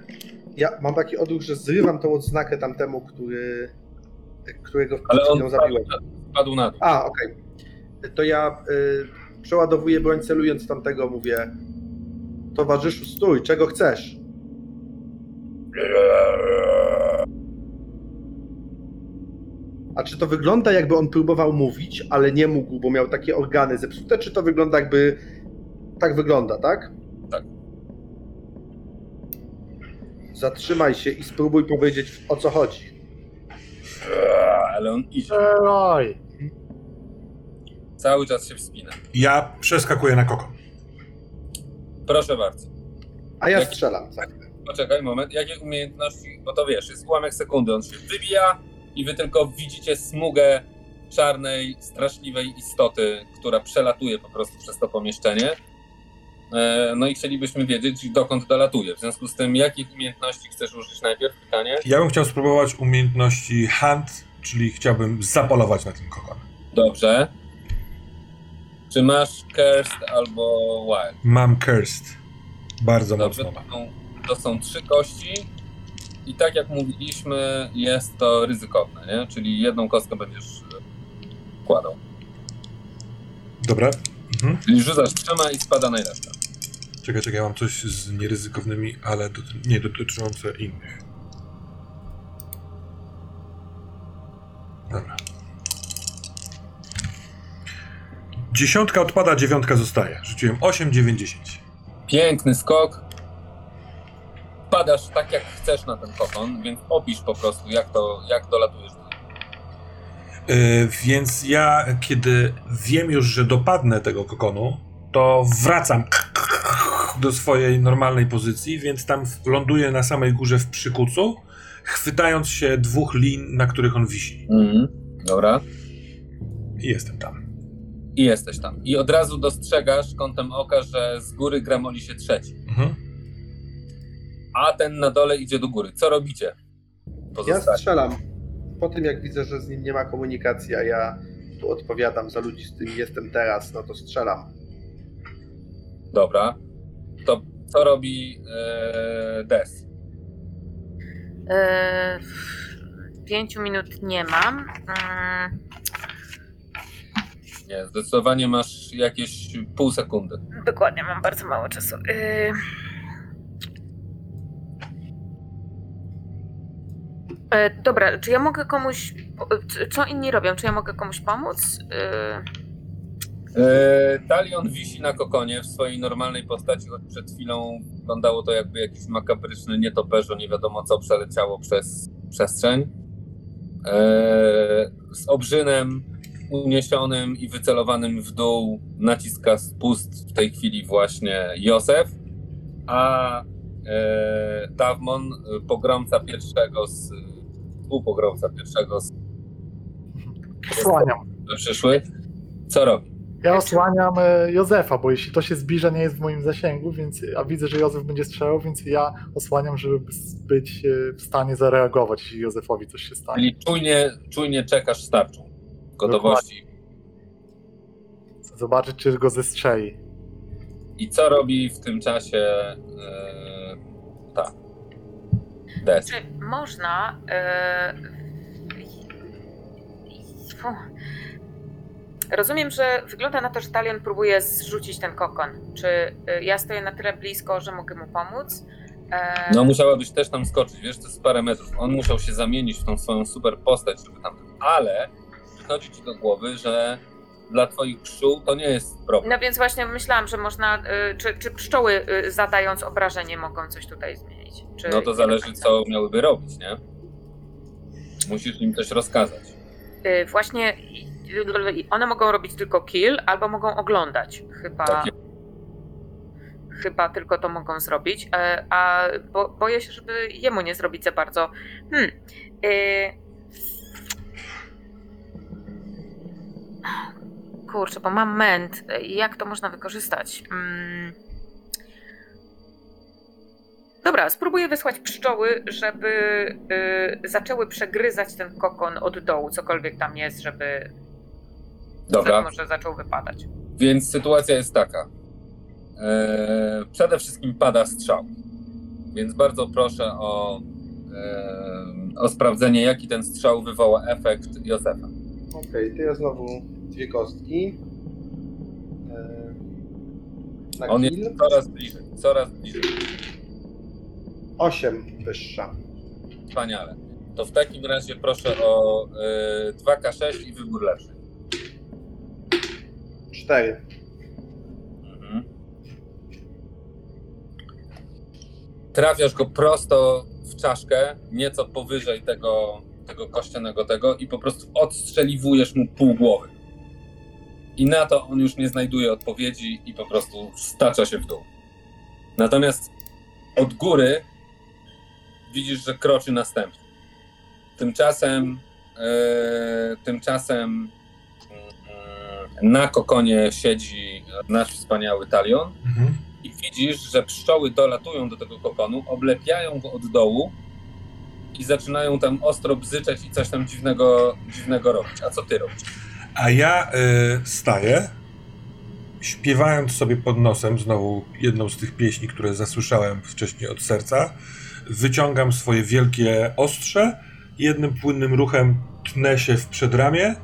ja mam taki odruch, że zrywam tą odznakę tamtemu, który, którego
Ale on
zabiłem.
Padł na dół.
A, okej. To ja y, przeładowuję broń celując tamtego, mówię Towarzyszu, stój, czego chcesz? A czy to wygląda jakby on próbował mówić, ale nie mógł, bo miał takie organy zepsute, czy to wygląda jakby... Tak wygląda, tak?
Tak.
Zatrzymaj się i spróbuj powiedzieć o co chodzi.
Ale on idzie.
Strzelaj!
Cały czas się wspina.
Ja przeskakuję na kokon.
Proszę bardzo.
A ja
Jak-
strzelam. Tak.
Poczekaj moment. Jakie umiejętności? Bo to wiesz, jest ułamek sekundy. On się wybija i wy tylko widzicie smugę czarnej, straszliwej istoty, która przelatuje po prostu przez to pomieszczenie. E, No i chcielibyśmy wiedzieć, dokąd dolatuje. W związku z tym, jakich umiejętności chcesz użyć najpierw? Pytanie.
Ja bym chciał spróbować umiejętności hunt, czyli chciałbym zapolować na ten kokon.
Dobrze. Czy masz Cursed albo Wild?
Mam cursed. Bardzo
Dobrze,
mocno mam.
To są trzy kości i tak jak mówiliśmy, jest to ryzykowne, nie? Czyli jedną kostkę będziesz e, wkładał.
Dobra. Mhm.
Czyli rzucasz trzema i spada najlepsza.
Czekaj, czekaj, ja mam coś z nieryzykownymi, ale doty- nie dotyczące innych. Dobra. Dziesiątka odpada, dziewiątka zostaje. Rzuciłem 8, 9, 10.
Piękny skok. Padasz tak jak chcesz na ten kokon, więc opisz po prostu jak to, jak dolatujesz.
Yy, więc ja, kiedy wiem już, że dopadnę tego kokonu, to wracam do swojej normalnej pozycji, więc tam ląduję na samej górze w przykucu, chwytając się dwóch lin, na których on wisi.
Mhm. Dobra.
I jestem tam.
I jesteś tam. I od razu dostrzegasz kątem oka, że z góry gramoli się trzeci.
Mhm.
A ten na dole idzie do góry. Co robicie?
Ja strzelam. Po tym jak widzę, że z nim nie ma komunikacji, a ja tu odpowiadam za ludzi, z którymi jestem teraz, no to strzelam.
Dobra. To co robi e, Des?
E, pięciu minut nie mam. Mm,
Nie, zdecydowanie masz jakieś pół sekundy.
dokładnie, mam bardzo mało czasu. E, e, dobra, czy ja mogę komuś. c- Co inni robią? Czy ja mogę komuś pomóc? E,
E, Talion wisi na kokonie w swojej normalnej postaci, choć przed chwilą wyglądało to jakby jakiś makabryczny nietoperzo, nie wiadomo co przeleciało przez przestrzeń. E, z obrzynem uniesionym i wycelowanym w dół naciska spust w tej chwili właśnie Józef, a e, Davmon, e, pogromca pierwszego z współpogromca pierwszego z
Osłaniam.
przyszły, co robi?
Ja osłaniam e, Józefa, bo jeśli to się zbliża, nie jest w moim zasięgu, więc a widzę, że Józef będzie strzelał, więc ja osłaniam, żeby być e, w stanie zareagować, jeśli Józefowi coś się stanie.
Czyli czujnie, czujnie czekasz starczą. W gotowości.
Zobaczyć, czy go zestrzeli.
I co robi w tym czasie yy, ta Des?
Czy można. Fu. Rozumiem, że wygląda na to, że Talion próbuje zrzucić ten kokon. Czy e, ja stoję na tyle blisko, że mogę mu pomóc? E,
No musiałabyś też tam skoczyć, wiesz, to jest parę metrów. On musiał się zamienić w tą swoją super postać, żeby tam... Ale przychodzi ci do głowy, że dla twoich pszczół to nie jest problem.
No więc właśnie myślałam, że można. e, Czy, czy pszczoły e, zadając obrażenie mogą coś tutaj zmienić? Czy
No to zależy, co miałyby robić, nie? Musisz im coś rozkazać.
E, Właśnie one mogą robić tylko kill albo mogą oglądać. Chyba.
Tak
Chyba tylko to mogą zrobić. E, A bo, boję się, żeby jemu nie zrobić za bardzo. Hmm. e, Kurczę, bo mam ment. Jak to można wykorzystać? Mm. Dobra, spróbuję wysłać pszczoły, żeby y, zaczęły przegryzać ten kokon od dołu, cokolwiek tam jest, żeby
Dobra,
może zaczął wypadać.
więc sytuacja jest taka. E, przede wszystkim pada strzał, więc bardzo proszę o, e, o sprawdzenie, jaki ten strzał wywoła efekt Józefa.
Okej, to ja znowu dwie kostki. E, Na
On
kill.
jest coraz bliżej, coraz bliżej.
8 wyższa.
Wspaniale. To w takim razie proszę o e, 2K6 i wybór lepszy.
4.
Mhm. Trafiasz go prosto w czaszkę, nieco powyżej tego, tego kościanego tego i po prostu odstrzeliwujesz mu pół głowy. I na to on już nie znajduje odpowiedzi i po prostu stacza się w dół. Natomiast od góry widzisz, że kroczy następny. Tymczasem, e, tymczasem mm, na kokonie siedzi nasz wspaniały talion
Mhm.
i widzisz, że pszczoły dolatują do tego kokonu, oblepiają go od dołu i zaczynają tam ostro bzyczeć i coś tam dziwnego, dziwnego robić. A co ty robisz?
A ja y, staję, śpiewając sobie pod nosem, znowu jedną z tych pieśni, które zasłyszałem wcześniej od serca, wyciągam swoje wielkie ostrze jednym płynnym ruchem tnę się w przedramię,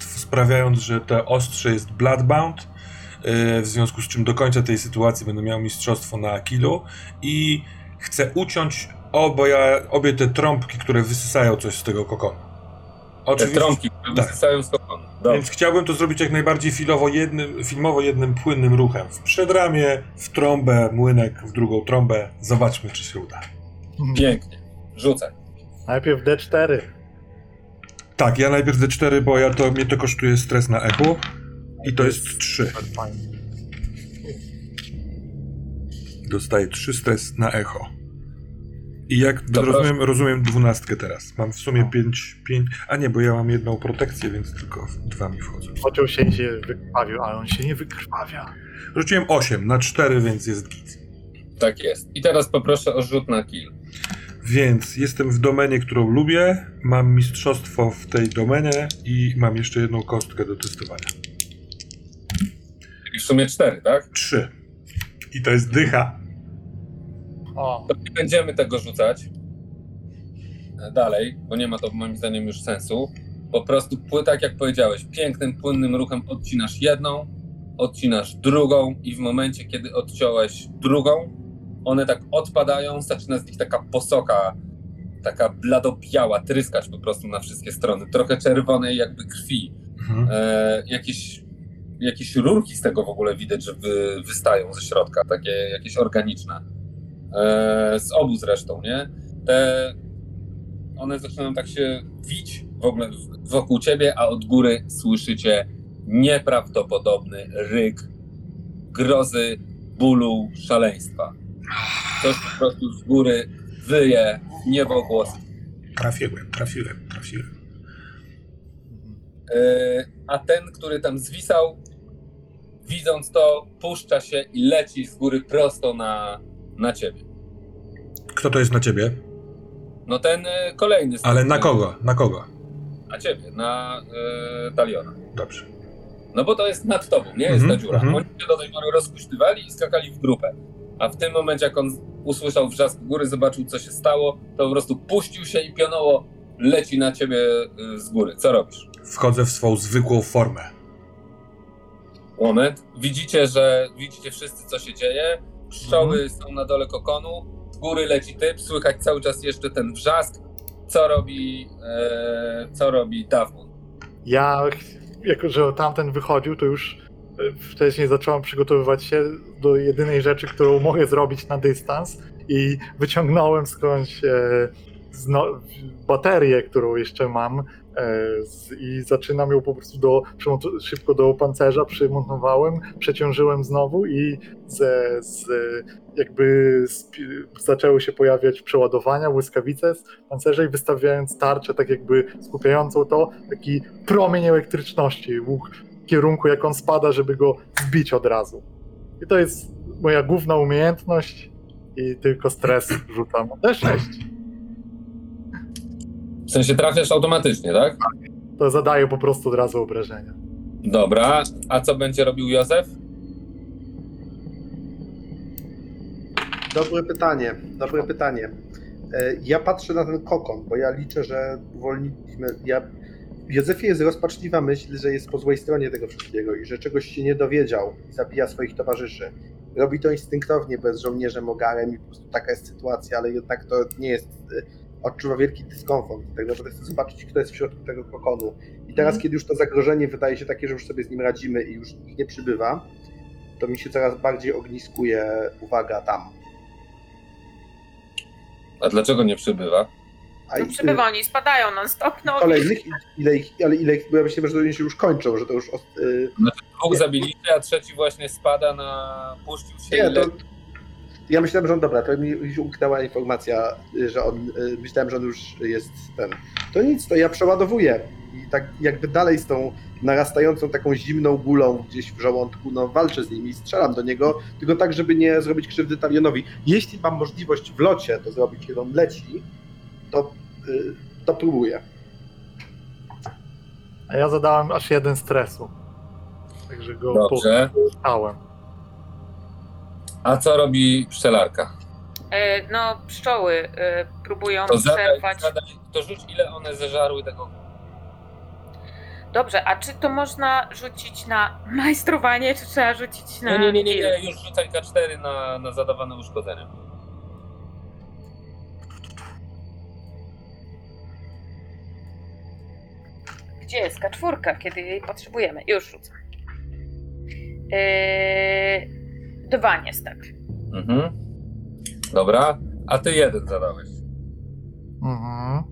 sprawiając, że to ostrze jest bloodbound, y, w związku z czym do końca tej sytuacji będę miał mistrzostwo na kilu i chcę uciąć oboje, obie te trąbki, które wysysają coś z tego kokonu.
Te trąbki, które
tak.
wysysają z. Dobrze.
Więc chciałbym to zrobić jak najbardziej filowo jednym, filmowo jednym płynnym ruchem. W przedramię, w trąbę, młynek, w drugą trąbę. Zobaczmy, czy się uda.
Pięknie. Rzucaj.
Najpierw D4.
Tak, ja najpierw D4, bo ja to, mnie to kosztuje stres na echu. I to jest 3.
Fajnie.
Dostaję 3 stres na echo. I jak
Dobra.
rozumiem, rozumiem dwunastkę teraz. Mam w sumie 5, 5. A nie, bo ja mam jedną protekcję, więc tylko dwa mi wchodzą.
Pociął się i się wykrwawił, ale on się nie wykrwawia.
Rzuciłem 8 na 4, więc jest git.
Tak jest. I teraz poproszę o rzut na kill.
Więc jestem w domenie, którą lubię, mam mistrzostwo w tej domenie i mam jeszcze jedną kostkę do testowania.
Czyli w sumie cztery, tak?
Trzy. I to jest dycha.
O,
To nie będziemy tego rzucać e, dalej, bo nie ma to moim zdaniem już sensu. Po prostu, pły- tak jak powiedziałeś, pięknym, płynnym ruchem odcinasz jedną, odcinasz drugą i w momencie, kiedy odciąłeś drugą, one tak odpadają, zaczyna z nich taka posoka, taka bladobiała, tryskać po prostu na wszystkie strony, trochę czerwonej jakby krwi.
Mhm.
E, jakieś, jakieś rurki z tego w ogóle widać, że wy, wystają ze środka, takie jakieś organiczne. E, z obu zresztą, nie? Te, one zaczynają tak się wić w ogóle wokół ciebie, a od góry słyszycie nieprawdopodobny ryk grozy, bólu, szaleństwa. Coś po prostu z góry wyje w niebo głosem.
Trafiłem, trafiłem, trafiłem.
E, a ten, który tam zwisał, widząc to, puszcza się i leci z góry prosto na, na ciebie.
Kto to jest na ciebie?
No ten e, kolejny.
Ale na kogo? Na kogo?
Na ciebie, na e, Taliona.
Dobrze.
No bo to jest nad tobą, nie jest
Mhm,
ta dziura.
mhm.
Oni się do tej pory rozkuśtywali i skakali w grupę. A w tym momencie, jak on usłyszał wrzask góry, zobaczył, co się stało, to po prostu puścił się i pionowo leci na ciebie e, z góry. Co robisz?
Wchodzę w swą zwykłą formę.
moment. Widzicie, że widzicie wszyscy, co się dzieje. Pszczoły są na dole kokonu, z góry leci typ, słychać cały czas jeszcze ten wrzask. Co robi, e, co robi Dawmon?
Ja, jako że tamten wychodził, to już e, wcześniej zacząłem przygotowywać się do jedynej rzeczy, którą mogę zrobić na dystans i wyciągnąłem skądś e, baterię, którą jeszcze mam I zaczynam ją po prostu do, szybko do pancerza przymontowałem, przeciążyłem znowu i ze, z, jakby spi- zaczęły się pojawiać przeładowania, błyskawice z pancerza i wystawiając tarczę, tak jakby skupiającą to, taki promień elektryczności w kierunku, jak on spada, żeby go zbić od razu. I to jest moja główna umiejętność i tylko stres rzucam. D6.
W sensie trafiasz automatycznie, tak?
To zadaje po prostu od razu obrażenia.
Dobra, a co będzie robił Józef?
Dobre pytanie, dobre pytanie. E, Ja patrzę na ten kokon, bo ja liczę, że uwolniliśmy. Ja... W Józefie jest rozpaczliwa myśl, że jest po złej stronie tego wszystkiego i że czegoś się nie dowiedział i zabija swoich towarzyszy. Robi to instynktownie, bez żołnierzem, ogarem i po prostu taka jest sytuacja, ale jednak to nie jest. e, Odczuwa wielki dyskomfort. Tak naprawdę chcę zobaczyć, kto jest w środku tego kokonu. I teraz, kiedy już to zagrożenie wydaje się takie, że już sobie z nim radzimy i już ich nie przybywa, to mi się coraz bardziej ogniskuje uwaga tam.
A dlaczego nie przybywa?
A
No
i-
przybywa, oni spadają non-stop, no.
kolejnych, ile ich, ale ile ich, bo ja myślę, że oni się już kończą, że to już. os- y,
Dwóch zabiliście, a trzeci właśnie spada na... puścił się
Nie, to. Ja myślałem, że on dobra, to mi się umknęła informacja, że on. y, Myślałem, że on już jest ten. To nic, to ja przeładowuję. I tak jakby dalej z tą narastającą taką zimną gulą gdzieś w żołądku, no walczę z nimi i strzelam do niego, tylko tak, żeby nie zrobić krzywdy Talionowi. Jeśli mam możliwość w locie to zrobić, kiedy on leci, to, y, to próbuję.
A ja zadałem aż jeden stresu. Także go
Dobrze.
postałem.
A co robi pszczelarka?
E, No, pszczoły e, próbują
To zadaj,
przerwać.
zadaj, to rzuć ile one zeżarły tego...
Dobrze, a czy to można rzucić na majstrowanie, czy trzeba rzucić na.
Nie, nie, nie, nie, już rzucaj K4 na, na zadawane uszkodzenia.
Gdzie jest K4, kiedy jej potrzebujemy? Już rzucam. Yy, dwa niestety.
Mhm. Dobra, a ty jeden zadałeś.
Mhm.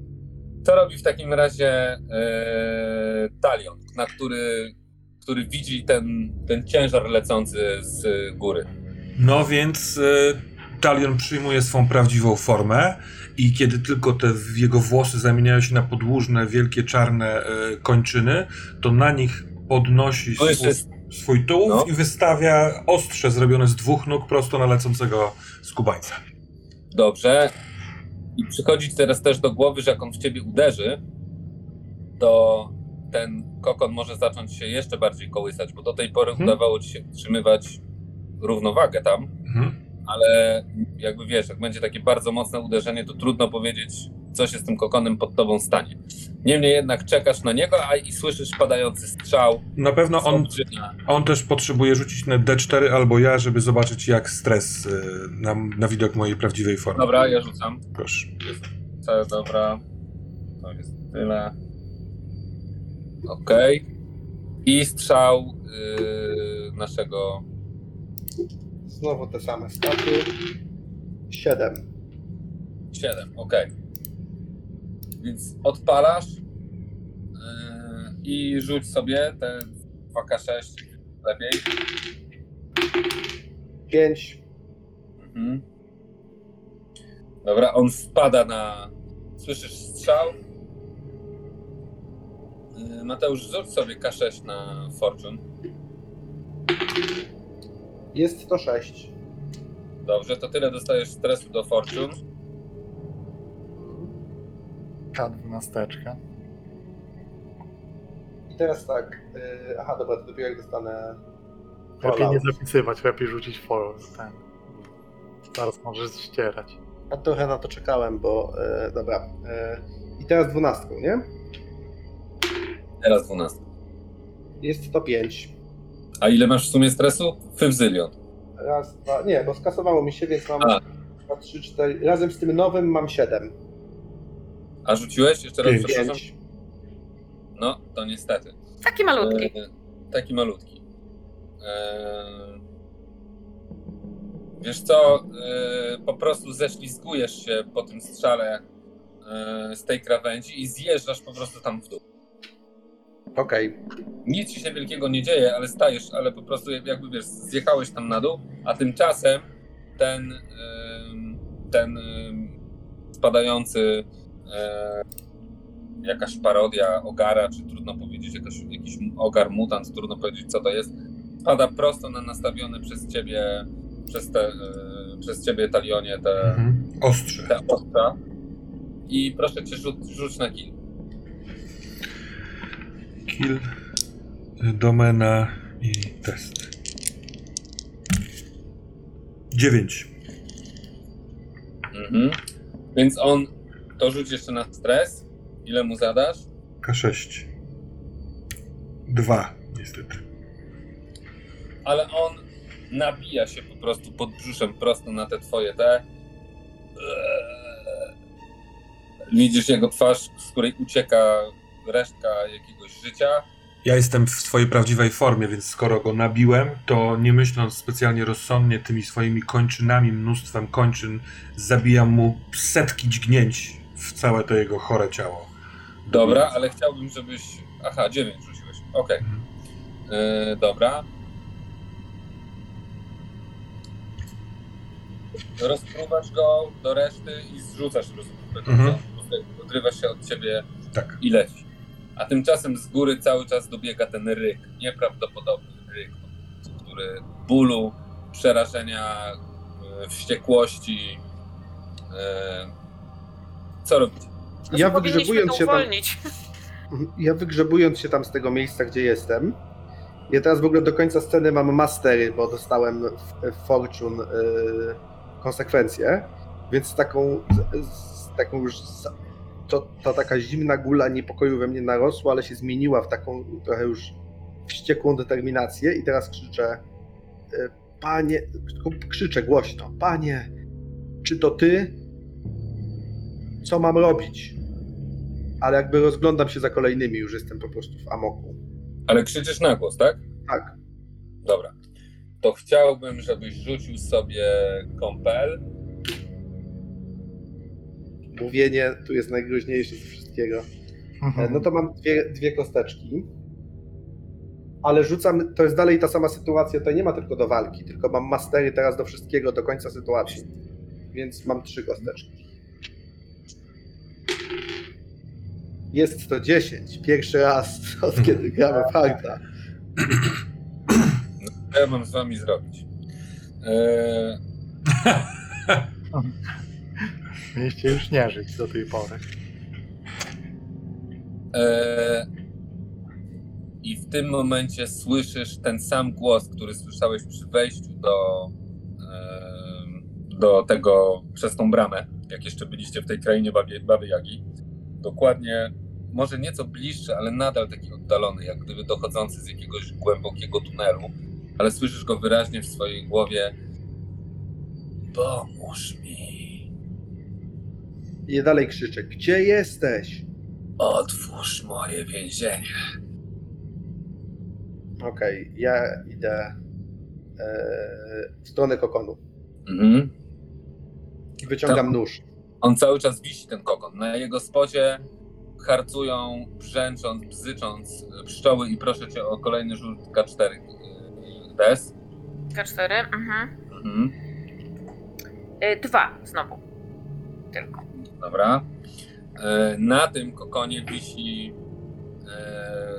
Co robi w takim razie e, talion, na który, który widzi ten, ten ciężar lecący z góry?
No więc y, Talion przyjmuje swą prawdziwą formę i kiedy tylko te jego włosy zamieniają się na podłużne, wielkie, czarne y, kończyny, to na nich podnosi
To jeszcze jest,
swój tułów
No.
i wystawia ostrze zrobione z dwóch nóg prosto na lecącego skubańca.
dobrze. I przychodzi ci teraz też do głowy, że jak on w ciebie uderzy, to ten kokon może zacząć się jeszcze bardziej kołysać, bo do tej pory
Mhm.
udawało ci się utrzymywać równowagę tam,
Mhm.
ale jakby wiesz, jak będzie takie bardzo mocne uderzenie, to trudno powiedzieć, co się z tym kokonem pod tobą stanie. Niemniej jednak czekasz na niego, a i słyszysz padający strzał.
Na pewno on, on też potrzebuje rzucić na D4 albo ja, żeby zobaczyć jak stres y, na, na widok mojej prawdziwej formy.
Dobra, ja rzucam.
Proszę.
Co, dobra. To jest tyle. Okej. I strzał yy, naszego.
Znowu te same staty. Siedem.
7, okej. Więc odpalasz yy, i rzuć sobie te 2K6 lepiej.
Pięć.
Mhm. Dobra, on wpada na. Słyszysz strzał? Yy, Mateusz, rzuć sobie K6 na Fortune.
Jest to sześć.
Dobrze, to tyle dostajesz stresu do Fortune.
K12.
I teraz tak. Yy, aha, dobra, to dopiero jak dostanę.
Lepiej nie zapisywać, lepiej rzucić foil. Ten. Zaraz możesz ścierać.
A trochę na to czekałem, bo. Yy, dobra. Yy, I teraz dwunastką, nie?
Teraz 12.
Jest to pięć.
A ile masz w sumie stresu? Fywzylion.
Raz, dwa. Nie, bo skasowało mi się, więc mam.
A.
Dwa, trzy, cztery. Razem z tym nowym mam siedem.
A rzuciłeś? Jeszcze raz
Pięć.
przepraszam.
Pięć.
No, to niestety.
Taki malutki.
E, taki malutki. E, wiesz co, e, po prostu ześlizgujesz się po tym strzale e, z tej krawędzi i zjeżdżasz po prostu tam w dół.
Okej.
Nic ci się wielkiego nie dzieje, ale stajesz, ale po prostu jakby wiesz, zjechałeś tam na dół, a tymczasem ten, ym, ten ym, spadający e, jakaś parodia ogara, czy trudno powiedzieć, jakaś, jakiś ogar mutant, trudno powiedzieć co to jest, pada prosto na nastawione przez ciebie przez, te, e, przez ciebie talionie te,
Mhm. Ostrze.
te ostrza i proszę cię rzuć, rzuć na kill.
Kill, y, domena i test. 9.
Mhm. Więc on to rzuć jeszcze na stres. Ile mu zadasz?
K6. 2, niestety.
Ale on nabija się po prostu pod brzuszem prosto na te twoje te. Eee. Widzisz jego twarz, z której ucieka resztka jakiegoś życia.
Ja jestem w swojej prawdziwej formie, więc skoro go nabiłem, to nie myśląc specjalnie rozsądnie tymi swoimi kończynami, mnóstwem kończyn, zabijam mu setki dźgnięć w całe to jego chore ciało.
Dobra, ale chciałbym, żebyś. Aha, 9 rzuciłeś. Okej.
Mhm.
Eee, dobra. Rozpruwasz go do reszty i zrzucasz rozpruwę.
Mhm.
Po prostu jakby Odrywa się od ciebie
Tak.
i leci. A tymczasem z góry cały czas dobiega ten ryk, nieprawdopodobny ryk, który bólu, przerażenia, e, wściekłości. Co robicie?
Ja
Może powinniśmy
wygrzebując
to
się tam,
uwolnić.
ja wygrzebując się tam z tego miejsca, gdzie jestem, ja teraz w ogóle do końca sceny mam mastery, bo dostałem w, w Fortune y, konsekwencje, więc z taką, z, z taką już za- to, ta taka zimna gula niepokoju we mnie narosła, ale się zmieniła w taką trochę już wściekłą determinację i teraz krzyczę y, panie, krzyczę głośno, panie, czy to ty? Co mam robić? Ale jakby rozglądam się za kolejnymi, już jestem po prostu w amoku.
Ale krzyczysz na głos, tak?
Tak.
Dobra. To chciałbym, żebyś rzucił sobie kompel.
Mówienie tu jest najgroźniejsze ze wszystkiego. E,
Mhm.
No to mam dwie, dwie kosteczki. Ale rzucam, to jest dalej ta sama sytuacja, tutaj nie ma tylko do walki, tylko mam mastery teraz do wszystkiego, do końca sytuacji. Więc mam trzy kosteczki. Jest to 10. Pierwszy raz od kiedy gramy farta.
Co ja mam z wami zrobić? Eee,
Mieliście już nie żyć do tej pory.
eee, I w tym momencie słyszysz ten sam głos, który słyszałeś przy wejściu do, eee, do tego, przez tą bramę, jak jeszcze byliście w tej krainie Baby, Baby Jagi. Dokładnie, może nieco bliższy, ale nadal taki oddalony, jak gdyby dochodzący z jakiegoś głębokiego tunelu. Ale słyszysz go wyraźnie w swojej głowie. Pomóż mi.
I dalej krzyczę, gdzie jesteś?
Otwórz moje więzienie.
Okej, ja idę e, w stronę kokonu.
Mhm.
I wyciągam
Tam-
nóż.
On cały czas wisi, ten kokon. Na jego spocie harcują, brzęcząc, bzycząc y, pszczoły i proszę cię o kolejny rzut K4 y, des.
K4. Mhm.
Mhm.
Y, Dwa znowu. Tylko.
Dobra. E, Na tym kokonie wisi e,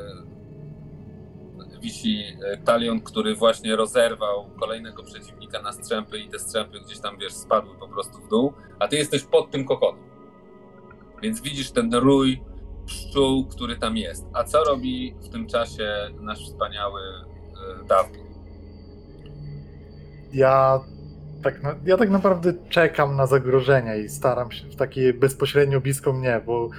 wisi e, talion, który właśnie rozerwał kolejnego przeciwnika na strzępy i te strzępy gdzieś tam, wiesz, spadły po prostu w dół, a ty jesteś pod tym kokonem. Więc widzisz ten rój pszczół, który tam jest. A co robi w tym czasie nasz wspaniały e, Dawid?
Ja tak, na, ja tak naprawdę czekam na zagrożenia i staram się w takie bezpośrednio blisko mnie, bo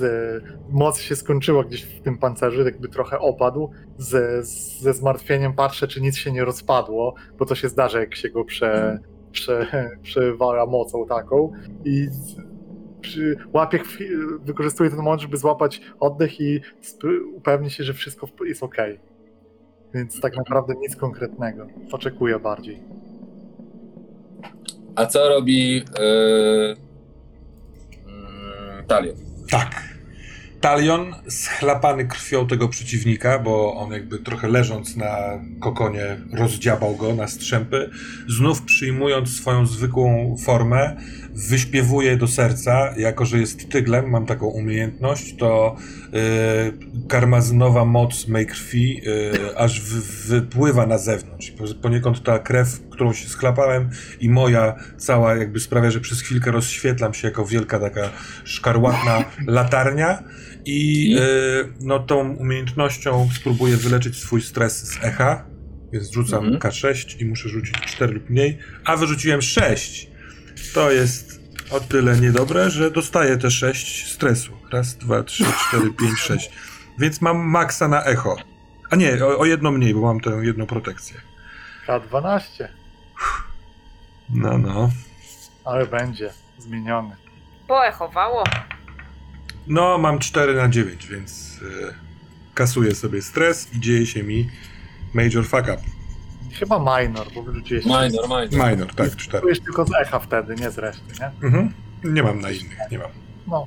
e, moc się skończyła gdzieś w tym pancerzu, jakby trochę opadł. Ze, ze zmartwieniem patrzę, czy nic się nie rozpadło, bo to się zdarza, jak się go prze, prze, przewala mocą taką. I przy, łapię, chwi- wykorzystuję ten moment, żeby złapać oddech i upewnić się, że wszystko jest ok. Więc tak naprawdę nic konkretnego. Oczekuję bardziej.
A co robi yy, talion?
Tak. Talion, schlapany krwią tego przeciwnika, bo on jakby trochę leżąc na kokonie rozdziabał go na strzępy, znów przyjmując swoją zwykłą formę, wyśpiewuje do serca, jako że jest tyglem, mam taką umiejętność, to yy, karmazynowa moc mej krwi yy, aż wy, wypływa na zewnątrz. Po- Poniekąd ta krew, którą się schlapałem i moja cała jakby sprawia, że przez chwilkę rozświetlam się jako wielka taka szkarłatna latarnia i yy, no tą umiejętnością spróbuję wyleczyć swój stres z echa, więc rzucam
Mhm.
K6 i muszę rzucić 4 lub mniej, a wyrzuciłem 6. To jest o tyle niedobre, że dostaję te 6 stresu. Raz, dwa, trzy, cztery, pięć, sześć. Więc mam maksa na echo. A nie, o, o jedno mniej, bo mam tę jedną protekcję.
K12,
No, no.
ale będzie zmieniony.
Poechowało.
No, mam 4 na 9, więc y, kasuję sobie stres i dzieje się mi major fuck up.
Chyba minor, bo wyrzuciłeś.
Minor, minor.
Minor, tak, 4.
Czujesz tylko z echa wtedy, nie z reszty, nie?
Mhm. Nie mam na innych, nie mam.
No,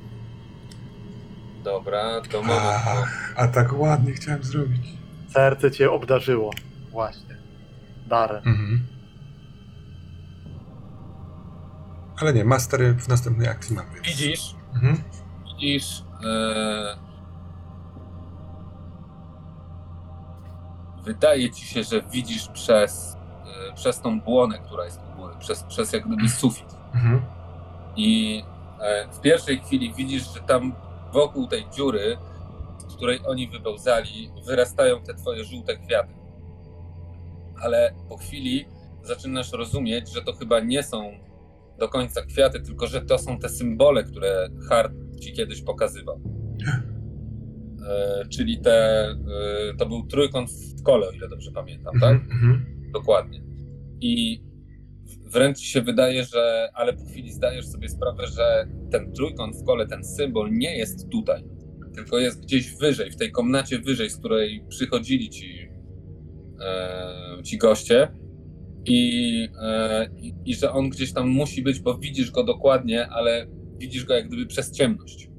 Dobra, to moment.
Ach, a tak ładnie chciałem zrobić.
serce cię obdarzyło. Właśnie. Darem.
Mhm. Ale nie, mastery w następnej akcji mam. Więc.
Widzisz,
Mhm.
widzisz. E... Wydaje ci się, że widzisz przez, e, przez tą błonę, która jest u góry, przez, przez jak gdyby sufit.
Mhm.
I e, w pierwszej chwili widzisz, że tam wokół tej dziury, z której oni wypełzali, wyrastają te twoje żółte kwiaty. Ale po chwili zaczynasz rozumieć, że to chyba nie są do końca kwiaty, tylko że to są te symbole, które Hart ci kiedyś pokazywał. E, czyli te, e, to był trójkąt w kole, o ile dobrze pamiętam, tak?
Mhm. Mhm.
Dokładnie. I wręcz się wydaje, że, ale po chwili zdajesz sobie sprawę, że ten trójkąt w kole, ten symbol nie jest tutaj, tylko jest gdzieś wyżej, w tej komnacie wyżej, z której przychodzili ci, e, ci goście. I, e, i, I że on gdzieś tam musi być, bo widzisz go dokładnie, ale widzisz go jak gdyby przez ciemność.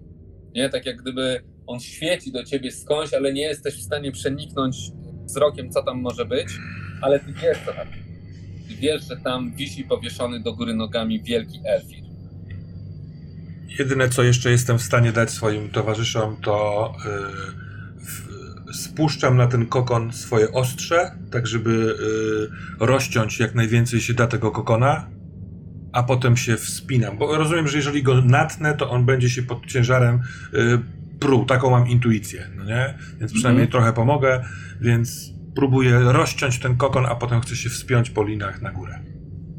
Nie? Tak jak gdyby on świeci do ciebie skądś, ale nie jesteś w stanie przeniknąć wzrokiem, co tam może być, ale ty wiesz, co tam. Ty wiesz, że tam wisi powieszony do góry nogami wielki elfir.
Jedyne, co jeszcze jestem w stanie dać swoim towarzyszom, to yy, w, spuszczam na ten kokon swoje ostrze, tak żeby yy, rozciąć jak najwięcej się da tego kokona, a potem się wspinam. Bo rozumiem, że jeżeli go natnę, to on będzie się pod ciężarem yy, pruł. Taką mam intuicję, no nie? Więc przynajmniej
Mhm.
trochę pomogę, więc próbuję rozciąć ten kokon, a potem chcę się wspiąć po linach na górę.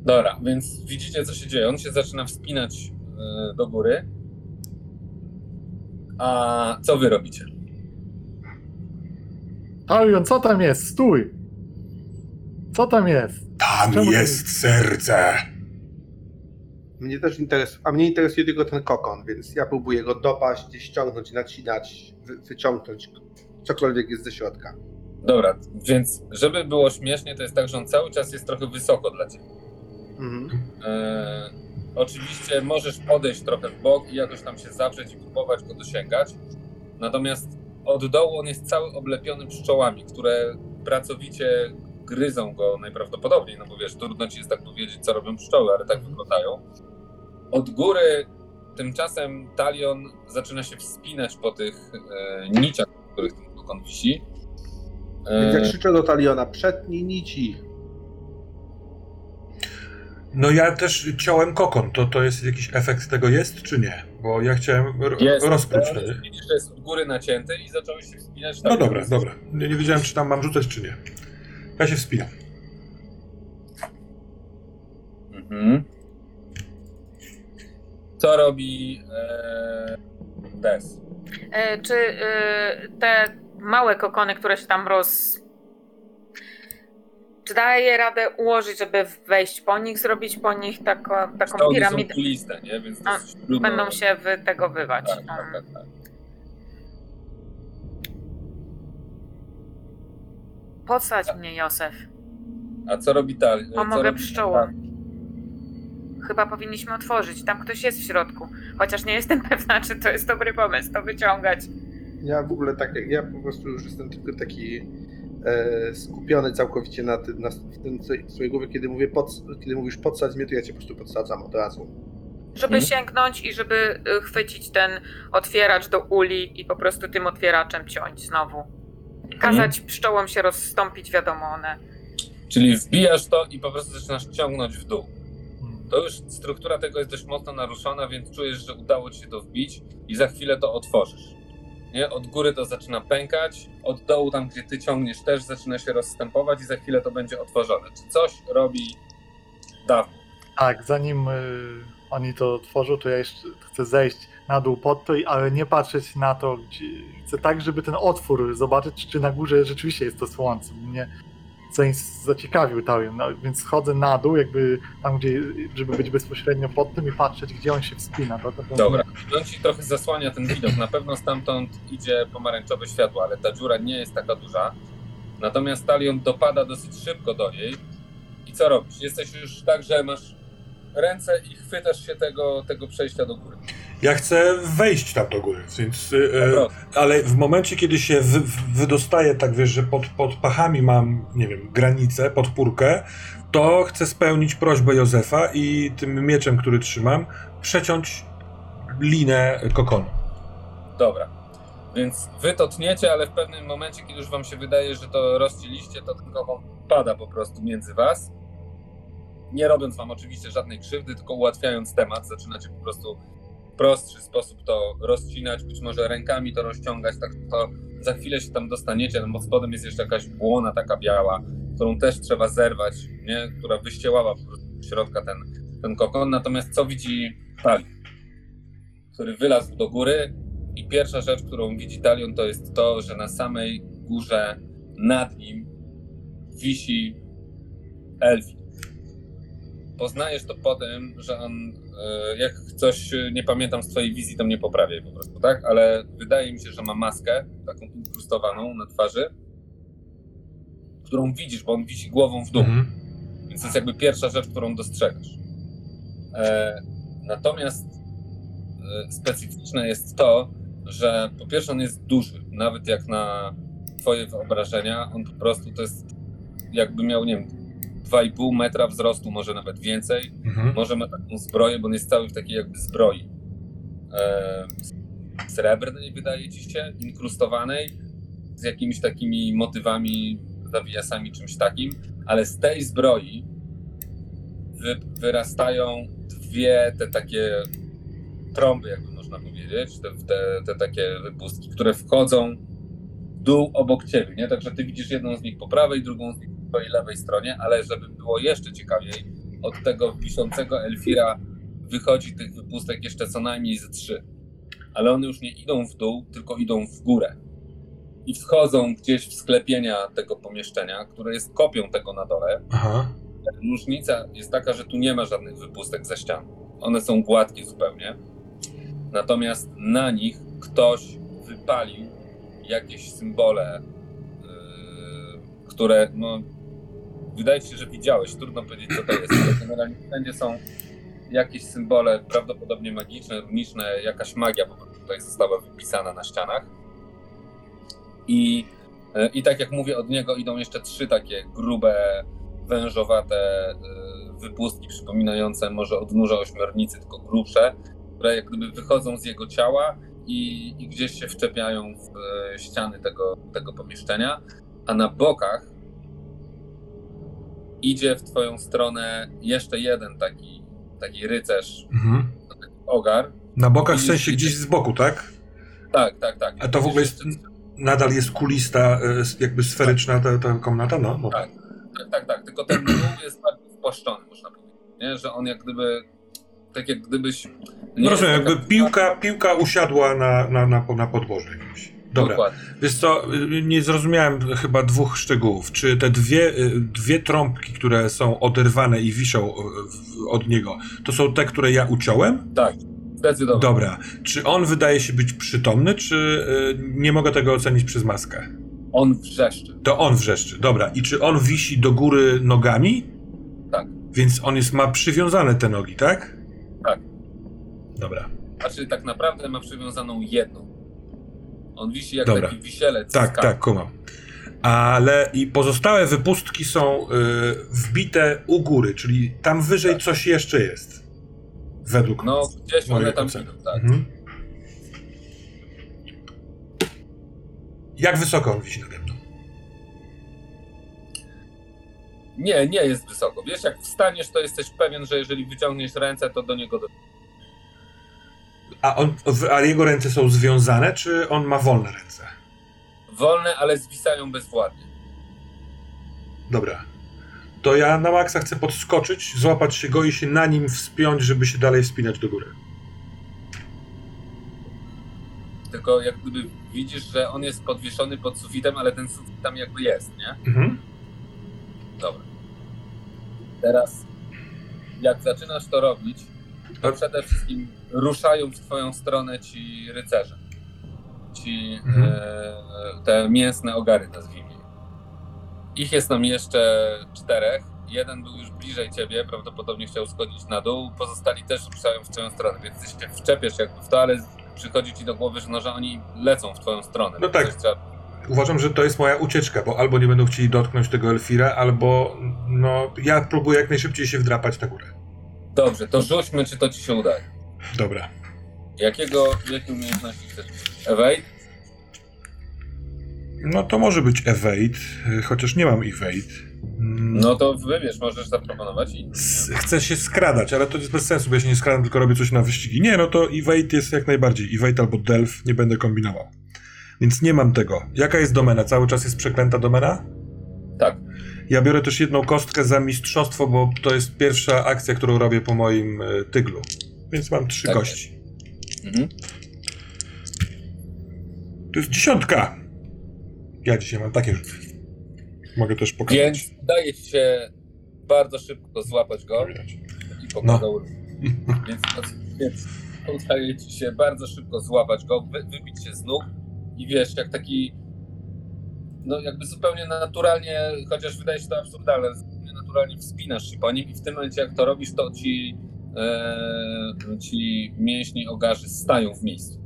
Dobra, więc widzicie, co się dzieje. On się zaczyna wspinać e, do góry. A co wy robicie?
Talion, co tam jest? Stój! Co tam jest?
Tam
Czemu
jest serce!
Mnie też interesuje, a mnie interesuje tylko ten kokon, więc ja próbuję go dopaść, gdzieś ściągnąć, nacinać, wy, wyciągnąć cokolwiek jest ze środka.
Dobra, więc żeby było śmiesznie, to jest tak, że on cały czas jest trochę wysoko dla ciebie.
Mhm.
E, oczywiście możesz podejść trochę w bok i jakoś tam się zawrzeć i próbować go dosięgać. Natomiast od dołu on jest cały oblepiony pszczołami, które pracowicie gryzą go najprawdopodobniej, no bo wiesz, trudno ci jest tak powiedzieć, co robią pszczoły, ale tak wyglądają. Od góry tymczasem talion zaczyna się wspinać po tych e, niciach, w których ten kokon wisi.
Więc
E,
jak krzyczę do Taliona, przetnij nici.
No ja też ciąłem kokon. To, to jest jakiś efekt tego jest, czy nie? Bo ja chciałem ro-
jest,
rozpróć wtedy.
widzisz, że jest od góry nacięty i zacząłeś się wspinać.
No
tak,
dobra,
więc-
dobra. Nie, nie wiedziałem, czy tam mam rzucać, czy nie. Ja się wspinam.
Mhm. Co robi e, Des?
E, czy e, te małe kokony, które się tam roz. Czy daje radę ułożyć, żeby wejść po nich, zrobić po nich taką, taką
Stołki są
piramidę?
kuliste, nie? Więc
A,
dosyć trudno...
Będą się wytegowywać.
Tak, tak, tak, tak.
Podsadź mnie, Józef.
A co robi co
Pomogę
robi
pszczołom. Chyba powinniśmy otworzyć. Tam ktoś jest w środku. Chociaż nie jestem pewna, czy to jest dobry pomysł to wyciągać.
ja w ogóle tak, ja po prostu już jestem tylko taki e, skupiony całkowicie na, ty, na tym co- w swojej głowie, kiedy mówię pod, kiedy mówisz podsadź mnie, to ja cię po prostu podsadzam od razu.
Żeby
Mhm.
sięgnąć i żeby y, chwycić ten otwieracz do uli i po prostu tym otwieraczem ciąć znowu. Kazać pszczołom się rozstąpić, wiadomo one.
Czyli wbijasz to i po prostu zaczynasz ciągnąć w dół. To już struktura tego jest dość mocno naruszona, więc czujesz, że udało ci się to wbić i za chwilę to otworzysz. Nie? Od góry to zaczyna pękać, od dołu tam, gdzie ty ciągniesz też zaczyna się rozstępować i za chwilę to będzie otworzone. Czy coś robi dawno?
Tak, zanim y, oni to tworzą, to ja jeszcze chcę zejść na dół pod to, ale nie patrzeć na to, gdzie, chcę tak, żeby ten otwór zobaczyć, czy na górze rzeczywiście jest to słońce. Coś zaciekawił Talion, no, więc chodzę na dół, jakby tam, gdzie, żeby być bezpośrednio pod tym i patrzeć, gdzie on się wspina. To, to, to
Dobra, on ci trochę zasłania ten widok. Na pewno stamtąd idzie pomarańczowe światło, ale ta dziura nie jest taka duża. Natomiast Talion dopada dosyć szybko do niej. I co robisz? Jesteś już tak, że masz ręce i chwytasz się tego, tego przejścia do góry.
Ja chcę wejść tam do góry, więc. y, y, ale w momencie, kiedy się wy- wydostaję, tak wiesz, że pod, pod pachami mam, nie wiem, granicę, podpórkę, to chcę spełnić prośbę Józefa i tym mieczem, który trzymam, przeciąć linę kokonu.
Dobra. Więc wy to tniecie, ale w pewnym momencie, kiedy już wam się wydaje, że to rozcięliście, to ten kokon pada po prostu między was. Nie robiąc wam oczywiście żadnej krzywdy, tylko ułatwiając temat, zaczynacie po prostu w prostszy sposób to rozcinać, być może rękami to rozciągać, tak to za chwilę się tam dostaniecie, no pod spodem jest jeszcze jakaś błona taka biała, którą też trzeba zerwać, nie? która wyściełała po prostu środka ten, ten kokon. Natomiast co widzi Tali, który wylazł do góry i pierwsza rzecz, którą widzi Talion, to jest to, że na samej górze nad nim wisi Elfi. Poznajesz to po tym, że on, e, jak coś nie pamiętam z twojej wizji, to mnie poprawiaj po prostu, tak? Ale wydaje mi się, że ma maskę, taką inkrustowaną na twarzy, którą widzisz, bo on wisi głową w dół.
Mhm.
Więc to jest jakby pierwsza rzecz, którą dostrzegasz. E, natomiast e, specyficzne jest to, że po pierwsze on jest duży, nawet jak na twoje wyobrażenia, on po prostu to jest jakby miał, nie wiem, 2,5 metra wzrostu, może nawet więcej.
Mhm.
Może ma taką zbroję, bo on jest cały w takiej jakby zbroi. E, srebrnej wydaje ci się, inkrustowanej, z jakimiś takimi motywami, zawijasami, czymś takim, ale z tej zbroi wy, wyrastają dwie te takie trąby, jakby można powiedzieć, te, te, te takie wypustki, które wchodzą w dół obok ciebie, nie? Także ty widzisz jedną z nich po prawej, drugą z nich po twojej lewej stronie, ale żeby było jeszcze ciekawiej, od tego wiszącego Elfira wychodzi tych wypustek jeszcze co najmniej ze trzy. Ale one już nie idą w dół, tylko idą w górę. I wchodzą gdzieś w sklepienia tego pomieszczenia, które jest kopią tego na dole.
Aha.
Różnica jest taka, że tu nie ma żadnych wypustek ze ścian. One są gładkie zupełnie. Natomiast na nich ktoś wypalił jakieś symbole, yy, które no, wydaje się, że widziałeś. Trudno powiedzieć, co to jest, ale generalnie wszędzie są jakieś symbole, prawdopodobnie magiczne, runiczne, jakaś magia po prostu tutaj została wypisana na ścianach. I, yy, I tak jak mówię, od niego idą jeszcze trzy takie grube, wężowate yy, wypustki przypominające może odnóża ośmiornicy, tylko grubsze, które jak gdyby wychodzą z jego ciała i, i gdzieś się wczepiają w e, ściany tego, tego pomieszczenia, a na bokach idzie w twoją stronę jeszcze jeden taki, taki rycerz,
Mhm.
taki ogar.
Na bokach w sensie gdzieś z boku, tak?
Tak, tak, tak.
A to w ogóle jest, nadal jest kulista, y, jakby sferyczna ta, ta komnata, no? no.
Tak. Tak, tak, tak. Tylko ten dół jest bardziej spłaszczony, można powiedzieć. Nie? Że on jak gdyby. Tak jak gdybyś.
No rozumiem, jakby piłka, piłka usiadła na, na, na, na podłoże jakimś. Dobra.
Dokładnie.
Wiesz co, nie zrozumiałem chyba dwóch szczegółów. Czy te dwie, dwie trąbki, które są oderwane i wiszą w- od niego, to są te, które ja uciąłem?
Tak, zdecydowanie.
Dobra. Czy on wydaje się być przytomny, czy y, nie mogę tego ocenić przez maskę?
On wrzeszczy.
To on wrzeszczy. Dobra. I czy on wisi do góry nogami?
Tak.
Więc on jest, ma przywiązane te nogi, tak?
Tak.
Dobra.
Znaczy tak naprawdę ma przywiązaną jedną. On wisi jak
Dobra.
taki wisielec.
Tak, tak, kumam. Ale i pozostałe wypustki są y, wbite u góry, czyli tam wyżej
Tak.
coś jeszcze jest. Według
No, gdzieś one tam
oceny.
idą, tak.
Mhm. Jak wysoko on wisi nade mną?
Nie, nie jest wysoko. Wiesz, jak wstaniesz, to jesteś pewien, że jeżeli wyciągniesz ręce, to do niego do...
A, on, a jego ręce są związane, czy on ma wolne ręce?
Wolne, ale zwisają bezwładnie.
Dobra. To ja na maksa chcę podskoczyć, złapać się go i się na nim wspiąć, żeby się dalej wspinać do góry.
Tylko jak gdyby widzisz, że on jest podwieszony pod sufitem, ale ten sufit tam jakby jest, nie?
Mhm.
Dobra. Teraz, jak zaczynasz to robić, to przede wszystkim ruszają w twoją stronę ci rycerze. Ci
Mhm.
e, te mięsne ogary, nazwijmy. Ich jest nam jeszcze czterech. Jeden był już bliżej ciebie, prawdopodobnie chciał schodzić na dół. Pozostali też ruszają w twoją stronę, więc ty się wczepiesz jakby w to, ale przychodzi ci do głowy, że, no, że oni lecą w twoją stronę.
No tak.
Trzeba...
Uważam, że to jest moja ucieczka, bo albo nie będą chcieli dotknąć tego Elfira, albo no, ja próbuję jak najszybciej się wdrapać na górę.
Dobrze, to rzućmy, czy to ci się udaje.
Dobra.
Jakiego, jakie umiejętności chcesz? Evade?
No to może być evade, chociaż nie mam evade. Mm,
No to wybierz, możesz zaproponować i.
s- Chcę się skradać, ale to jest bez sensu, bo ja się nie skradam, tylko robię coś na wyścigi. Nie, no to evade jest jak najbardziej. Evade albo delf, nie będę kombinował. Więc nie mam tego. Jaka jest domena? Cały czas jest przeklęta domena?
Tak.
Ja biorę też jedną kostkę za mistrzostwo, bo to jest pierwsza akcja, którą robię po moim y, tyglu. Więc mam trzy
Tak
kości.
Mhm.
To jest dziesiątka! Ja dzisiaj mam takie rzuty. Mogę też pokazać.
Więc udaje się bardzo szybko złapać go i pokazał ruch. Więc, więc udaje ci się bardzo szybko złapać go, wy, wybić się z nóg i wiesz, jak taki. No, jakby zupełnie naturalnie, chociaż wydaje się to absurdalne, naturalnie wspinasz się po nim, i w tym momencie, jak to robisz, to ci, e, ci mięśni ogarzy stają w miejscu.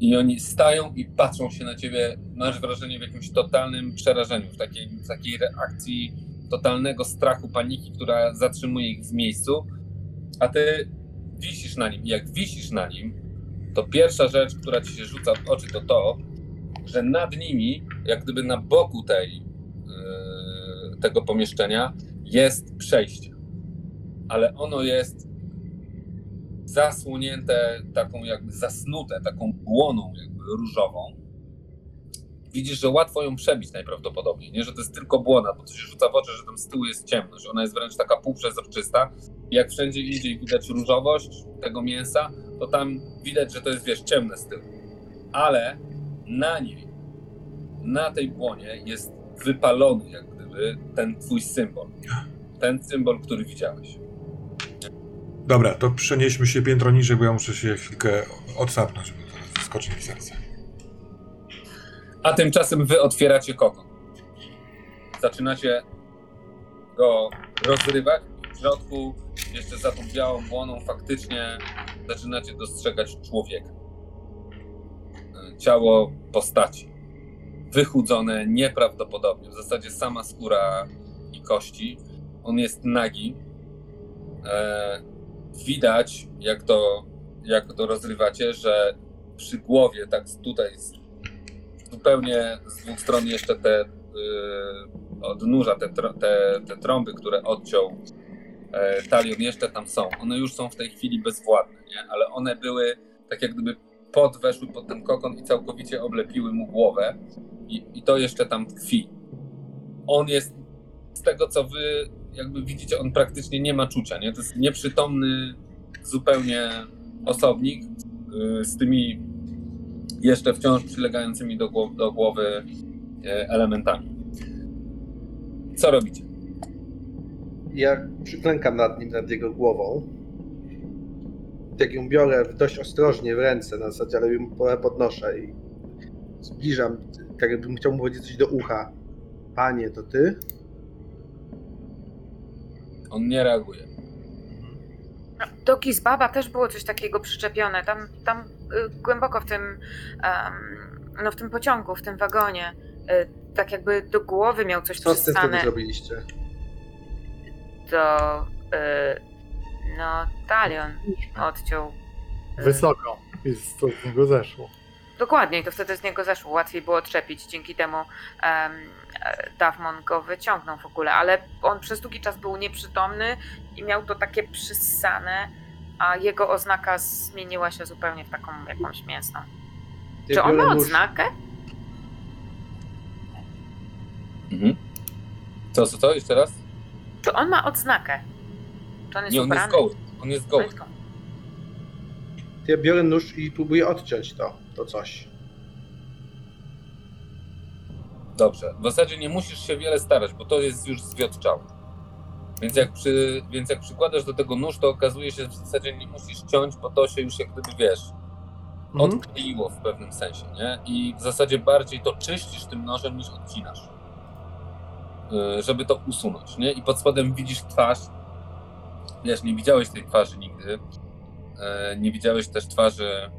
I oni stają i patrzą się na ciebie, masz wrażenie w jakimś totalnym przerażeniu, w takiej, w takiej reakcji totalnego strachu, paniki, która zatrzymuje ich w miejscu, a ty wisisz na nim. I jak wisisz na nim, to pierwsza rzecz, która ci się rzuca w oczy, to to, że nad nimi, jak gdyby na boku tej, yy, tego pomieszczenia, jest przejście. Ale ono jest zasłonięte, taką jakby zasnute, taką błoną jakby różową. Widzisz, że łatwo ją przebić najprawdopodobniej, nie? Że to jest tylko błona, bo to się rzuca w oczy, że tam z tyłu jest ciemność. Ona jest wręcz taka półprzezroczysta. Jak wszędzie indziej widać różowość tego mięsa, to tam widać, że to jest, wiesz, ciemne z tyłu. Ale na niej, na tej błonie jest wypalony jak gdyby ten twój symbol. Ten symbol, który widziałeś.
Dobra, to przenieśmy się piętro niżej, bo ja muszę się chwilkę odsapnąć, bo zaraz wyskoczy mi serce.
A tymczasem wy otwieracie kokon. Zaczynacie go rozrywać w środku, jeszcze za tą białą błoną, faktycznie zaczynacie dostrzegać człowieka. E, Ciało postaci. Wychudzone nieprawdopodobnie. W zasadzie sama skóra i kości. On jest nagi. E, widać, jak to, jak to rozrywacie, że przy głowie, tak tutaj zupełnie z dwóch stron jeszcze te y, odnóża, te, te, te trąby, które odciął e, talion, jeszcze tam są. One już są w tej chwili bezwładne, nie? ale one były tak jak gdyby podweszły pod ten kokon i całkowicie oblepiły mu głowę i, i to jeszcze tam tkwi. On jest, z tego co wy jakby widzicie, on praktycznie nie ma czucia, nie? To jest nieprzytomny zupełnie osobnik y, z tymi jeszcze wciąż przylegającymi do, głow, do głowy e, elementami. Co robicie?
Ja przyklękam nad nim, nad jego głową. Jak ją biorę dość ostrożnie w ręce na zasadzie, ale ją podnoszę i zbliżam, tak jakbym chciał mu powiedzieć coś do ucha. Panie, to ty?
On nie reaguje.
Do Gizbaba też było coś takiego przyczepione. Tam, tam y, głęboko w tym no w tym pociągu, w tym wagonie. Y, tak jakby do głowy miał coś
Co z tym wtedy
przystane.
zrobiliście?
To y, no talion odciął.
Wysoko. I z- to z niego zeszło.
Dokładnie, i to wtedy z niego zeszło. Łatwiej było odczepić. Dzięki temu um, Davmon go wyciągnął w ogóle, ale on przez długi czas był nieprzytomny i miał to takie przyssane, a jego oznaka zmieniła się zupełnie w taką jakąś mięsną.
Ja
Czy on ma odznakę?
Mhm. Co, co, co? Jeszcze raz?
Czy on ma odznakę? Czy on jest
Nie, on jest goły. On jest goły.
Ja biorę nóż i próbuję odciąć to, to coś.
Dobrze. W zasadzie nie musisz się wiele starać, bo to jest już zwiotczałe. Więc jak, przy, więc jak przykładasz do tego nóż, to okazuje się, że w zasadzie nie musisz ciąć, bo to się już jak gdyby, wiesz,
Mhm.
odkleiło w pewnym sensie, nie? I w zasadzie bardziej to czyścisz tym nożem niż odcinasz. Yy, Żeby to usunąć, nie? I pod spodem widzisz twarz. Wiesz, nie widziałeś tej twarzy nigdy. Yy, Nie widziałeś też twarzy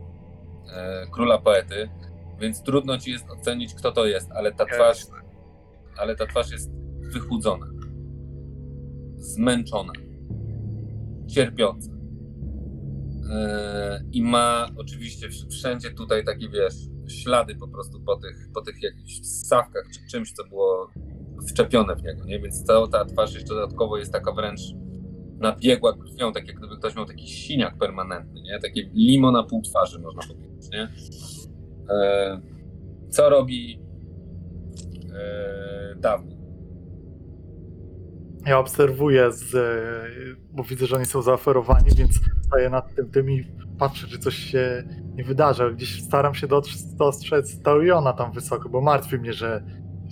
yy, króla poety, więc trudno ci jest ocenić, kto to jest, ale ta twarz, ale ta twarz jest wychudzona, zmęczona, cierpiąca. Yy, I ma oczywiście wsz- wszędzie tutaj takie, wiesz, ślady po prostu po tych, po tych jakichś ssawkach czy czymś, co było wczepione w niego, nie? Więc cała ta twarz jeszcze dodatkowo jest taka wręcz nabiegła krwią, tak jak gdyby ktoś miał taki siniak permanentny, nie? Takie limo na pół twarzy, można powiedzieć, nie? E, co robi e, dawno?
Ja obserwuję, z, bo widzę, że oni są zaoferowani, więc staję nad tym, tym i patrzę, czy coś się nie wydarzy. ale Gdzieś staram się dostrzec Tauriona tam wysoko, bo martwi mnie, że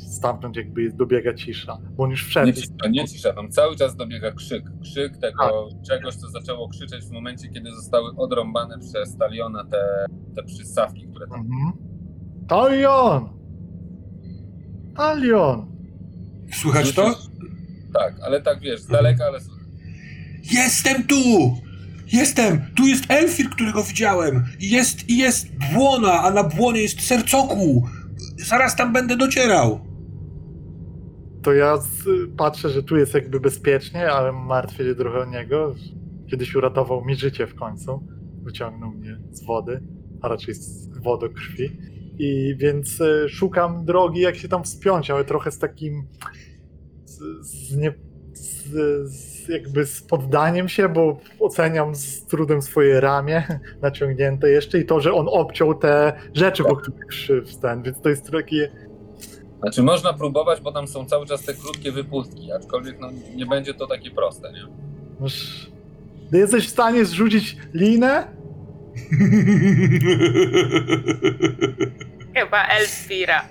stamtąd jakby dobiega cisza. Bo on już wszedł.
Nie cisza, nie cisza, tam cały czas dobiega krzyk. Krzyk tego czegoś, co zaczęło krzyczeć w momencie, kiedy zostały odrąbane przez Taliona te, te przystawki, które tam
Mhm. Taurion! Talion!
Słychać to?
Tak, ale tak wiesz, z daleka, ale.
Jestem tu! Jestem! Tu jest Elfir, którego widziałem! I jest, i jest błona, a na błonie jest sercoku! Zaraz tam będę docierał!
To ja z, patrzę, że tu jest jakby bezpiecznie, ale martwię się trochę o niego. Kiedyś uratował mi życie w końcu. Wyciągnął mnie z wody, a raczej z wodokrwi. I więc e, szukam drogi, jak się tam wspiąć, ale trochę z takim. z, z, nie, z, z jakby z poddaniem się, bo oceniam z trudem swoje ramię naciągnięte jeszcze i to, że on obciął te rzeczy, po których szył ten, więc to jest takie
Znaczy można próbować, bo tam są cały czas te krótkie wypustki, aczkolwiek no, nie będzie to takie proste, nie?
Ty jesteś w stanie zrzucić linę?
Chyba Elfira.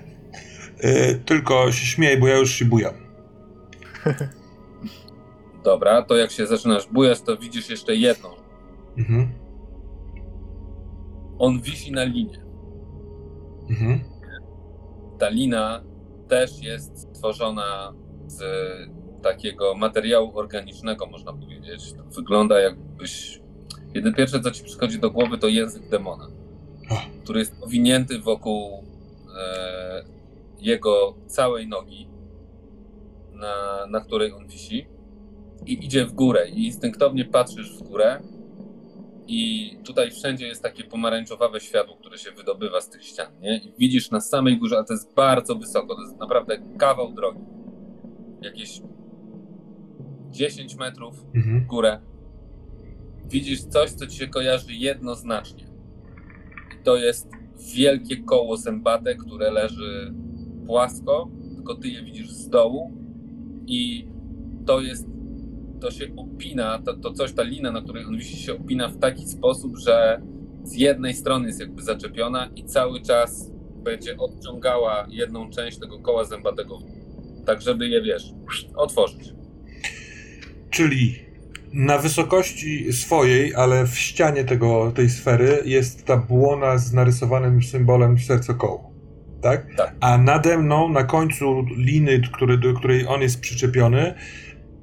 E, tylko się śmieję, bo ja już się bujam.
Dobra, to jak się zaczynasz bujać, to widzisz jeszcze jedną.
Mhm.
On wisi na linie.
Mhm.
ta lina też jest stworzona z takiego materiału organicznego, można powiedzieć. To wygląda jakbyś. Jedyne pierwsze, co ci przychodzi do głowy, to język demona, który jest owinięty wokół e, jego całej nogi, na, na której on wisi, i idzie w górę. I instynktownie patrzysz w górę, i tutaj wszędzie jest takie pomarańczowawe światło, które się wydobywa z tych ścian, nie? I widzisz na samej górze, ale to jest bardzo wysoko, to jest naprawdę kawał drogi. Jakieś 10 metrów w
Mhm.
górę. Widzisz coś, co ci się kojarzy jednoznacznie. I to jest wielkie koło zębate, które leży płasko, tylko ty je widzisz z dołu i to jest to się opina, to, to coś, ta lina, na której on wisi, się opina w taki sposób, że z jednej strony jest jakby zaczepiona i cały czas będzie odciągała jedną część tego koła zębatego, tak żeby je, wiesz, otworzyć.
Czyli na wysokości swojej, ale w ścianie tego, tej sfery jest ta błona z narysowanym symbolem sercokołu. Tak?
Tak.
A nade mną, na końcu liny, który, do której on jest przyczepiony,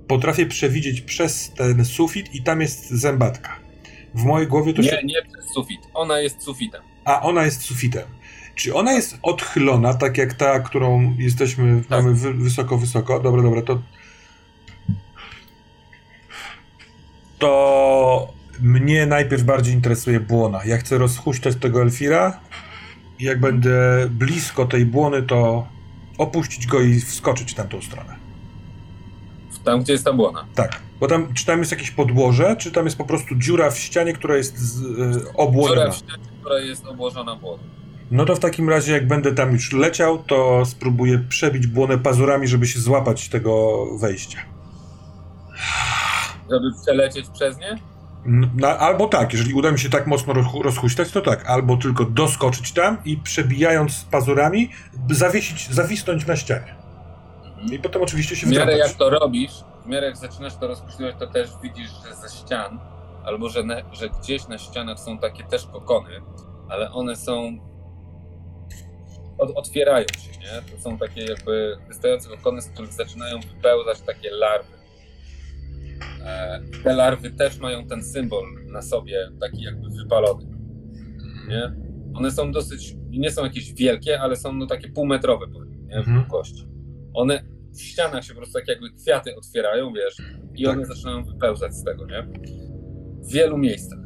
potrafię przewidzieć przez ten sufit i tam jest zębatka. W mojej głowie to się...
Nie, nie przez sufit. Ona jest sufitem.
A ona jest sufitem. Czy ona jest odchylona, tak jak ta, którą jesteśmy,
Tak.
mamy wy, wysoko, wysoko? Dobra, dobra, to... To mnie najpierw bardziej interesuje błona. Ja chcę rozhuśtać tego Elfira jak będę blisko tej błony, to opuścić go i wskoczyć w tamtą stronę.
Tam, gdzie jest ta błona.
Tak, bo tam, czy tam jest jakieś podłoże, czy tam jest po prostu dziura w ścianie, która jest z, y, obłoniona?
Dziura w ścianie, która jest obłożona błoną.
No to w takim razie, jak będę tam już leciał, to spróbuję przebić błonę pazurami, żeby się złapać tego wejścia.
Żeby przelecieć przez nie?
N- Na, albo tak, jeżeli uda mi się tak mocno rozhu- rozhuśtać, to tak. Albo tylko doskoczyć tam i przebijając pazurami, zawiesić, zawisnąć na ścianie. I potem oczywiście się
W miarę
wdrapać.
jak to robisz, w miarę jak zaczynasz to rozpuszczać, to też widzisz, że ze ścian, albo że, że gdzieś na ścianach są takie też kokony, ale one są. Od, otwierają się, nie? To są takie jakby wystające kokony, z których zaczynają wypełzać takie larwy. E, te larwy też mają ten symbol na sobie, taki jakby wypalony. Nie? One są dosyć, nie są jakieś wielkie, ale są no takie półmetrowe powiedzmy, nie? w
Mhm.
długości. One w ścianach się po prostu tak jakby kwiaty otwierają, wiesz, i
Tak.
one zaczynają wypełzać z tego, nie? W wielu miejscach.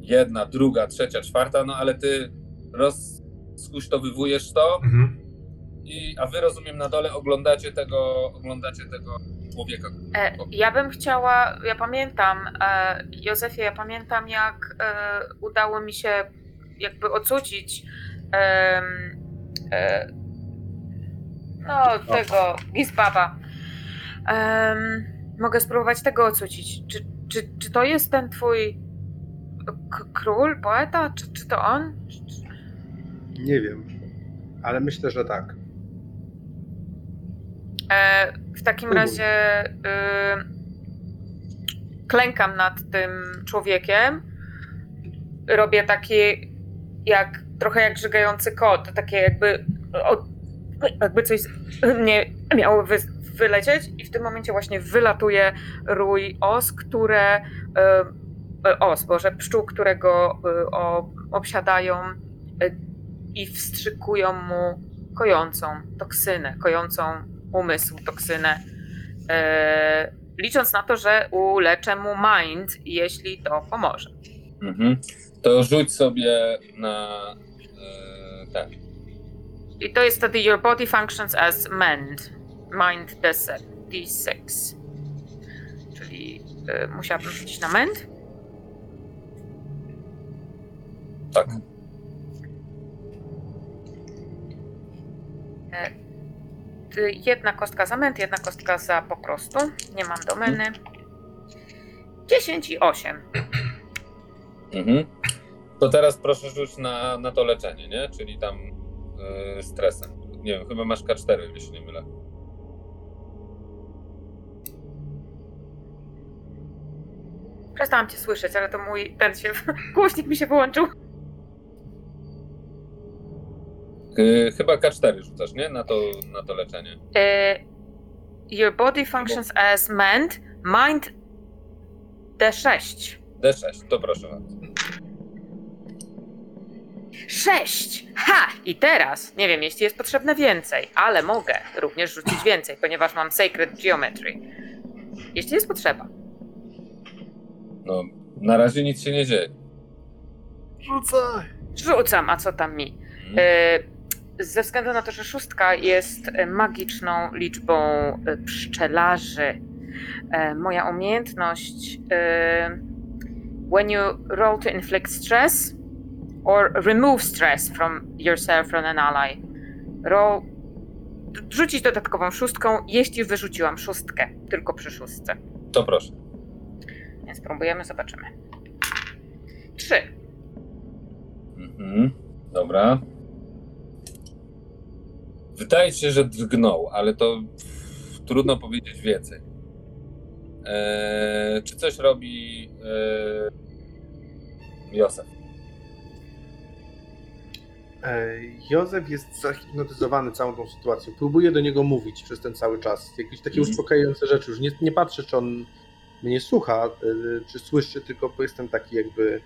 Jedna, druga, trzecia, czwarta, no ale ty rozskuśtowywujesz to,
Mhm.
i, a wy rozumiem na dole oglądacie tego, oglądacie tego człowieka.
E, ja bym chciała, ja pamiętam, e, Józefie, ja pamiętam jak e, udało mi się jakby ocucić e, no tego Gizbaba. Em, mogę spróbować tego ocucić. Czy, czy, czy to jest ten twój król, poeta? Czy, czy to on?
Nie wiem, ale myślę, że tak.
E, w takim
Próbuj.
razie y, klękam nad tym człowiekiem. Robię takie jak trochę jak żygający kot, takie jakby o, jakby coś z mnie miało wy, wylecieć i w tym momencie właśnie wylatuje rój os, które y, y, os, boże, pszczół, którego o, obsiadają i wstrzykują mu kojącą toksynę, kojącą umysł, toksynę. E, licząc na to, że uleczę mu mind, jeśli to pomoże.
Mhm. To rzuć sobie na e, ten.
I to jest wtedy your body functions as mend. Mind D6. D6. Czyli e, musiałabym rzucić na mend.
Tak.
Ty- Jedna kostka za mend, jedna kostka za po prostu. Nie mam domeny. 10 i 8.
Mhm. To teraz proszę rzuć na, na to leczenie, nie? Czyli tam y, stresem. Nie wiem, chyba masz K4, jeśli nie mylę.
Przestałam cię słyszeć, ale to mój ten się. Głośnik mi się wyłączył.
Y, chyba K4 rzucasz, nie? Na to, na to leczenie.
E, your body functions as mend, mind D6.
D6, to proszę bardzo.
6! Ha! I teraz, nie wiem, jeśli jest potrzebne więcej, ale mogę również rzucić więcej, ponieważ mam Sacred Geometry. Jeśli jest potrzeba.
No, na razie nic się nie dzieje.
Rzucaj!
Rzucam, a co tam mi?
Mhm.
E, ze względu na to, że szóstka jest e, magiczną liczbą e, pszczelarzy, e, moja umiejętność e, when you roll to inflict stress or remove stress from yourself from an ally, roll rzucić dodatkową szóstką, jeśli wyrzuciłam szóstkę, tylko przy szóstce.
To proszę.
Więc spróbujemy, zobaczymy. Trzy.
Mhm. Dobra. Wydaje się, że drgnął, ale to trudno powiedzieć więcej. Eee, czy coś robi eee, Józef?
E, Józef jest zahipnotyzowany całą tą sytuacją. Próbuje do niego mówić przez ten cały czas. Jakieś takie
Mhm.
uspokajające rzeczy. Już nie, nie patrzę, czy on mnie słucha, e, czy słyszy, tylko jestem taki jakby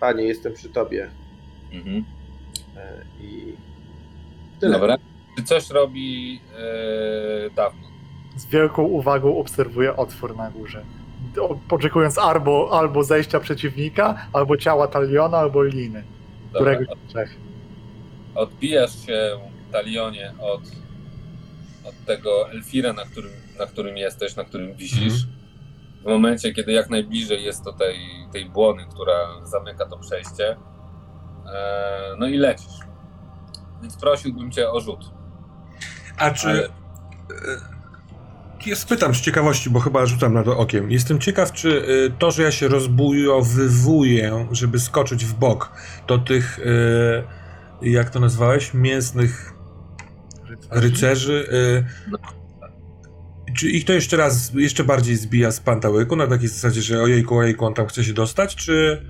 Panie, jestem przy tobie.
Mhm.
E, I Tyle.
Dobra. Czy coś robi yy, dawno?
Z wielką uwagą obserwuję otwór na górze. O- Oczekując albo, albo zejścia przeciwnika, albo ciała taliona, albo liny.
Dobra.
Któregoś z trzech.
Odbijasz się, Talionie, od, od tego Elfira, na którym, na którym jesteś, na którym wisisz. W momencie, kiedy jak najbliżej jest do tej, tej błony, która zamyka to przejście. E, no i lecisz. Więc prosiłbym cię o rzut.
A czy...
Ale-
Ja spytam z ciekawości, bo chyba rzucam na to okiem. Jestem ciekaw, czy y, to, że ja się rozbujowywuję, żeby skoczyć w bok, to tych, y, jak to nazwałeś, mięsnych rycerzy, y, czy ich to jeszcze raz, jeszcze bardziej zbija z pantałyku, na takiej zasadzie, że ojejku, ojejku, on tam chce się dostać, czy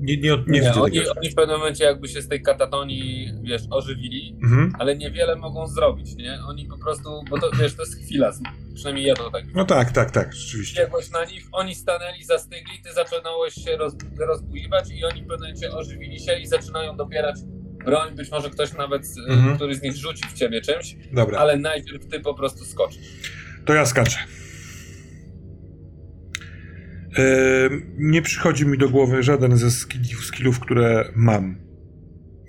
nie, nie, nie,
Nie, oni, oni w pewnym momencie jakby się z tej katatonii, wiesz, ożywili,
Mhm.
ale niewiele mogą zrobić, nie? Oni po prostu, bo to, wiesz, to jest chwila, przynajmniej ja to tak
No tak, tak, tak, rzeczywiście.
biegłeś na nich, oni stanęli, zastygli, ty zaczynałeś się roz, rozbujiwać i oni w pewnym momencie ożywili się i zaczynają dobierać broń, być może ktoś nawet,
Mhm.
który z nich rzuci w ciebie czymś,
Dobra.
ale najpierw ty po prostu skoczysz.
To ja skaczę. Ehm, nie przychodzi mi do głowy żaden ze skillów, skillów, które mam.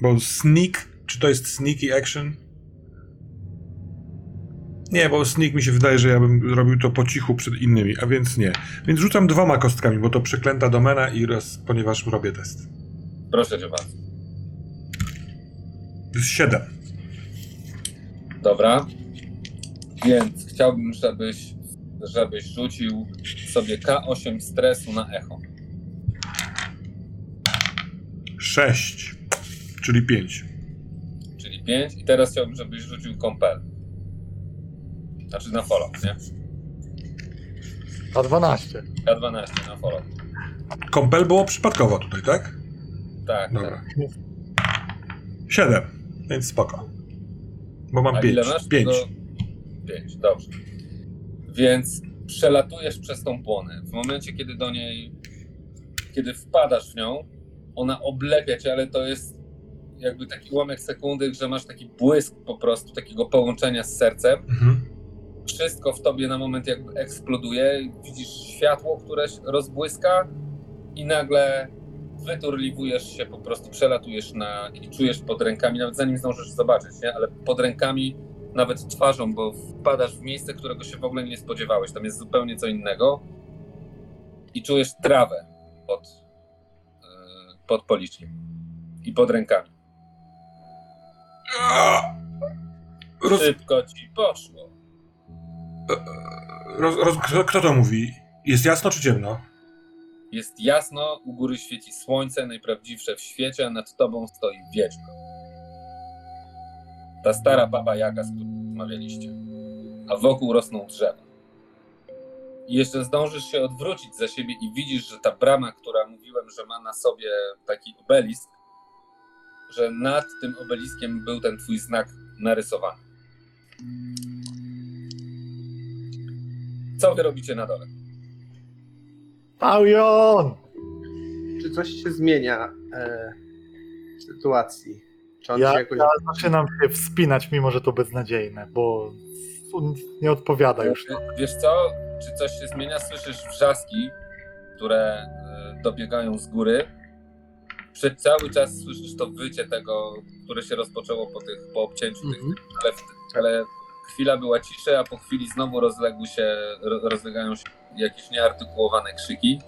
Bo sneak, czy to jest sneaky action? Nie, bo sneak mi się wydaje, że ja bym robił to po cichu przed innymi, a więc nie. Więc rzucam dwoma kostkami, bo to przeklęta domena i raz, ponieważ robię test.
Proszę cię bardzo.
To jest 7.
Dobra. Więc chciałbym, żebyś, żebyś rzucił sobie K8 stresu na echo.
6, czyli 5.
czyli 5 i teraz chciałbym, żebyś rzucił compel. Znaczy na follow, nie?
A 12.
K12 na follow.
Kompel było przypadkowo tutaj, tak?
Tak,
Dobra.
tak.
7, więc spoko. Bo mam
A
5.
ile masz?
5.
Do... 5, dobrze. Więc przelatujesz przez tą błonę. W momencie, kiedy do niej, kiedy wpadasz w nią, ona oblepia cię, ale to jest jakby taki ułamek sekundy, że masz taki błysk po prostu takiego połączenia z sercem.
Mhm.
Wszystko w tobie na moment jakby eksploduje. Widzisz światło, które się rozbłyska i nagle wyturliwujesz się, po prostu przelatujesz na i czujesz pod rękami, nawet zanim zdążysz zobaczyć, nie? ale pod rękami, nawet twarzą, bo wpadasz w miejsce, którego się w ogóle nie spodziewałeś. Tam jest zupełnie co innego i czujesz trawę pod, yy, pod policzkiem i pod rękami.
Roz,
Szybko ci poszło.
roz, roz, kto to mówi? Jest jasno czy ciemno?
Jest jasno, u góry świeci słońce, najprawdziwsze w świecie, a nad tobą stoi wiedźma. Ta stara baba Jaga, z którą rozmawialiście. A wokół rosną drzewa. I jeszcze zdążysz się odwrócić za siebie i widzisz, że ta brama, która mówiłem, że ma na sobie taki obelisk, że nad tym obeliskiem był ten twój znak narysowany. Co wy robicie na dole?
Talion!
Czy coś się zmienia e, w sytuacji? Czy on
Ja,
się jakoś...
ja zaczynam się wspinać, mimo że to beznadziejne, bo nie odpowiada już.
Wiesz co? Czy coś się zmienia? Słyszysz wrzaski, które e, dobiegają z góry. Przez cały czas słyszysz to wycie tego, które się rozpoczęło po, tych, po obcięciu tych,
Mhm.
ale, w, ale chwila była ciszy, a po chwili znowu rozległy się, ro- rozlegają się jakieś nieartykułowane krzyki.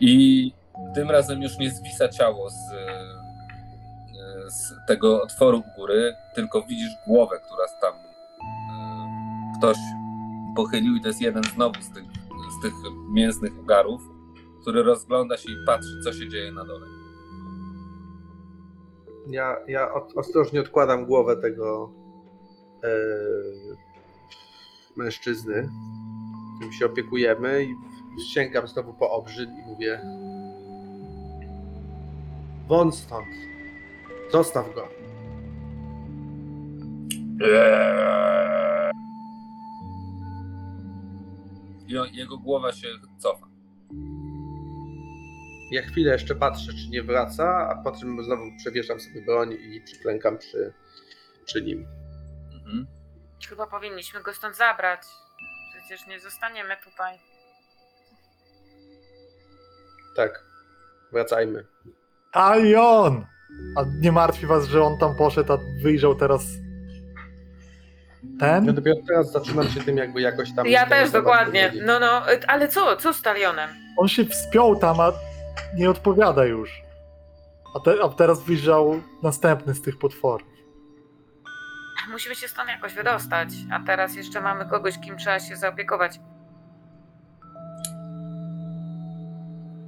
I tym razem już nie zwisa ciało z, e, z tego otworu u góry, tylko widzisz głowę, która tam e, ktoś pochylił i to jest jeden znowu z tych, z tych mięsnych ugarów, który rozgląda się i patrzy, co się dzieje na dole.
Ja, ja od, ostrożnie odkładam głowę tego e, mężczyzny, którym się opiekujemy i sięgam znowu po obrzyd i mówię Won stąd. Zostaw go.
On, jego głowa się cofa.
Ja chwilę jeszcze patrzę, czy nie wraca, a po czym znowu przewieszam sobie broń i przyklękam przy, przy nim.
Mhm.
Chyba powinniśmy go stąd zabrać. Przecież nie zostaniemy tutaj.
Tak, wracajmy.
Talion! A nie martwi was, że on tam poszedł, a wyjrzał teraz
Ja
ten?
dopiero teraz zaczynam się tym jakby jakoś tam...
Ja też, dokładnie. No, no, ale co? Co z talionem?
On się wspiął tam, a nie odpowiada już. A, te, a teraz wyjrzał następny z tych potworów.
Musimy się stąd jakoś wydostać. A teraz jeszcze mamy kogoś, kim trzeba się zaopiekować.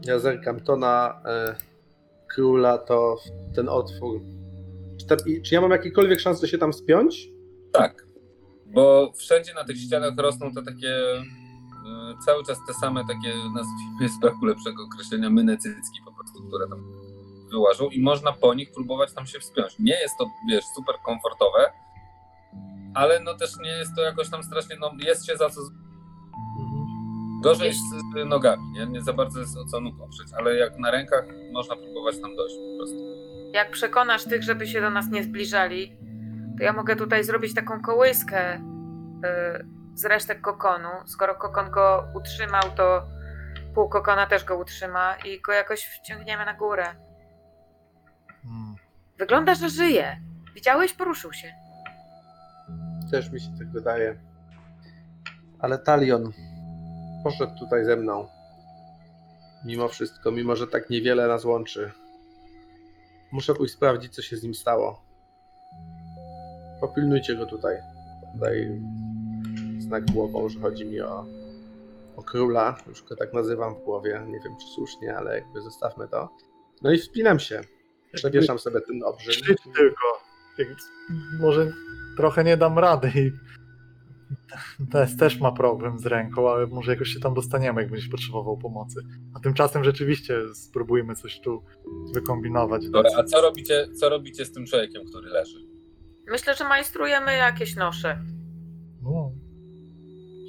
Ja zerkam to na e, króla, to ten otwór. Czy, te, czy ja mam jakiekolwiek szansę się tam spiąć?
Tak, bo wszędzie na tych ścianach rosną te takie y, cały czas te same takie, nazwijmy z braku lepszego określenia, mynecycki po prostu, które tam wyłażą i można po nich próbować tam się wspiąć. Nie jest to, wiesz, super komfortowe, ale no też nie jest to jakoś tam strasznie, no jest się za co... z- Gorzej z z nogami, nie? Nie za bardzo jest o co nóg oprzeć, ale jak na rękach można próbować tam dojść po prostu.
Jak przekonasz tych, żeby się do nas nie zbliżali, to ja mogę tutaj zrobić taką kołyskę y, z resztek kokonu. Skoro kokon go utrzymał, to pół kokona też go utrzyma i go jakoś wciągniemy na górę.
Hmm.
Wygląda, że żyje. Widziałeś? Poruszył się.
Też mi się tak wydaje. Ale Talion poszedł tutaj ze mną. Mimo wszystko, mimo że tak niewiele nas łączy. Muszę pójść sprawdzić, co się z nim stało. Popilnujcie go tutaj. Daj znak głową, że chodzi mi o, o króla. Już go tak nazywam w głowie. Nie wiem, czy słusznie, ale jakby zostawmy to. No i wspinam się. Przewieszam sobie ten obrzyd.
Krzycz tylko. Jak, może trochę nie dam rady i Tess też ma problem z ręką, ale może jakoś się tam dostaniemy, jak będziesz potrzebował pomocy. A tymczasem rzeczywiście spróbujmy coś tu wykombinować.
Dobra, a co robicie, co robicie z tym człowiekiem, który leży?
Myślę, że majstrujemy jakieś nosze.
No,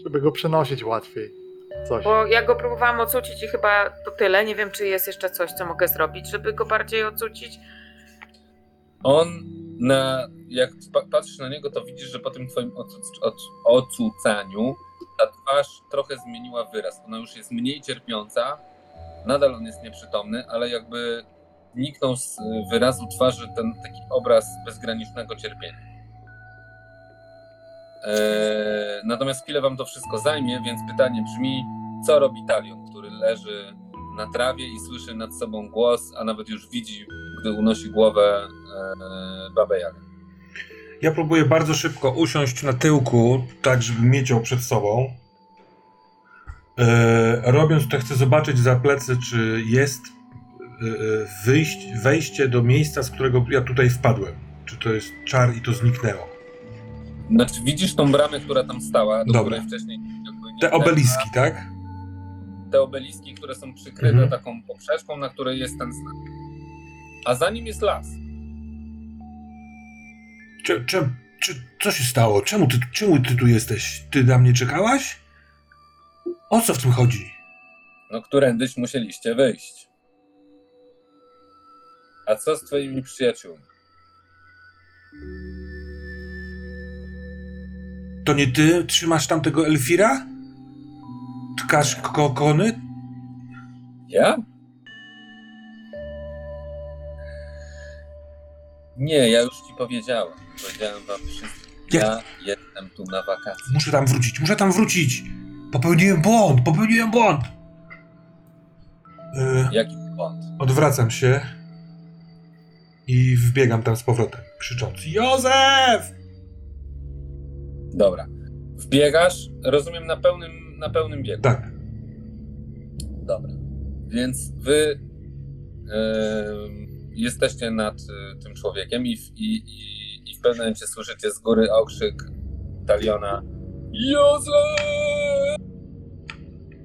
żeby go przenosić łatwiej. Coś.
Bo ja go próbowałam ocucić i chyba to tyle. Nie wiem, czy jest jeszcze coś, co mogę zrobić, żeby go bardziej ocucić.
On, na, jak pa- patrzysz na niego, to widzisz, że po tym twoim ocu- oc- ocucaniu ta twarz trochę zmieniła wyraz. Ona już jest mniej cierpiąca, nadal on jest nieprzytomny, ale jakby zniknął z wyrazu twarzy ten taki obraz bezgranicznego cierpienia. Eee, natomiast chwilę wam to wszystko zajmie, więc pytanie brzmi, co robi Talion, który leży na trawie i słyszy nad sobą głos, a nawet już widzi, gdy unosi głowę e, babę Jagę.
Ja próbuję bardzo szybko usiąść na tyłku, tak żeby mieć ją przed sobą. E, robiąc to, chcę zobaczyć za plecy, czy jest e, e, wyjść, wejście do miejsca, z którego ja tutaj wpadłem. Czy to jest czar i to zniknęło.
Znaczy widzisz tą bramę, która tam stała, do
Dobra.
której wcześniej
Te obeliski, tak?
Te obeliski, które są przykryte
Mhm.
taką poprzeczką, na której jest ten znak. A za nim jest las.
Czy, czy, czy, co się stało? Czemu ty, czemu ty tu jesteś? Ty na mnie czekałaś? O co w tym chodzi?
No, którędyś musieliście wyjść. A co z twoimi przyjaciółmi?
To nie ty trzymasz tamtego Elfira? Tkasz kokony?
Ja? Nie, ja już ci powiedziałem. Powiedziałem wam wszystkim.
Jak-
Ja jestem tu na wakacje.
Muszę tam wrócić, muszę tam wrócić! Popełniłem błąd, popełniłem błąd! E,
Jaki błąd?
odwracam się i wbiegam tam z powrotem, krzycząc Józef!
Dobra. Wbiegasz, rozumiem, na pełnym, na pełnym biegu.
Tak,
Dobra. Więc wy em, jesteście nad y, tym człowiekiem i w, i, i, i w pewnym momencie słyszycie z góry okrzyk Taliona Józef!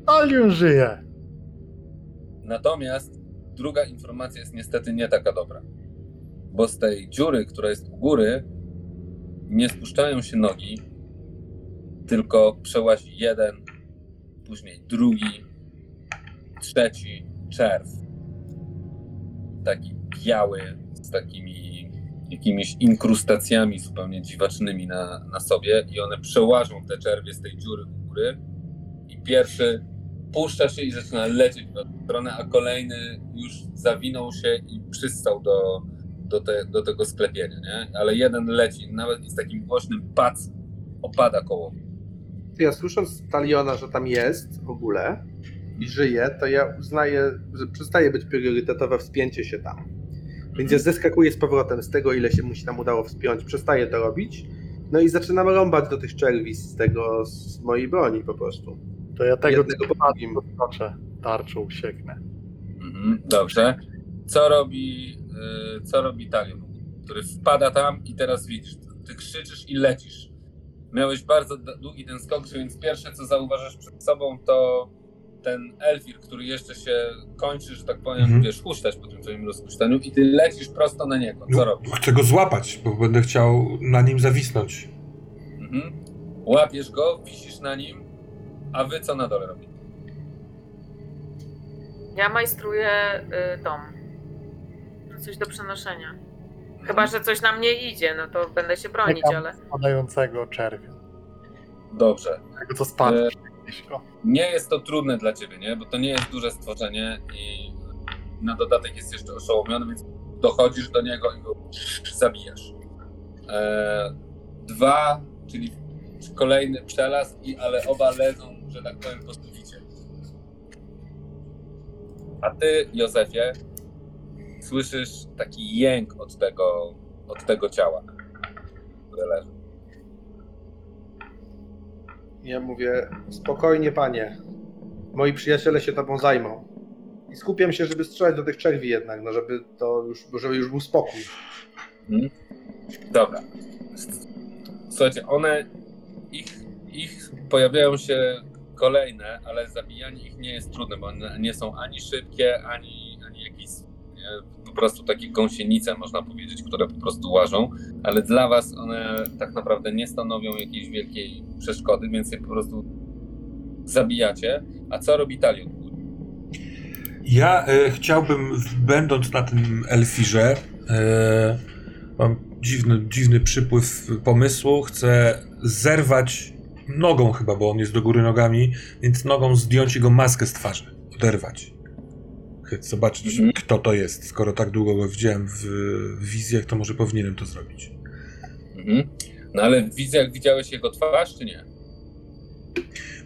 Talion żyje!
Natomiast druga informacja jest niestety nie taka dobra. Bo z tej dziury, która jest u góry, nie spuszczają się nogi, tylko przełazi jeden, później drugi, trzeci czerw. Taki biały, z takimi jakimiś inkrustacjami zupełnie dziwacznymi na, na sobie i one przełażą te czerwie z tej dziury u góry i pierwszy puszcza się i zaczyna lecieć w stronę, a kolejny już zawinął się i przystał do, do, te, do tego sklepienia, nie? Ale jeden leci, nawet z takim głośnym pac opada koło.
Ja słysząc Taliona, że tam jest w ogóle i żyje, to ja uznaję, że przestaje być priorytetowe wspięcie się tam. Więc ja zeskakuję z powrotem z tego, ile się mu się tam udało wspiąć, przestaję to robić. No i zaczynam rąbać do tych czerwi z tego, z mojej broni po prostu.
To ja tego
Jednego po drugim.
podskoczę, tarczą sieknę.
Mhm, dobrze. Co robi, y, co robi Talion, który wpada tam i teraz widzisz, ty krzyczysz i lecisz. Miałeś bardzo długi ten skok, więc pierwsze co zauważasz przed sobą to ten Elfir, który jeszcze się kończy, że tak powiem,
Mhm.
wiesz, huśtać po tym twoim rozpuszczeniu i ty lecisz prosto na niego. Co
No,
robisz?
chcę go złapać, bo będę chciał na nim zawisnąć.
Mhm. Łapiesz go, wisisz na nim, a wy co na dole robicie?
Ja majstruję y, dom. Coś do przenoszenia. Chyba, że coś na mnie idzie, no to będę się bronić,
Czekam
ale.
Spadającego czerwia.
Dobrze.
Tego co spadł.
E, nie jest to trudne dla ciebie, nie? Bo to nie jest duże stworzenie i na dodatek jest jeszcze oszołomiony, więc dochodzisz do niego i go zabijasz. E, dwa, czyli kolejny przelaz, i, ale oba lezą, że tak powiem, po suficie. A ty, Józefie, słyszysz taki jęk od tego, od tego ciała, które leży.
Ja mówię, spokojnie panie, moi przyjaciele się tobą zajmą. I skupiam się, żeby strzelać do tych czerwi jednak, no żeby to już, żeby już był spokój.
Mhm. Dobra. Słuchajcie, one, ich, ich pojawiają się kolejne, ale zabijanie ich nie jest trudne, bo one nie są ani szybkie, ani, ani jakieś nie, po prostu takie gąsienice, można powiedzieć, które po prostu łażą, ale dla was one tak naprawdę nie stanowią jakiejś wielkiej przeszkody, więc je po prostu zabijacie. A co robi Talion?
Ja e, chciałbym, będąc na tym Elfirze, e, mam dziwny, dziwny przypływ pomysłu, chcę zerwać nogą chyba, bo on jest do góry nogami, więc nogą zdjąć jego maskę z twarzy, oderwać. Zobaczyć,
Mhm.
kto to jest. Skoro tak długo go widziałem w, w wizjach, to może powinienem to zrobić.
Mhm. No ale w wizjach widziałeś jego twarz, czy nie?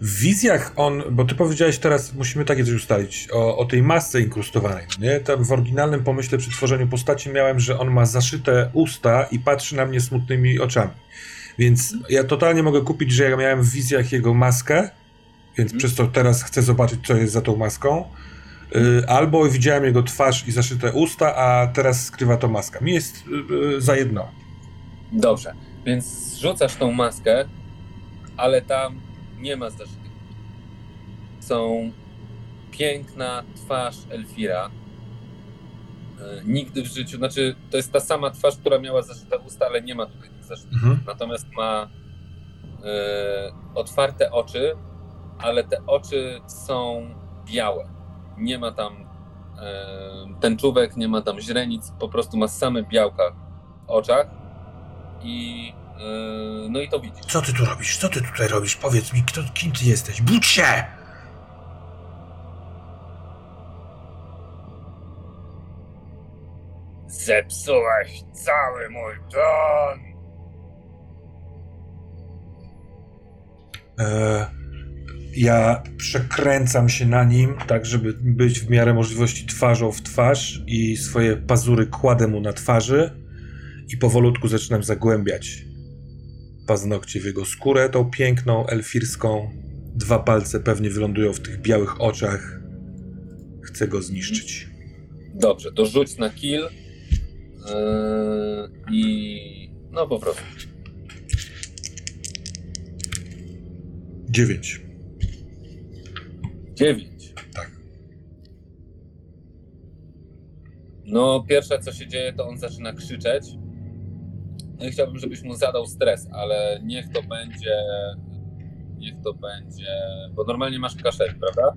W wizjach on, bo ty powiedziałeś teraz, musimy takie coś ustalić, o, o tej masce inkrustowanej, nie? Tam w oryginalnym pomyśle przy tworzeniu postaci miałem, że on ma zaszyte usta i patrzy na mnie smutnymi oczami. Więc ja totalnie mogę kupić, że ja miałem w wizjach jego maskę, więc
Mhm.
przez to teraz chcę zobaczyć, co jest za tą maską. Y, albo widziałem jego twarz i zaszyte usta, a teraz skrywa to maska. Mi jest y, y, za jedno.
Dobrze, więc zrzucasz tą maskę, ale tam nie ma zaszytych. Są piękna twarz Elfira. Nigdy w życiu, znaczy to jest ta sama twarz, która miała zaszyte usta, ale nie ma tutaj tych zaszytych.
Mhm.
Natomiast ma e, otwarte oczy, ale te oczy są białe. Nie ma tam e, tęczówek, nie ma tam źrenic, po prostu ma same białka w oczach i e, no i to widzisz.
Co ty tu robisz? Co ty tutaj robisz? Powiedz mi, kto, kim ty jesteś? Budź się!
Zepsułeś cały mój plan!
E, ja przekręcam się na nim, tak żeby być w miarę możliwości twarzą w twarz i swoje pazury kładę mu na twarzy i powolutku zaczynam zagłębiać paznokcie w jego skórę, tą piękną, elfirską. Dwa palce pewnie wylądują w tych białych oczach. Chcę go zniszczyć.
Dobrze, to rzuć na kill e, i no po prostu.
Dziewięć.
Dziewięć.
Tak.
No, pierwsze co się dzieje, to on zaczyna krzyczeć. No i chciałbym, żebyś mu zadał stres, ale niech to będzie. Niech to będzie. Bo normalnie masz kaszel, prawda?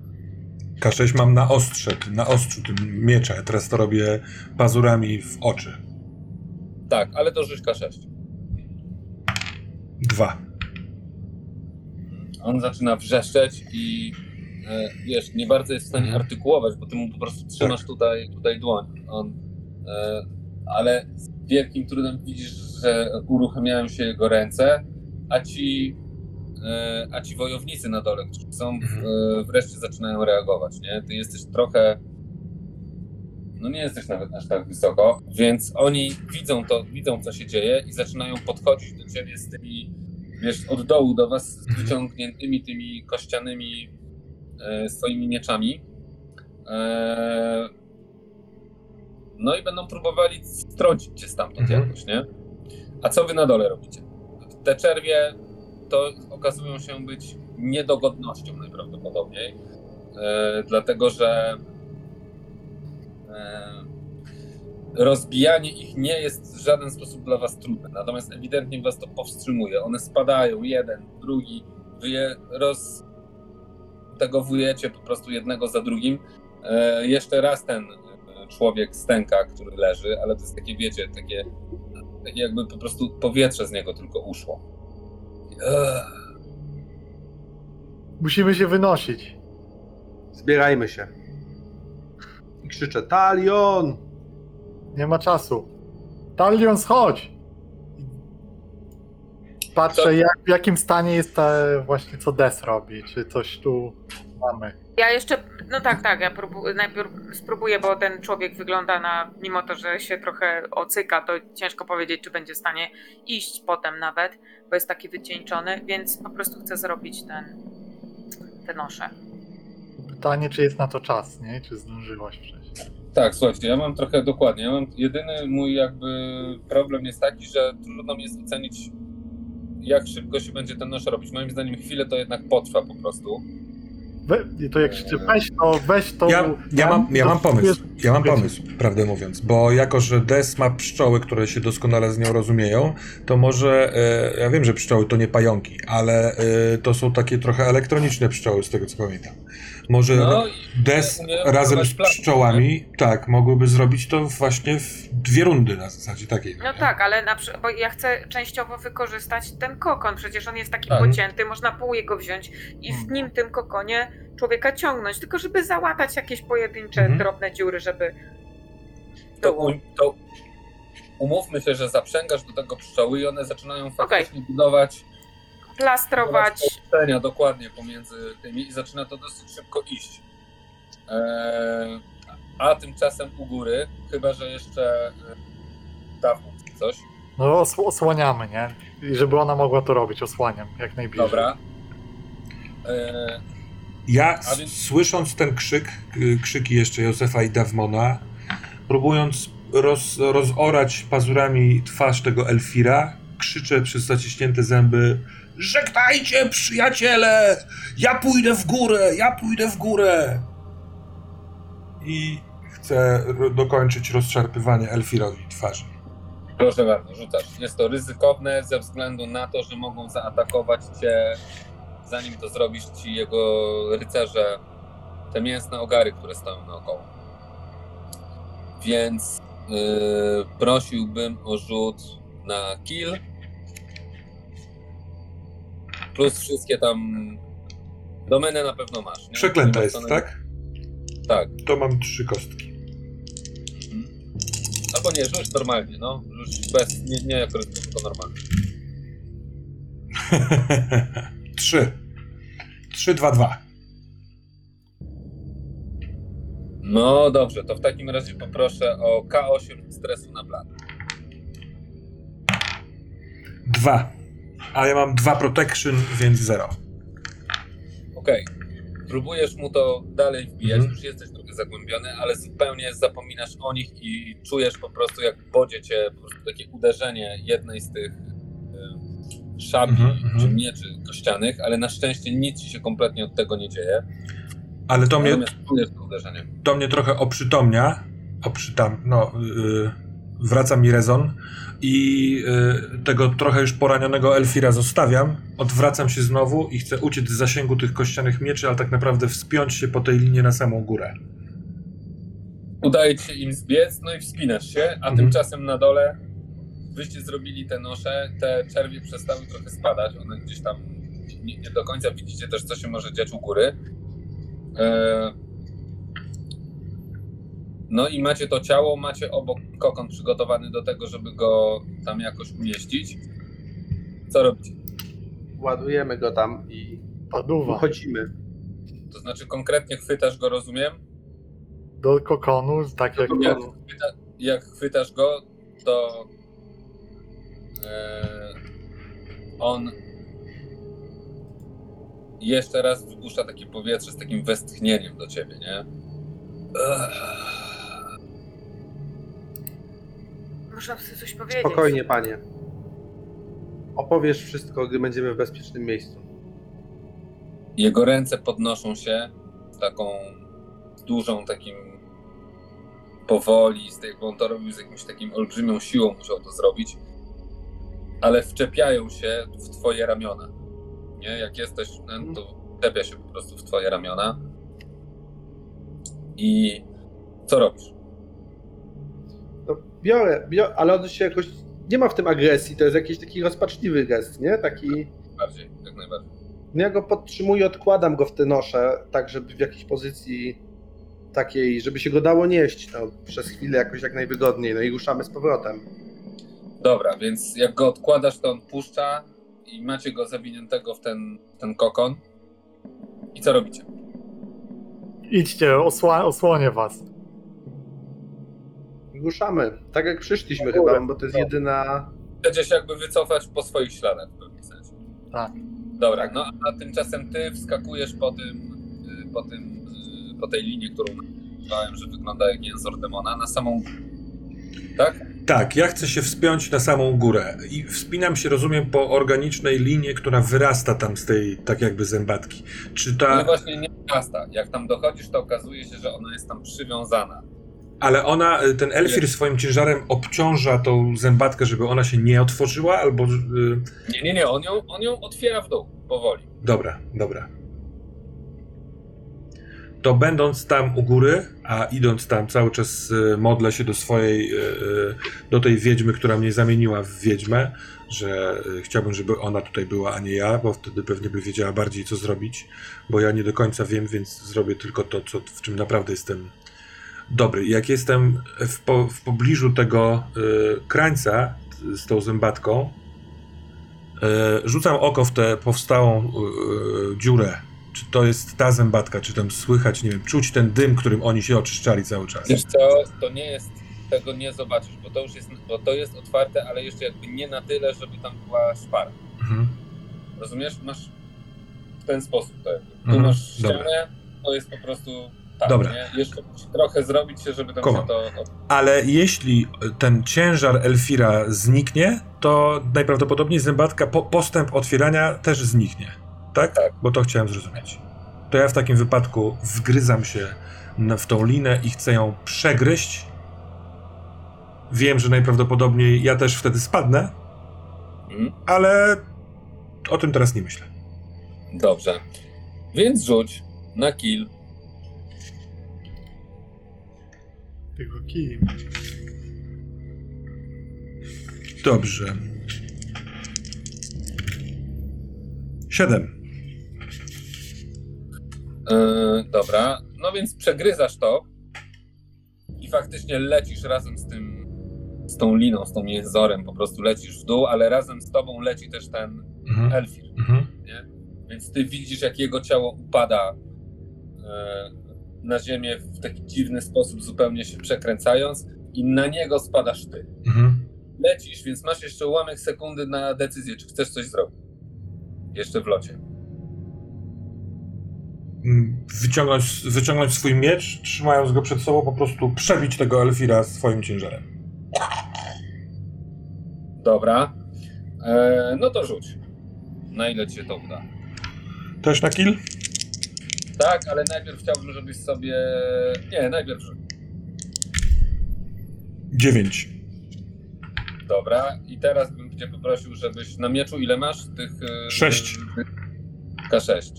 K6 mam na ostrze, na ostrzu tym miecza. Teraz to robię pazurami w oczy.
Tak, ale to rzuć K6.
Dwa.
On zaczyna wrzeszczeć i wiesz, nie bardzo jest w stanie
Mhm.
artykułować, bo ty mu po prostu trzymasz
Tak.
tutaj, tutaj dłoń. On, e, ale z wielkim trudem widzisz, że uruchamiają się jego ręce, a ci, e, a ci wojownicy na dole, którzy są,
Mhm.
e, wreszcie zaczynają reagować, nie? Ty jesteś trochę no nie jesteś nawet aż tak wysoko, więc oni widzą to, widzą co się dzieje i zaczynają podchodzić do ciebie z tymi, wiesz, od dołu do was z
Mhm.
wyciągniętymi tymi kościanymi swoimi mieczami. E, no i będą próbowali strącić cię stamtąd
Mhm.
jakoś, nie? A co wy na dole robicie? Te czerwie to okazują się być niedogodnością najprawdopodobniej, e, dlatego że e, rozbijanie ich nie jest w żaden sposób dla was trudne, natomiast ewidentnie was to powstrzymuje. One spadają, jeden, drugi, wy je roztegowujecie po prostu jednego za drugim. E, jeszcze raz ten e, człowiek stęka, który leży, ale to jest takie, wiecie, takie, takie jakby po prostu powietrze z niego tylko uszło. Ech.
Musimy się wynosić.
Zbierajmy się. I krzyczę, Talion!
Nie ma czasu. Talion, schodź! Patrzę, jak, w jakim stanie jest te właśnie co Des robi. Czy coś tu mamy.
Ja jeszcze, no tak, tak, ja próbu, najpierw spróbuję, bo ten człowiek wygląda na, mimo to, że się trochę ocyka, to ciężko powiedzieć, czy będzie w stanie iść potem nawet, bo jest taki wycieńczony, więc po prostu chcę zrobić ten, te nosze.
Pytanie, czy jest na to czas, nie? Czy zdążyłaś przejść.
Tak, słuchajcie, ja mam trochę dokładnie. Ja mam jedyny mój jakby problem jest taki, że trudno mi jest ocenić, jak szybko się będzie ten nosz robić. Moim zdaniem chwilę to jednak potrwa po prostu.
We, i to jak krzyczy, weź to, weź to.
Ja, ja, mam, ja mam pomysł. Ja mam pomysł, prawdę mówiąc, bo jako, że Des ma pszczoły, które się doskonale z nią rozumieją, to może, e, ja wiem, że pszczoły to nie pająki, ale e, to są takie trochę elektroniczne pszczoły, z tego co pamiętam. Może
No
Des razem z pszczołami, tak, mogłyby zrobić to właśnie w dwie rundy na zasadzie takiej.
No
nie?
tak, ale na, przy- bo ja chcę częściowo wykorzystać ten kokon, przecież on jest taki
Tak.
pocięty, można pół jego wziąć i w
Mhm.
nim, tym kokonie człowieka ciągnąć, tylko żeby załatać jakieś pojedyncze,
Mhm.
drobne dziury, żeby
to, u, to umówmy się, że zaprzęgasz do tego pszczoły i one zaczynają faktycznie budować
plastrować.
połączenia dokładnie pomiędzy tymi i zaczyna to dosyć szybko iść. Eee, a tymczasem u góry, chyba że jeszcze e, dawno coś.
No os- osłaniamy, nie? I żeby ona mogła to robić, osłaniam jak najbliżej.
Dobra. Eee,
Ja,
więc-
słysząc ten krzyk, krzyki jeszcze Józefa i Dawmona, próbując roz, rozorać pazurami twarz tego Elfira, krzyczę przez zaciśnięte zęby Żegnajcie, przyjaciele! Ja pójdę w górę! Ja pójdę w górę! I chcę dokończyć rozszarpywanie Elfirowi twarzy.
proszę bardzo, rzucasz. Jest to ryzykowne ze względu na to, że mogą zaatakować cię, zanim to zrobisz ci jego rycerze, te mięsne ogary, które stoją naokoło. Więc yy, prosiłbym o rzut na kill. Plus wszystkie tam domeny na pewno masz. Nie?
Przeklęta jest, tak?
Tak.
To mam trzy kostki.
Mhm. Albo nie, rzuć normalnie, no. Rzuć bez, nie, nie jako ryzyko, tylko normalnie.
Trzy. Trzy, dwa, dwa.
No dobrze, to w takim razie poproszę o K8 stresu na plan.
Dwa. A ja mam dwa protection, więc zero.
Okej. Próbujesz mu to dalej wbijać,
Mhm.
już jesteś trochę zagłębiony, ale zupełnie zapominasz o nich i czujesz po prostu jak bodzie cię po prostu takie uderzenie jednej z tych y, szabli
Mhm, mhm.
czy mieczy kościanych, ale na szczęście nic ci się kompletnie od tego nie dzieje.
Ale to mnie,
Natomiast czujesz to uderzenie.
to mnie trochę oprzytomnia. Oprzytam, no, yy, wraca mi rezon i yy, tego trochę już poranionego Elfira zostawiam. Odwracam się znowu i chcę uciec z zasięgu tych kościanych mieczy, ale tak naprawdę wspiąć się po tej linii na samą górę.
Udaje ci się im zbiec, no i wspinasz się, a
Mhm.
tymczasem na dole wyście zrobili te nosze, te czerwie przestały trochę spadać, one gdzieś tam nie, nie do końca widzicie też, co się może dziać u góry. E, No i macie to ciało, macie obok kokon przygotowany do tego, żeby go tam jakoś umieścić. Co robicie?
Ładujemy go tam i
Paduwa.
uchodzimy.
To znaczy konkretnie chwytasz go, rozumiem?
Do kokonu, tak jak
Jak, chwyta, jak chwytasz go, to e, on jeszcze raz wypuszcza takie powietrze z takim westchnieniem do ciebie, nie? Ech.
Muszę sobie coś powiedzieć.
Spokojnie, panie. Opowiesz wszystko, gdy będziemy w bezpiecznym miejscu.
Jego ręce podnoszą się z taką dużą, takim powoli, z tej, bo on to robił z jakimś takim olbrzymią siłą, musiał to zrobić, ale wczepiają się w twoje ramiona. Nie? Jak jesteś, no, to wczepia się po prostu w twoje ramiona. I co robisz?
Biorę, biorę, ale on się jakoś. Nie ma w tym agresji, to jest jakiś taki rozpaczliwy gest, nie? Taki.
Bardziej, jak najbardziej.
No ja go podtrzymuję, odkładam go w te nosze, tak żeby w jakiejś pozycji takiej, żeby się go dało nieść no, przez chwilę jakoś jak najwygodniej, no i ruszamy z powrotem.
Dobra, więc jak go odkładasz, to on puszcza i macie go zawiniętego w ten, ten kokon. I co robicie?
idźcie, osła, osłonię was.
Ruszamy, tak jak przyszliśmy chyba, bo to jest jedyna...
Chcecie się jakby wycofać po swoich śladach w pewnym sensie.
Tak.
Dobra, no a tymczasem ty wskakujesz po tym, y, po tym, y, po tej linii, którą nazwałem, że wygląda jak jęzor demona, na samą tak?
Tak, ja chcę się wspiąć na samą górę i wspinam się, rozumiem, po organicznej linie, która wyrasta tam z tej, tak jakby zębatki. Czy
No
ta,
właśnie nie rasta. Jak tam dochodzisz, to okazuje się, że ona jest tam przywiązana.
Ale ona, ten elfir swoim ciężarem obciąża tą zębatkę, żeby ona się nie otworzyła, albo... y,
Nie, nie, nie, on ją, on ją otwiera w dół, powoli.
Dobra, dobra. To będąc tam u góry, a idąc tam cały czas y, modlę się do swojej, y, y, do tej wiedźmy, która mnie zamieniła w wiedźmę, że y, chciałbym, żeby ona tutaj była, a nie ja, bo wtedy pewnie by wiedziała bardziej, co zrobić, bo ja nie do końca wiem, więc zrobię tylko to, co, w czym naprawdę jestem dobry. Jak jestem w, po, w pobliżu tego y, krańca y, z tą zębatką, y, rzucam oko w tę powstałą y, dziurę. Czy to jest ta zębatka, czy tam słychać, nie wiem, czuć ten dym, którym oni się oczyszczali cały czas.
Wiesz co, to nie jest, tego nie zobaczysz, bo to już jest, bo to jest otwarte, ale jeszcze jakby nie na tyle, żeby tam była szpara.
Mhm.
Rozumiesz? Masz w ten sposób to jakby. Tu
Mhm,
masz ścianę,
dobra.
to jest po prostu tak,
Dobra.
nie? Jeszcze musi trochę zrobić się, żeby tam
Kumam.
się to... to...
Ale jeśli ten ciężar Elfira zniknie, to najprawdopodobniej zębatka, po, postęp otwierania też zniknie. Tak?
Tak.
Bo to chciałem zrozumieć. To ja w takim wypadku wgryzam się w tą linę i chcę ją przegryźć. Wiem, że najprawdopodobniej ja też wtedy spadnę,
Mhm.
ale o tym teraz nie myślę.
Dobrze. Więc rzuć na kill.
Tylko kij.
Dobrze. Siedem.
Yy, dobra, no więc przegryzasz to i faktycznie lecisz razem z tym, z tą liną, z tą jezorem, po prostu lecisz w dół, ale razem z tobą leci też ten
Mhm.
Elfir,
Mhm.
nie? Więc ty widzisz, jak jego ciało upada e, na ziemię w taki dziwny sposób, zupełnie się przekręcając i na niego spadasz ty.
Mhm.
Lecisz, więc masz jeszcze ułamek sekundy na decyzję, czy chcesz coś zrobić. Jeszcze w locie.
Mm, Wyciągnąć, wyciągnąć swój miecz, trzymając go przed sobą, po prostu przebić tego Elfira swoim ciężarem.
Dobra. E, no to rzuć. Na ile ci się to uda.
Też na kill?
Tak, ale najpierw chciałbym, żebyś sobie. Nie, najpierw rzuć.
Dziewięć.
Dobra. I teraz bym cię poprosił, żebyś na mieczu ile masz? Tych. e,
Sześć.
K6.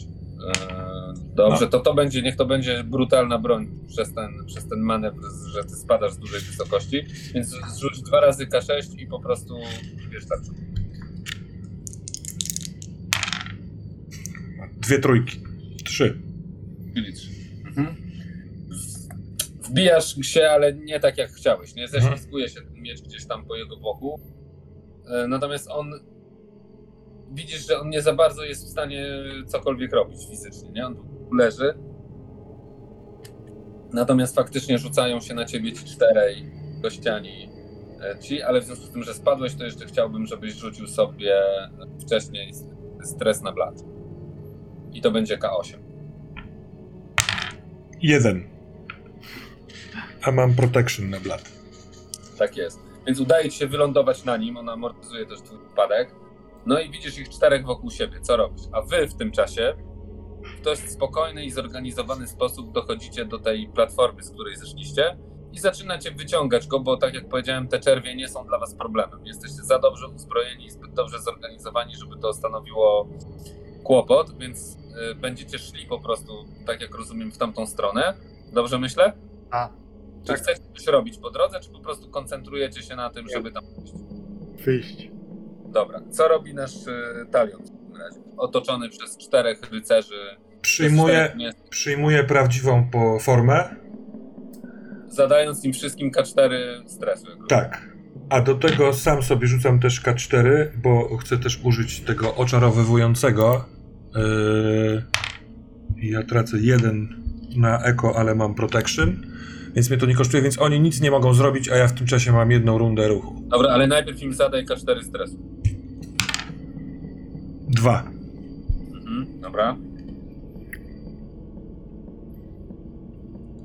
E, Dobrze,
No.
to to będzie, niech to będzie brutalna broń przez ten, przez ten manewr, że ty spadasz z dużej wysokości, więc zrzuć dwa razy K6 i po prostu, wiesz, tak,
Dwie trójki. Trzy.
Mhm. Wbijasz się, ale nie tak jak chciałeś. Nie ześlizguje się ten miecz gdzieś tam po jego boku. E, Natomiast on. Widzisz, że on nie za bardzo jest w stanie cokolwiek robić fizycznie, nie? On tu leży. Natomiast faktycznie rzucają się na ciebie ci czterej gościani e, ci, ale w związku z tym, że spadłeś, to jeszcze chciałbym, żebyś rzucił sobie wcześniej stres na blat. I to będzie K8.
Jeden. A mam protection na blat.
Tak jest. Więc udaje ci się wylądować na nim, on amortyzuje też twój upadek. No i widzisz ich czterech wokół siebie. Co robisz? A wy w tym czasie w dość spokojny i zorganizowany sposób dochodzicie do tej platformy, z której zeszliście i zaczynacie wyciągać go, bo tak jak powiedziałem, te czerwie nie są dla was problemem. Jesteście za dobrze uzbrojeni i zbyt dobrze zorganizowani, żeby to stanowiło kłopot, więc będziecie szli po prostu, tak jak rozumiem, w tamtą stronę. Dobrze myślę?
A,
Czy
Tak.
chcecie coś robić po drodze, czy po prostu koncentrujecie się na tym,
Nie.
żeby tam pójść?
wyjść.
Dobra, co robi nasz y, talion w takim razie? Otoczony przez czterech rycerzy. przez
Przyjmuję,
czterech miast,
przyjmuję prawdziwą po formę.
zadając im wszystkim K4 stresu. jak rozumiem.
Tak. A do tego sam sobie rzucam też K4, bo chcę też użyć tego oczarowywującego. Yy, ja tracę jeden na eko, ale mam protection, więc mnie to nie kosztuje, więc oni nic nie mogą zrobić, a ja w tym czasie mam jedną rundę ruchu.
Dobra, ale najpierw im zadaj K4 stresu.
Dwa.
Mhm, dobra.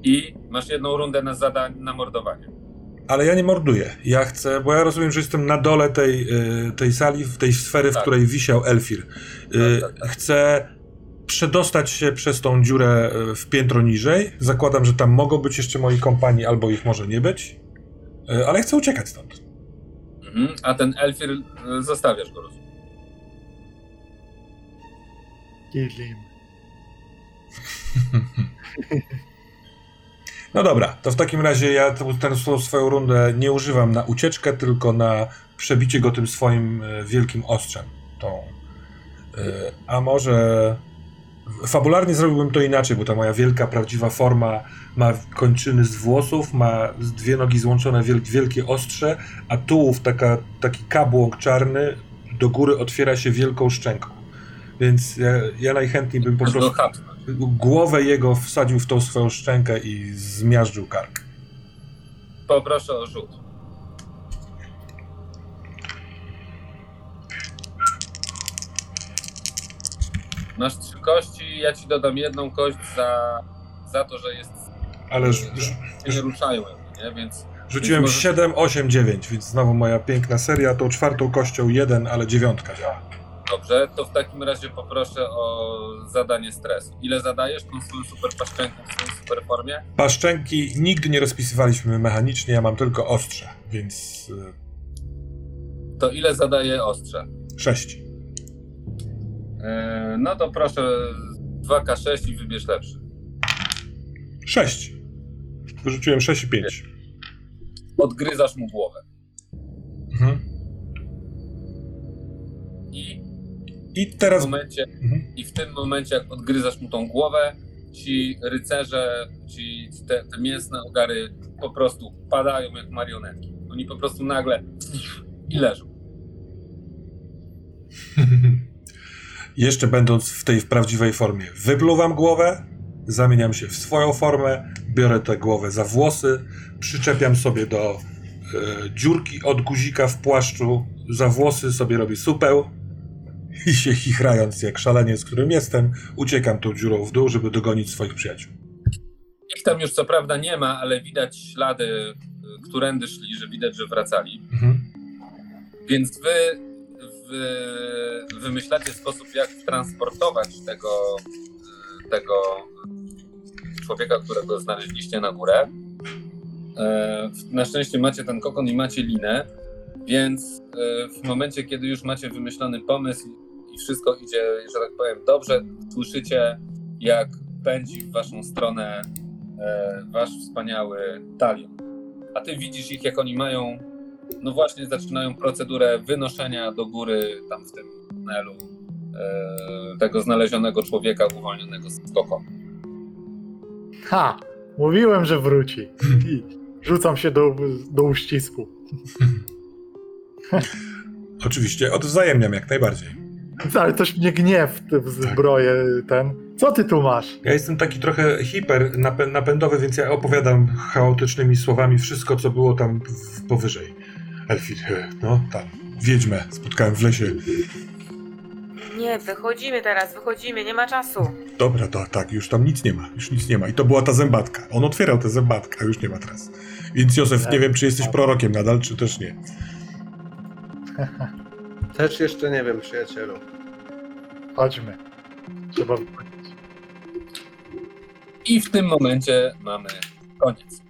I masz jedną rundę na zadań na mordowanie.
Ale ja nie morduję. Ja chcę, bo ja rozumiem, że jestem na dole tej, y, tej sali, w tej sfery, w
Tak.
której wisiał Elfir. Y,
Tak, tak, tak.
Chcę przedostać się przez tą dziurę y, w piętro niżej. Zakładam, że tam mogą być jeszcze moi kompani, albo ich może nie być. Ale chcę uciekać stąd.
Mhm. A ten Elfir zostawiasz go, rozumiem.
Kill him.
No dobra, to w takim razie ja tę tę swo- swoją rundę nie używam na ucieczkę, tylko na przebicie go tym swoim e, wielkim ostrzem. Tą. E, A może. Fabularnie zrobiłbym to inaczej, bo ta moja wielka, prawdziwa forma ma kończyny z włosów, ma dwie nogi złączone wiel wielkie ostrze, a tułów taka, taki kabłąk czarny do góry otwiera się wielką szczęką. Więc ja, ja najchętniej bym po prostu. Głowę jego wsadził w tą swoją szczękę i zmiażdżył kark.
Poproszę o rzut. Masz trzy kości, ja ci dodam jedną kość za, za to, że jest.
Ale
że nie ruszają, jakby, nie? Więc
rzuciłem
Więc możesz-
7, 8, 9, więc znowu moja piękna seria. Tą czwartą kością 1, ale dziewiątka działa.
Dobrze, to w takim razie poproszę o zadanie stresu. Ile zadajesz tą swoją super paszczęką w swojej super formie?
Paszczęki nigdy nie rozpisywaliśmy mechanicznie, ja mam tylko ostrze, więc
To ile zadaje ostrze?
6.
Yy, no to proszę 2K6 i wybierz lepszy.
6. Wyrzuciłem 6 i 5.
Odgryzasz mu głowę.
Mhm.
I w
teraz.
momencie,
Mhm.
i w tym momencie, jak odgryzasz mu tą głowę, ci rycerze, ci te, te mięsne ogary po prostu padają jak marionetki. Oni po prostu nagle i leżą.
Jeszcze będąc w tej prawdziwej formie, wypluwam głowę, zamieniam się w swoją formę, biorę tę głowę za włosy, przyczepiam sobie do e, dziurki od guzika w płaszczu, za włosy sobie robię supeł i się chichrając jak szaleniec, którym jestem, uciekam tą dziurą w dół, żeby dogonić swoich przyjaciół.
Ich tam już co prawda nie ma, ale widać ślady, y, którędy szli, że widać, że wracali.
Mhm.
Więc wy, wy wymyślacie sposób, jak transportować tego, y, tego człowieka, którego znaleźliście na górę. E, Na szczęście macie ten kokon i macie linę, więc e, w momencie, kiedy już macie wymyślony pomysł i wszystko idzie, że tak powiem, dobrze, słyszycie, jak pędzi w waszą stronę e, wasz wspaniały talion. A ty widzisz ich, jak oni mają, no właśnie zaczynają procedurę wynoszenia do góry tam w tym tunelu e, tego znalezionego człowieka uwolnionego z skoką.
Ha! Mówiłem, że wróci. I rzucam się do, do uścisku.
Oczywiście, odwzajemniam jak najbardziej.
Ale też mnie gniew w zbroję ten. Co ty tu masz?
Ja jestem taki trochę hiper napę- napędowy, więc ja opowiadam chaotycznymi słowami wszystko, co było tam w- powyżej. Elfir, e, no tam, wiedźmę spotkałem w lesie.
Nie, wychodzimy teraz, wychodzimy, nie ma czasu.
Dobra, to tak, już tam nic nie ma, już nic nie ma. I to była ta zębatka. On otwierał tę zębatkę, a już nie ma teraz. Więc Józef, nie wiem, czy jesteś prorokiem nadal, czy też nie.
Też jeszcze nie wiem, przyjacielu.
Chodźmy. Trzeba wychodzić.
I w tym momencie mamy koniec.